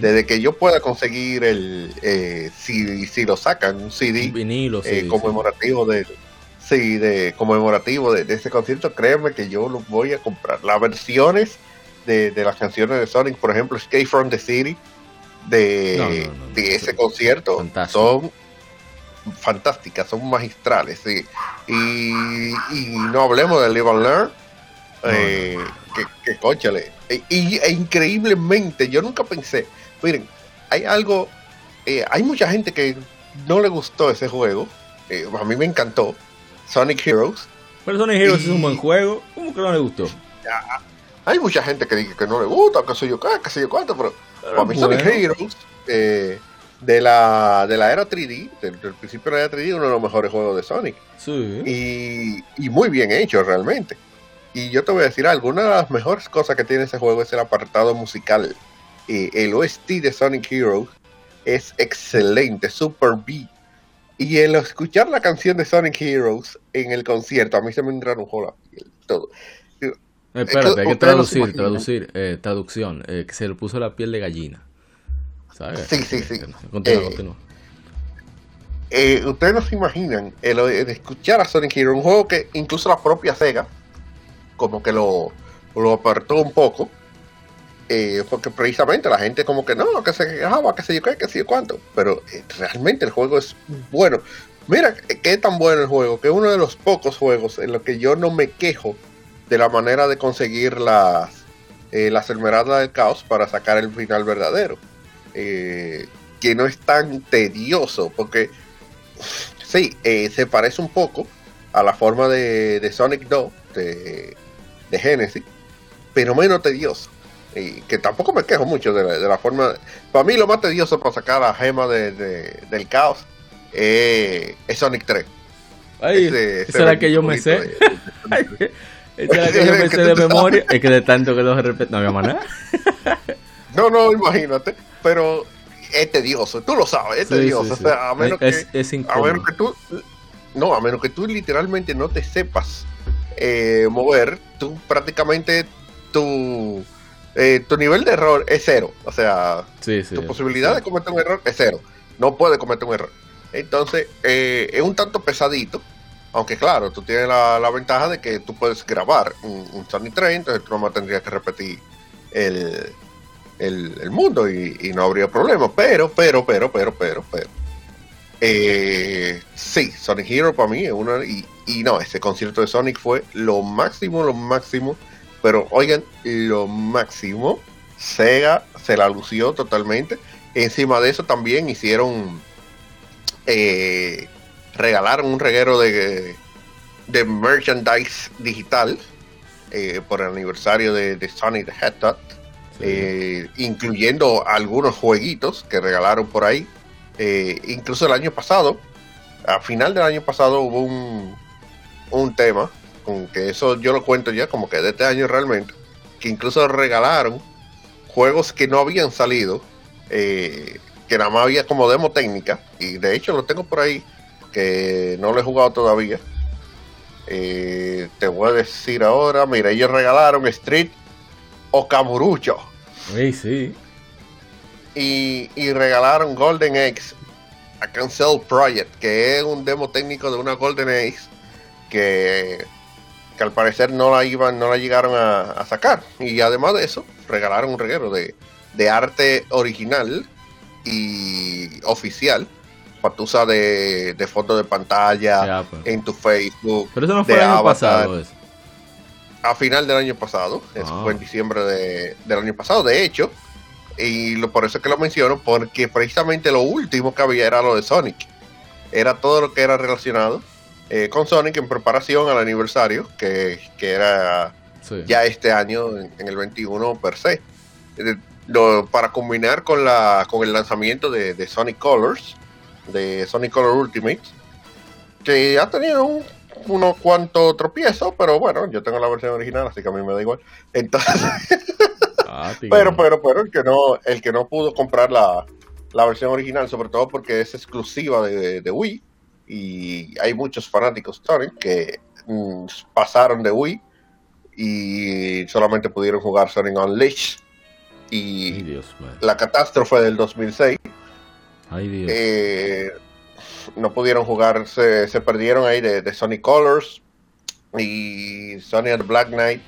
Desde que yo pueda conseguir el, eh, si, si lo sacan, un CD, eh, conmemorativo de sí, de conmemorativo de, ese concierto, créeme que yo lo voy a comprar. Las versiones de, las canciones de Sonic, por ejemplo, Escape from the City, de, ese concierto, son fantásticas, son magistrales, sí. Y, y no hablemos de Live and Learn, eh, que, que e, Y, e increíblemente, yo nunca pensé, miren, hay algo, eh, hay mucha gente que no le gustó ese juego, eh, a mí me encantó, Sonic Heroes. Pero Sonic Heroes es un buen juego, ¿cómo que no le gustó? hay mucha gente que dice que no le gusta, que soy yo, que sé yo cuánto, pero, a mí Sonic Heroes eh, de la, de la era 3D, del, del principio de la era 3D, uno de los mejores juegos de Sonic. Sí. Y, y muy bien hecho realmente. Y yo te voy a decir algo, una de las mejores cosas que tiene ese juego es el apartado musical. Eh, el OST de Sonic Heroes es excelente, super B. Y el escuchar la canción de Sonic Heroes en el concierto, a mí se me enranujó la piel, todo. Eh, espérate, hay que traducir, traducir, eh, traducción, eh, que se le puso la piel de gallina. ¿Sabes? Sí, sí, sí. Continúa, Eh, continúa. Eh, ustedes no se imaginan el, el escuchar a Sonic Heroes, un juego que incluso la propia Sega como que lo, lo apartó un poco. eh, porque precisamente la gente como que no, que se quejaba, que se yo qué, que sé yo cuánto. Pero realmente el juego es bueno. Mira es tan bueno el juego, que es uno de los pocos juegos en los que yo no me quejo de la manera de conseguir las, eh, las esmeraldas del caos para sacar el final verdadero. Eh, que no es tan tedioso, porque sí, eh, se parece un poco a la forma de, de Sonic 2 de, de Genesis, pero menos tedioso. Y que tampoco me quejo mucho de la, de la forma. Para mí, lo más tedioso para sacar la gema de, de- del caos eh, es Sonic 3. Ay, Ese- esa ese [laughs] es la que yo me sé. Esa es la que yo me Que sé tú de [laughs] memoria. Es que de tanto que lo repito, no había más nada. No, no, imagínate. Pero es tedioso, tú lo sabes, es Sí, tedioso. sí. O sea, a menos Es- que. es a incómodo. menos que tú. No, a menos que tú literalmente no te sepas eh, mover, tú prácticamente tu, eh, tu nivel de error es cero. O sea, Sí, sí. tu posibilidad sí. de cometer un error es cero. No puedes cometer un error. Entonces, eh, es un tanto pesadito. Aunque claro, tú tienes la, la ventaja de que tú puedes grabar un, un Sonic 3, entonces tú nomás tendrías que repetir el, el, mundo y, y no habría problema. Pero, pero, pero, pero, pero, pero. Eh, sí, Sonic Hero para mí es una. Y, y no, ese concierto de Sonic fue lo máximo, lo máximo. Pero oigan, lo máximo. Sega se la lució totalmente. Encima de eso también hicieron. Eh, regalaron un reguero de, de merchandise digital eh, por el aniversario de, de Sonic the Hedgehog Eh, incluyendo algunos jueguitos que regalaron por ahí. Eh, incluso el año pasado, a final del año pasado hubo un, un tema, con que eso yo lo cuento ya como que de este año realmente, que incluso regalaron juegos que no habían salido, eh, que nada más había como demo técnica, y de hecho lo tengo por ahí, que no lo he jugado todavía. Te voy a decir ahora, mira, ellos regalaron Street Okamurucho Sí, sí. y, y regalaron Golden Eggs a Cancel Project, que es un demo técnico de una Golden Eggs que, que al parecer no la iban, no la llegaron a, a sacar. Y además de eso, regalaron un reguero de, de arte original y oficial, patusa de, de foto de pantalla Ya, pues. en tu Facebook, Pero eso no fue de el año pasado. Eso. A final del año pasado. Eso Ah. fue en diciembre de- del año pasado, de hecho. Y lo, por eso es que lo menciono, porque precisamente lo último que había era lo de Sonic. Era todo lo que era relacionado eh, con Sonic en preparación al aniversario, que, que era Sí. ya este año, en, en el 21 per se. Eh, lo- para combinar con, la, con el lanzamiento de, de Sonic Colors, de Sonic Color Ultimate, que ha tenido un, unos cuantos tropiezos, pero bueno, yo tengo la versión original, así que a mí me da igual. Entonces, [laughs] Ah, pero, pero, pero el que no, el que no pudo comprar la, la versión original, sobre todo porque es exclusiva de, de Wii, y hay muchos fanáticos Sonic que mm, pasaron de Wii y solamente pudieron jugar Sonic Unleashed y Ay, Dios, la catástrofe del 2006 Ay, Dios. eh, no pudieron jugar, se, se perdieron ahí de, de Sonic Colors y Sonic Black Knight.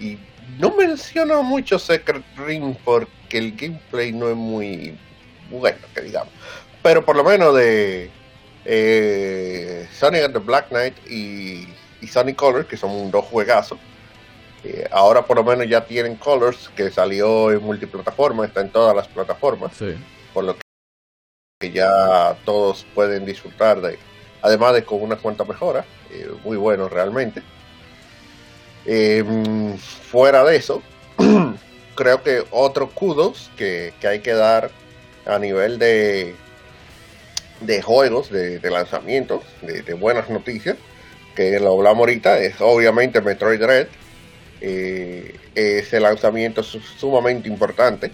Y no menciono mucho Secret Ring porque el gameplay no es muy bueno, que digamos. Pero por lo menos de eh, Sonic and the Black Knight y, y Sonic Colors, que son dos juegazos. eh, ahora por lo menos ya tienen Colors, que salió en multiplataforma, está en todas las plataformas Sí. por lo ya todos pueden disfrutar de además de con una cuanta mejora eh, muy bueno realmente Eh, fuera de eso [clears throat] creo que otro kudos que, que hay que dar a nivel de, de juegos, de, lanzamientos, de, buenas noticias, que lo hablamos ahorita, es obviamente Metroid Red. Eh, ese lanzamiento es sumamente importante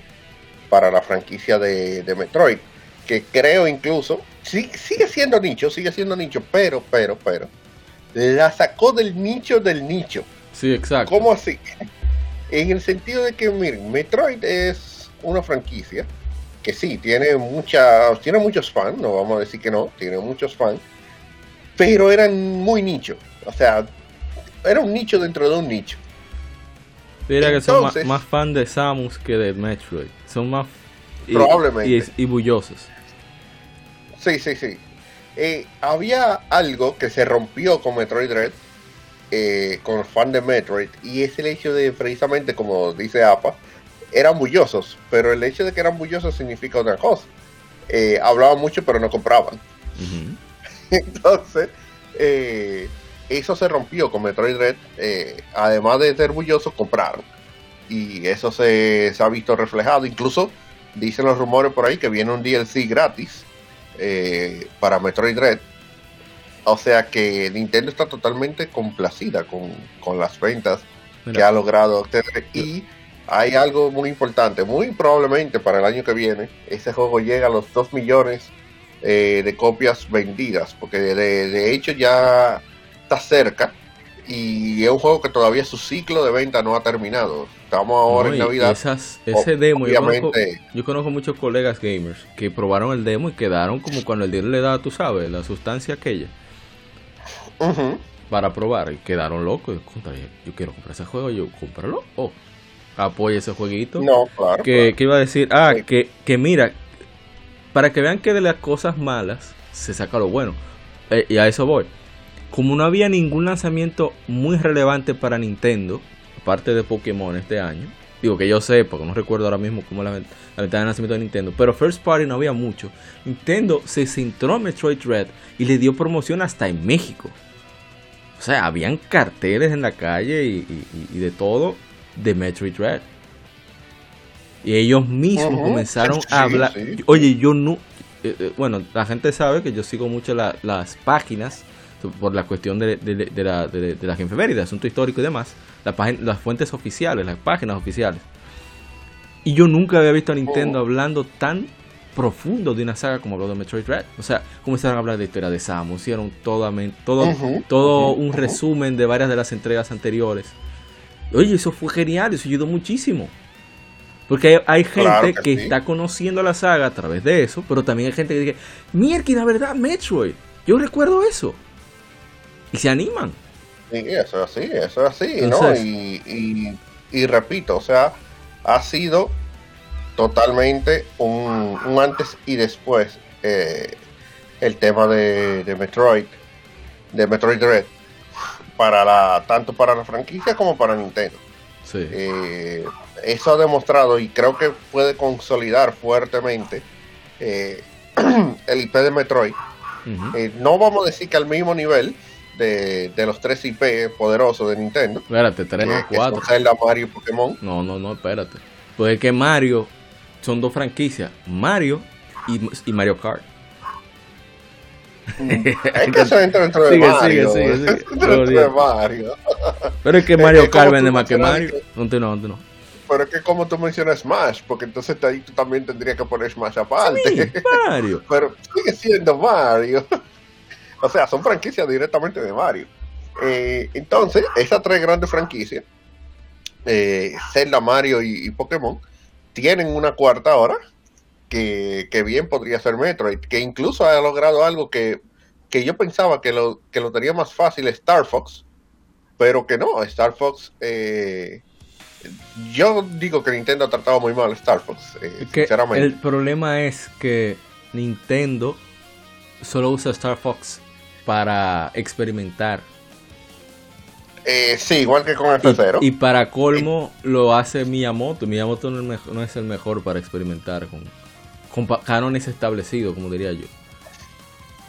para la franquicia de Metroid, que creo incluso, sí, sigue siendo nicho, sigue siendo nicho, pero, pero, pero, la sacó del nicho del nicho. Sí, exacto. ¿Cómo así? En el sentido de que, miren, Metroid es una franquicia que sí, tiene mucha, tiene muchos fans, no vamos a decir que no, tiene muchos fans, pero eran muy nicho. O sea, era un nicho dentro de un nicho. Diría que son más, más fan de Samus que de Metroid. Son más. Y- Probablemente. Y, y bullosos. Sí, sí, sí. Eh, había algo que se rompió con Metroid Red, eh, con los fans de Metroid, y es el hecho de, precisamente como dice APA, eran bullosos, pero el hecho de que eran bullosos significa otra cosa. Eh, hablaban mucho, pero no compraban. [laughs] Entonces, eh, eso se rompió con Metroid Red. además de ser bullosos, compraron. Y eso se, se ha visto reflejado. Incluso dicen los rumores por ahí que viene un DLC gratis eh, para Metroid Red. O sea que Nintendo está totalmente complacida con, con las ventas que ha logrado obtener. Y hay algo muy importante. Muy probablemente para el año que viene, ese juego llega a los 2 millones eh, de copias vendidas. Porque de, de hecho ya está cerca. Y es un juego que todavía su ciclo de venta no ha terminado. Estamos ahora no, en Navidad. esas- ese demo, yo conozco, obviamente- yo conozco muchos colegas gamers que probaron el demo y quedaron como cuando el dealer le da, tú sabes, la sustancia aquella para probar y quedaron locos. Y, "Contra, Yo quiero comprar ese juego, yo cómpralo. Oh, apoya ese jueguito. No, claro. que, claro. que iba a decir, ah, Sí. que, que mira, para que vean que de las cosas malas se saca lo bueno. Eh, y a eso voy. Como no había ningún lanzamiento muy relevante para Nintendo, aparte de Pokémon este año, digo que yo sé, porque no recuerdo ahora mismo cómo la, la ventana de lanzamiento de Nintendo, pero First Party no había mucho. Nintendo se centró en Metroid Red y le dio promoción hasta en México. O sea, habían carteles en la calle y, y- y- y de todo de Metroid Red. Y ellos mismos comenzaron Sí, a hablar. sí. Oye, yo no. eh, eh, bueno, la gente sabe que yo sigo mucho la- las páginas por la cuestión de, de, de la, de, de las efemérides, asunto histórico y demás. La las fuentes oficiales, las páginas oficiales. Y yo nunca había visto a Nintendo Oh. hablando tan profundo de una saga como habló de Metroid Red. O sea, comenzaron a hablar de la historia de Samus, hicieron toda, todo, un resumen de varias de las entregas anteriores. Oye, eso fue genial, eso ayudó muchísimo. Porque hay, hay gente Claro que, que sí. está conociendo la saga a través de eso, pero también hay gente que dice, mierda, la verdad, Metroid, yo recuerdo eso. Y se animan. Sí, eso es así, eso es así, ¿no? Y, y, y repito, o sea, ha sido totalmente un, un antes y después eh, el tema de, de Metroid, de Metroid Red, para la, tanto para la franquicia como para Nintendo. Sí. Eh, eso ha demostrado y creo que puede consolidar fuertemente eh, [clears throat] el IP de Metroid. Eh, no vamos a decir que al mismo nivel de, de los tres IP poderosos de Nintendo. Espérate, tres, no, que cuatro. Zelda, Mario y Pokémon. No, no, no, espérate. Pues es que Mario son dos franquicias, Mario y, y Mario Kart. Es que eso entra dentro de Sigue, Mario. sigue, sigue, sigue. [laughs] dentro de Mario. Pero es que Es Mario que Kart vende más que Mario. No, no, no. Pero es que como tú mencionas Smash, porque entonces ahí tú también tendrías que poner Smash aparte. Sí, Mario. [laughs] pero sigue siendo Mario. O sea, son franquicias directamente de Mario. Eh, entonces, esas tres grandes franquicias, eh, Zelda, Mario y, y Pokémon, tienen una cuarta ahora, que, que bien podría ser Metroid, que incluso ha logrado algo que, que yo pensaba que lo, que lo tenía más fácil Star Fox, pero que no, Star Fox... eh, yo digo que Nintendo ha tratado muy mal a Star Fox, eh, sinceramente. el problema es que Nintendo solo usa Star Fox para experimentar. Eh, sí, igual que con el Y, tercero. y para colmo lo hace Miyamoto. Miyamoto no no es el mejor para experimentar con, con cánones establecidos, como diría yo.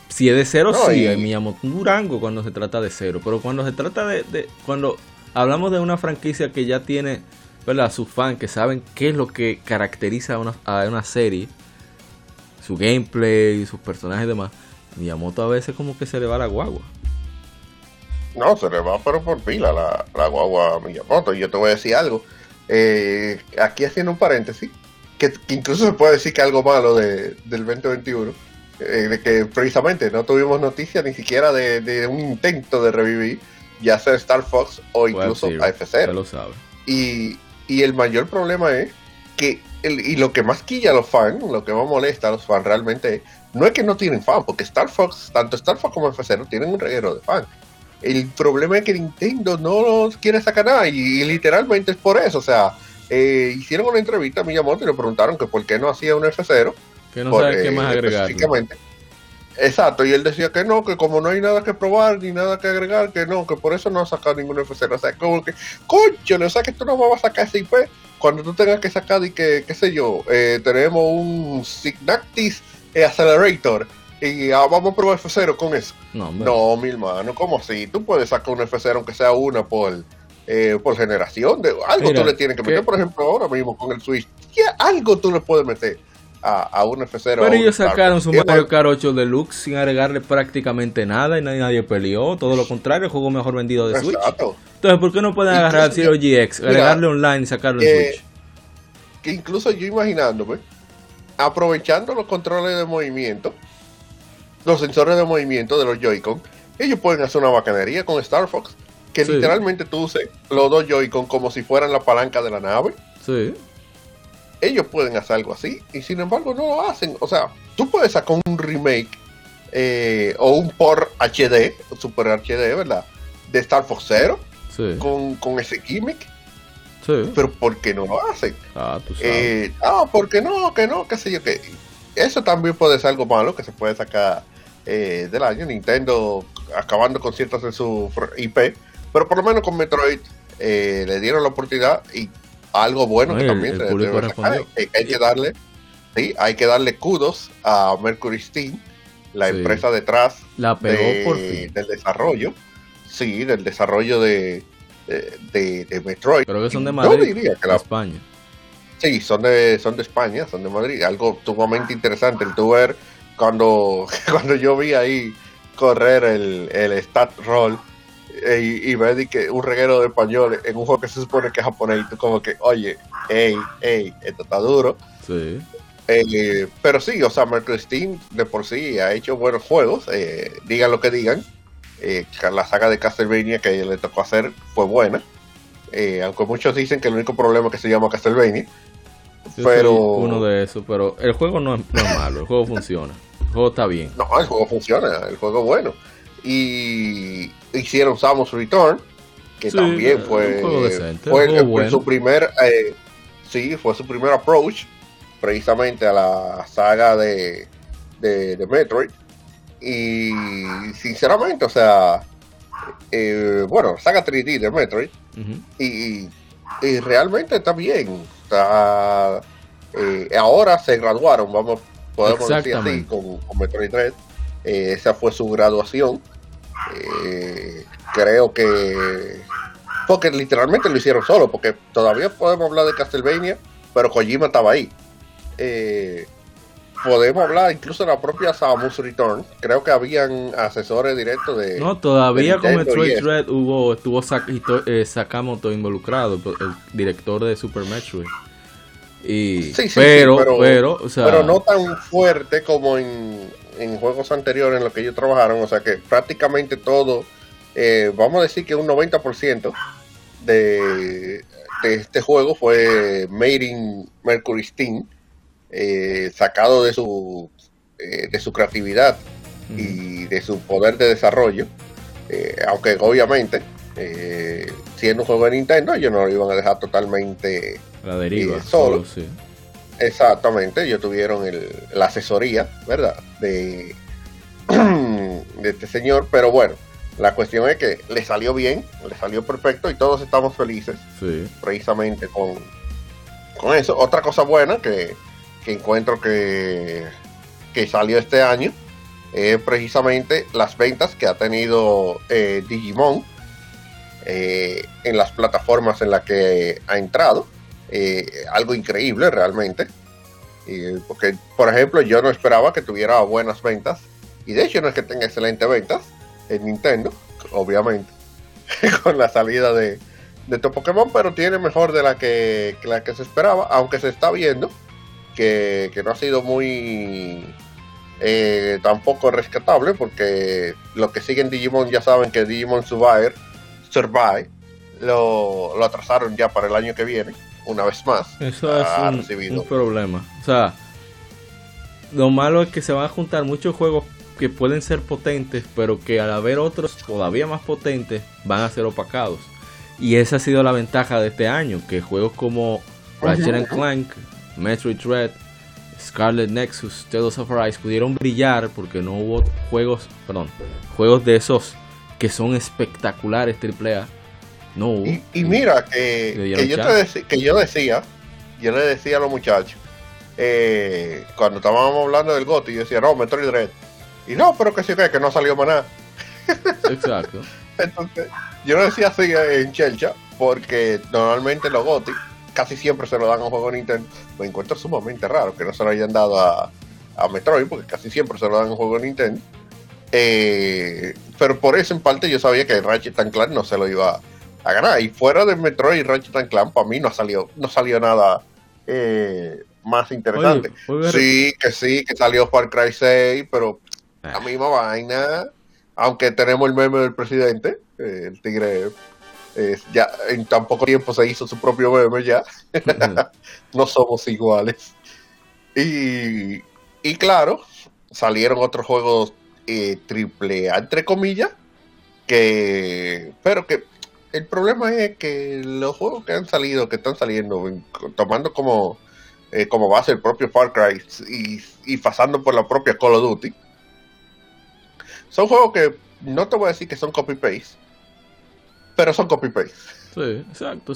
Si es de cero, No, sí, y- hay Miyamoto un Durango cuando se trata de cero. Pero cuando se trata de, de- Cuando hablamos de una franquicia que ya tiene, ¿verdad? Sus fans que saben qué es lo que caracteriza a una, a una serie. su gameplay, sus personajes y demás, Miyamoto a veces como que se le va la guagua. No, se le va pero por pila la, la guagua a Miyamoto. Y yo te voy a decir algo. Eh, aquí haciendo un paréntesis, que, incluso se puede decir que algo malo de, del 2021, eh, de que precisamente no tuvimos noticia ni siquiera de, un intento de revivir, ya sea Star Fox o incluso AF0. Lo sabe. Y, y el mayor problema es que, el, y lo que más quilla a los fans, lo que más molesta a los fans realmente no es que no tienen fans, porque Star Fox, tanto Star Fox como F0 tienen un reguero de fans. El problema es que Nintendo no los quiere sacar nada y, literalmente es por eso. O sea, eh, hicieron una entrevista a Miyamoto y le preguntaron que por qué no hacía un F0. Que no sabe qué más eh, agregar. Exacto, y él decía que no, que como no hay nada que probar ni nada que agregar, que no, que por eso no ha sacado ningún F0. O sea, como que, coño, o sea, que tú no vas a sacar ese IP cuando tú tengas que sacar y que, qué sé yo, eh, tenemos un Signactis Accelerator y ah, vamos a probar F0 con eso. No, no, mi hermano, ¿cómo así? Tú puedes sacar un F0 aunque sea una por, eh, por generación. De, algo tú le tienes que meter, por ejemplo, ahora mismo con el Switch. Algo tú le puedes meter a, a un F0. Pero ellos sacaron su Mario Kart 8 Deluxe sin agregarle prácticamente nada y nadie, nadie peleó. Todo lo contrario, el juego mejor vendido de Switch. Entonces, ¿por qué no pueden agarrar el Zero GX, agregarle online y sacarlo en Switch? Que incluso yo imaginándome, aprovechando los controles de movimiento, los sensores de movimiento de los Joy-Con, ellos pueden hacer una bacanería con Star Fox, que literalmente tú uses los dos Joy-Con como si fueran la palanca de la nave. Sí. Ellos pueden hacer algo así, y sin embargo no lo hacen. O sea, tú puedes sacar un remake eh, o un por HD, Super HD, ¿verdad? De Star Fox Zero, con, con ese gimmick. Sí. Pero ¿por qué no lo hacen? Ah, tú sabes. Eh, ah, ¿por qué no? Que no, qué sé yo, que eso también puede ser algo malo que se puede sacar eh, del año. Nintendo acabando con ciertas de su IP, pero por lo menos con Metroid eh, le dieron la oportunidad y algo bueno que también eh, hay que darle, sí, hay que darle kudos a Mercury Steam, la empresa detrás la del desarrollo, sí, del desarrollo de, de, Metroid. Pero que son de Madrid, de España. Sí, son de, son de España, son de Madrid. Algo sumamente interesante el tu ver cuando, [laughs] cuando yo vi ahí correr el, el stat roll eh, y, y ver que un reguero de español en un juego que se supone que es japonés y tú como que, oye, hey, hey, esto está duro. Sí. Eh, pero sí, o sea, Mercury Steam de por sí ha hecho buenos juegos, eh, digan lo que digan. La saga de Castlevania que le tocó hacer fue buena. aunque muchos dicen que el único problema es que se llama Castlevania pero uno de esos, pero el juego no es, malo, el juego funciona, el juego está bien. No, el juego funciona, el juego es bueno. Y hicieron Samus Return, que también fue, fue, su primer, eh, sí, fue su primer approach precisamente a la saga de, de, Metroid. Y sinceramente, o sea, eh, bueno, saga 3D de Metroid. y, y realmente está bien. Eh, ahora se graduaron, vamos, podemos decir así, con, Metroid 3. Eh, esa fue su graduación. Creo que. Porque literalmente lo hicieron solo, porque todavía podemos hablar de Castlevania, pero Kojima estaba ahí. Podemos hablar incluso de la propia Samus Return. Creo que habían asesores directos de. No, todavía con Metroid Dread hubo, estuvo Sakamoto involucrado, el director de Super Metroid. Y, sí, sí, pero, pero, pero, no tan fuerte como en, juegos anteriores en los que ellos trabajaron. O sea que prácticamente todo, eh, vamos a decir que un 90% de, de este juego fue made in Mercury Steam, eh, sacado de su, eh, de su creatividad y de su poder de desarrollo. aunque obviamente, siendo un juego de Nintendo, ellos no lo iban a dejar totalmente la deriva. solo. sí. Exactamente, ellos tuvieron la asesoría, ¿verdad? De, [clears throat] de este señor, pero bueno, la cuestión es que le salió bien, le salió perfecto y todos estamos felices. Sí. Precisamente con, con eso. Otra cosa buena que, encuentro que, que salió este año es precisamente las ventas que ha tenido eh, Digimon eh, en las plataformas en las que ha entrado. Eh, algo increíble realmente. Porque, por ejemplo, yo no esperaba que tuviera buenas ventas. Y de hecho no es que tenga excelentes ventas en Nintendo, obviamente, [laughs] con la salida de, de tu Pokémon, pero tiene mejor de la que, la que se esperaba, aunque se está viendo que, no ha sido muy eh, tampoco rescatable, porque lo que siguen Digimon ya saben que Digimon Survive, Survive lo, lo atrasaron ya para el año que viene una vez más. Eso es un, problema. O sea, lo malo es que se van a juntar muchos juegos que pueden ser potentes, pero que al haber otros todavía más potentes, van a ser opacados. Y esa ha sido la ventaja de este año, que juegos como Ratchet Clank, Metroid Dread, Scarlet Nexus, Tales of Arise pudieron brillar porque no hubo juegos, perdón, juegos de esos que son espectaculares AAA no. Y, mira, que, que, yo te que yo decía, yo le decía a los muchachos, eh, cuando estábamos hablando del GOTI, yo decía, no, Metroid Dread. Y no, pero que sí que, que no salió más nada. [laughs] Exacto. Entonces, yo lo decía así en Chelcha, porque normalmente los GOTI casi siempre se lo dan a un juego de Nintendo. Me encuentro sumamente raro que no se lo hayan dado a, a Metroid, porque casi siempre se lo dan a un juego de Nintendo. Eh, pero por eso en parte yo sabía que Ratchet Clank no se lo iba a ganar. Y fuera de Metroid y Ratchet Clank, para mí no salió, no salió nada eh, más interesante. sí, que sí, que salió Far Cry 6, pero la ah. misma vaina. Aunque tenemos el meme del presidente, eh, el tigre ya en tan poco tiempo se hizo su propio meme ya. [laughs] no somos iguales. Y, y claro, salieron otros juegos eh, triple A, entre comillas, que pero que el problema es que los juegos que han salido, que están saliendo, tomando como, eh, como base el propio Far Cry y, pasando por la propia Call of Duty, son juegos que no te voy a decir que son copy-paste, pero son copy-paste. Sí, exacto.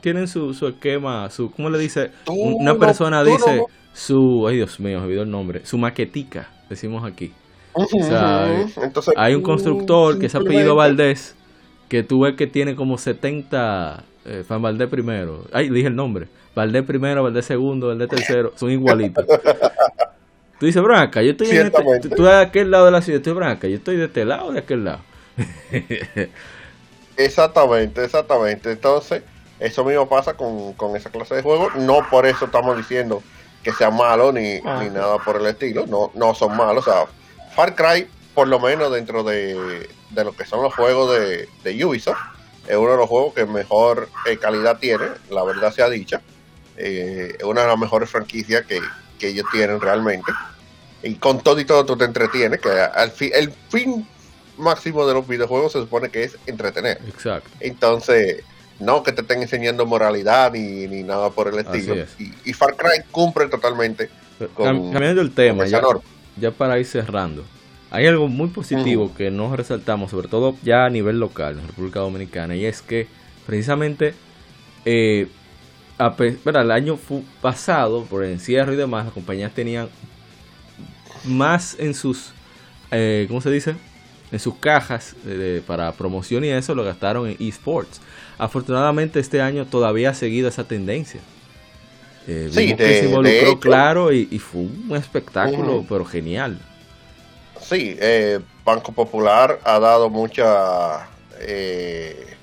tienen, su, su, esquema, su, ¿cómo le dice? Una persona dice su, ay Dios mío, me olvidó el nombre, su maquetica, decimos aquí. o sea, hay un constructor que se ha pedido Valdés que tú ves que tiene como 70 eh, Fan Valdés primero. Ay, dije el nombre. Valdés primero, Valdés segundo, Valdés tercero. Son igualitos. tú dices, Branca, yo estoy en este, tú, de aquel lado de la ciudad, estoy Branca, yo estoy de este lado o de aquel lado. [laughs] exactamente, exactamente. Entonces, eso mismo pasa con, con, esa clase de juegos. No por eso estamos diciendo que sea malo ni, ah. ni nada por el estilo. No, no son malos. O sea, Far Cry por lo menos dentro de, lo que son los juegos de, de, Ubisoft, es uno de los juegos que mejor eh, calidad tiene, la verdad sea dicha. Eh, es una de las mejores franquicias que, ellos tienen realmente. Y con todo y todo tú te entretienes, que al fin, el fin máximo de los videojuegos se supone que es entretener. Exacto. Entonces, no que te estén enseñando moralidad ni, nada por el estilo. Y, Far Cry cumple totalmente con, Cambiando el tema, ya, ya para ir cerrando. Hay algo muy positivo que nos resaltamos, sobre todo ya a nivel local en República Dominicana, y es que precisamente eh, el año pasado, por el encierro y demás, las compañías tenían más en sus, eh, ¿cómo se dice? En sus cajas para promoción y eso lo gastaron en esports. Afortunadamente este año todavía ha seguido esa tendencia. Eh, sí, que se involucró claro y, fue un espectáculo, pero genial sí, eh, Banco Popular ha dado mucha eh,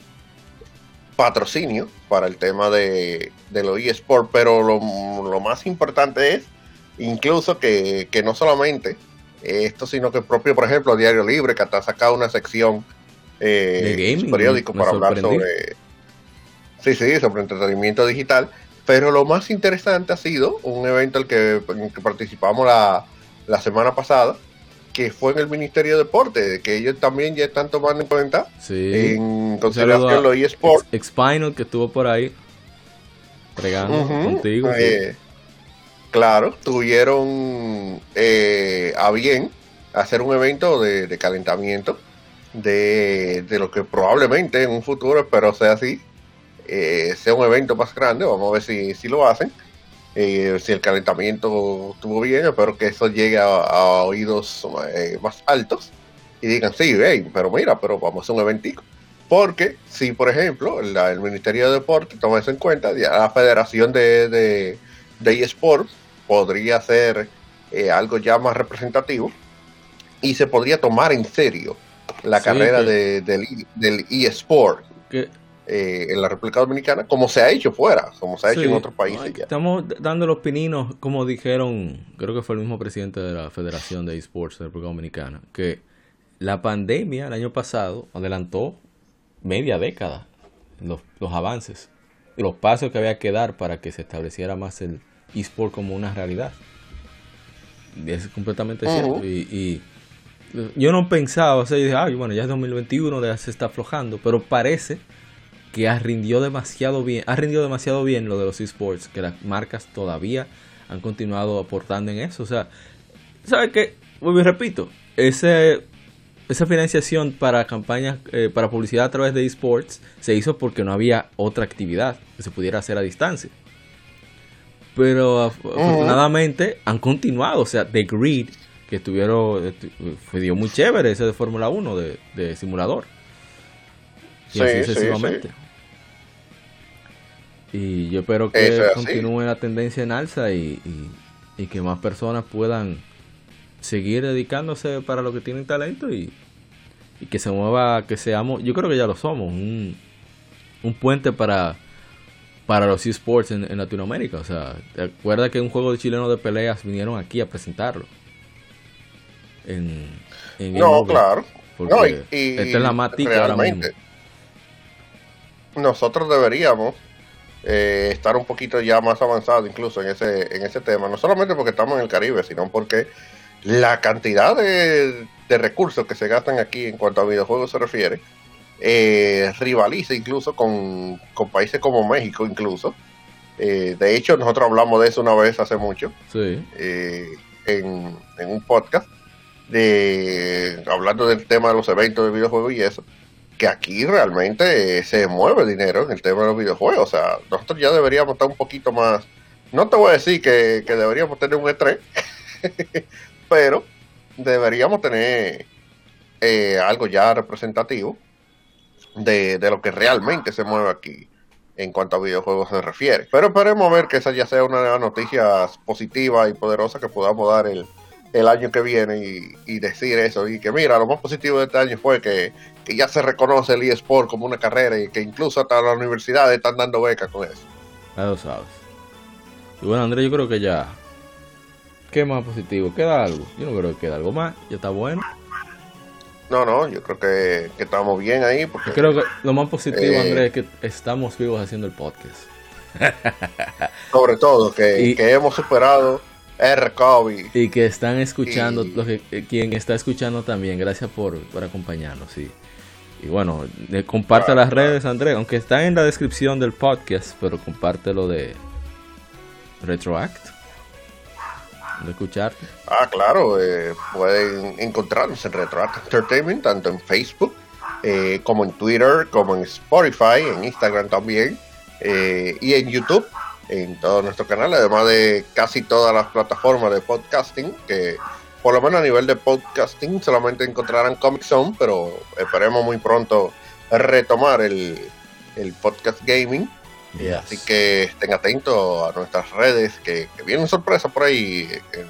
patrocinio para el tema de, de los eSports, pero lo, más importante es incluso que, no solamente esto, sino que el propio, por ejemplo, Diario Libre, que hasta ha sacado una sección eh, de periódico para hablar sobre, sí, sí, sobre entretenimiento digital. Pero lo más interesante ha sido un evento al que, en el que participamos la, la semana pasada, que fue en el Ministerio de Deporte, que ellos también ya están tomando en cuenta en consideración los eSports. Expinal que estuvo por ahí regando contigo. Eh, claro, tuvieron eh, a bien hacer un evento de, calentamiento de, lo que probablemente en un futuro, espero sea así, eh, sea un evento más grande, vamos a ver si, si lo hacen eh, si el calentamiento estuvo bien, espero que eso llegue a, oídos más altos y digan, sí, pero mira, pero vamos a hacer un eventico. Porque si, por ejemplo, el Ministerio de Deporte toma eso en cuenta, ya la Federación de, de, de podría ser eh, algo ya más representativo y se podría tomar en serio la carrera de, del, del eSport eh, en la República Dominicana, como se ha hecho fuera, como se ha hecho en otros países. Estamos dando los pininos, como dijeron, creo que fue el mismo presidente de la Federación de eSports de la República Dominicana, que la pandemia el año pasado adelantó media década los, los avances, los pasos que había que dar para que se estableciera más el eSport como una realidad. es completamente cierto. Y, yo no pensaba, o sea, yo dije, ay, bueno, ya es 2021, ya se está aflojando, pero parece que ha rindido demasiado bien, ha rendido demasiado bien lo de los esports, que las marcas todavía han continuado aportando en eso. O sea, ¿sabes qué? Muy repito, ese esa financiación para campañas, eh, para publicidad a través de esports, se hizo porque no había otra actividad que se pudiera hacer a distancia. Pero afortunadamente han continuado, o sea, The Grid, que estuvieron, fue dio muy chévere ese de Fórmula 1, de, simulador. Y así sucesivamente. Y yo espero que continúe la tendencia en alza y que más personas puedan seguir dedicándose para lo que tienen talento y, que se mueva, que seamos, yo creo que ya lo somos, un, puente para, para los esports en, en, Latinoamérica. O sea, ¿te acuerdas que un juego de chileno de peleas vinieron aquí a presentarlo? En, no, claro. No, y, esta es la matica Nosotros deberíamos eh, estar un poquito ya más avanzados incluso en ese, en ese tema, no solamente porque estamos en el Caribe, sino porque la cantidad de, recursos que se gastan aquí en cuanto a videojuegos se refiere, eh, rivaliza incluso con, países como México incluso. Eh, de hecho, nosotros hablamos de eso una vez hace mucho, eh, en, un podcast, de hablando del tema de los eventos de videojuegos y eso, que aquí realmente se mueve dinero en el tema de los videojuegos. O sea, nosotros ya deberíamos estar un poquito más... No te voy a decir que, que deberíamos tener un estrés, [laughs] pero deberíamos tener eh, algo ya representativo de, lo que realmente se mueve aquí en cuanto a videojuegos se refiere. Pero esperemos ver que esa ya sea una noticia positiva y poderosa que podamos dar el, año que viene y, decir eso. Y que mira, lo más positivo de este año fue que, ya se reconoce el eSport como una carrera y que incluso hasta las universidades están dando becas con eso. Ya lo sabes. Y bueno, Andrés, yo creo que ya ¿Qué más positivo? ¿Queda algo? Yo no creo que queda algo más. Ya está bueno. No, no, yo creo que, estamos bien ahí. Porque, creo que lo más positivo, eh, Andrés, es que estamos vivos haciendo el podcast. [laughs] Sobre todo, que, hemos superado el COVID. Y que están escuchando, que, eh, quien está escuchando también, gracias por, acompañarnos. Y, y bueno, comparte las redes, Andrés, aunque está en la descripción del podcast, pero comparte lo de Retroact de escucharte. Ah, claro, eh, pueden encontrarnos en RetroAct Entertainment, tanto en Facebook eh, como en Twitter, como en Spotify, en Instagram también, eh, y en YouTube, en todo nuestro canal, además de casi todas las plataformas de podcasting, que por lo menos a nivel de podcasting solamente encontrarán Comic Zone, pero esperemos muy pronto retomar el, el podcast gaming Así que estén atentos a nuestras redes, que, vienen sorpresas por ahí el,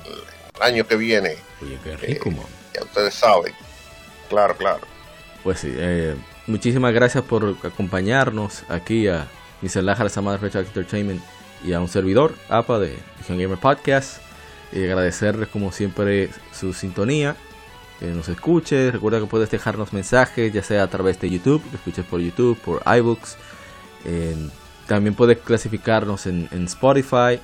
año que viene. Oye, qué rico, eh, Ya ustedes saben. Claro, claro. Pues sí, eh, muchísimas gracias por acompañarnos aquí a Mr. Lajar Samad Richard Entertainment y a un servidor, APA de Vision Gamer Podcast. Y agradecerles como siempre su sintonía, que nos escuche. Recuerda que puedes dejarnos mensajes, ya sea a través de YouTube, que escuches por YouTube, por iBooks, en también puedes clasificarnos en, Spotify.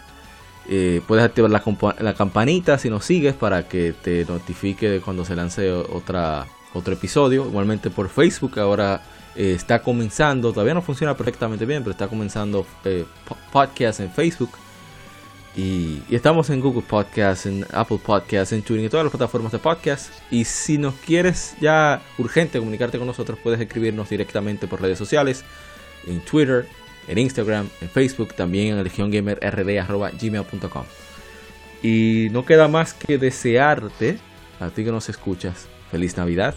Eh, puedes activar la, la, campanita si nos sigues para que te notifique cuando se lance otra, otro episodio. Igualmente por Facebook ahora eh, está comenzando, todavía no funciona perfectamente bien, pero está comenzando eh, podcast en Facebook. Y, estamos en Google Podcast, en Apple Podcast, en Tuning, en todas las plataformas de podcast. Y si nos quieres ya urgente comunicarte con nosotros, puedes escribirnos directamente por redes sociales, en Twitter, en Instagram, en Facebook, también en legiongamerrd.gmail.com. Y no queda más que desearte, a ti que nos escuchas, feliz Navidad,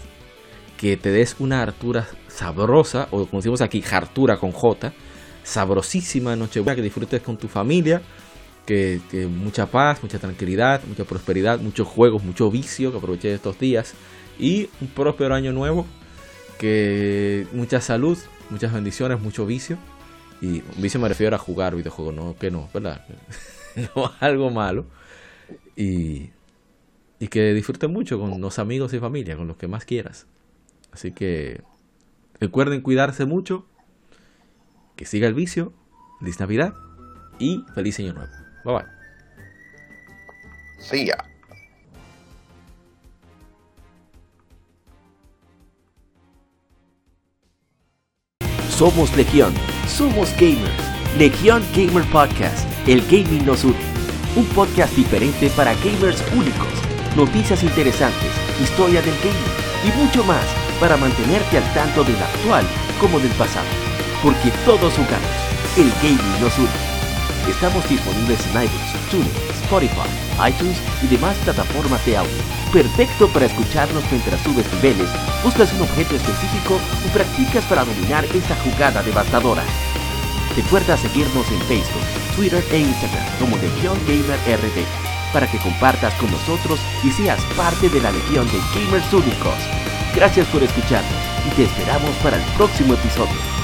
que te des una hartura sabrosa, o como decimos aquí, hartura con J, sabrosísima Nochebuena, que disfrutes con tu familia que, que mucha paz, mucha tranquilidad, mucha prosperidad, muchos juegos, mucho vicio que aproveché de estos días y un próspero año nuevo, que mucha salud, muchas bendiciones, mucho vicio y vicio me refiero a jugar videojuegos, no que no, ¿verdad? [laughs] no algo malo y, y que disfruten mucho con los amigos y familia, con los que más quieras. Así que recuerden cuidarse mucho, que siga el vicio, feliz Navidad y feliz año nuevo. Bye bye. See ya. Somos Legión, somos gamers. Legión Gamer Podcast, el gaming nos une. Un podcast diferente para gamers únicos, noticias interesantes, historia del gaming y mucho más para mantenerte al tanto del actual como del pasado. Porque todos jugamos, el gaming nos une. Estamos disponibles en iBooks, TuneIn, Spotify, iTunes y demás plataformas de audio. Perfecto para escucharnos mientras subes niveles, buscas un objeto específico o practicas para dominar esa jugada devastadora. Recuerda seguirnos en Facebook, Twitter e Instagram como Legión Gamer RD para que compartas con nosotros y seas parte de la legión de gamers únicos. Gracias por escucharnos y te esperamos para el próximo episodio.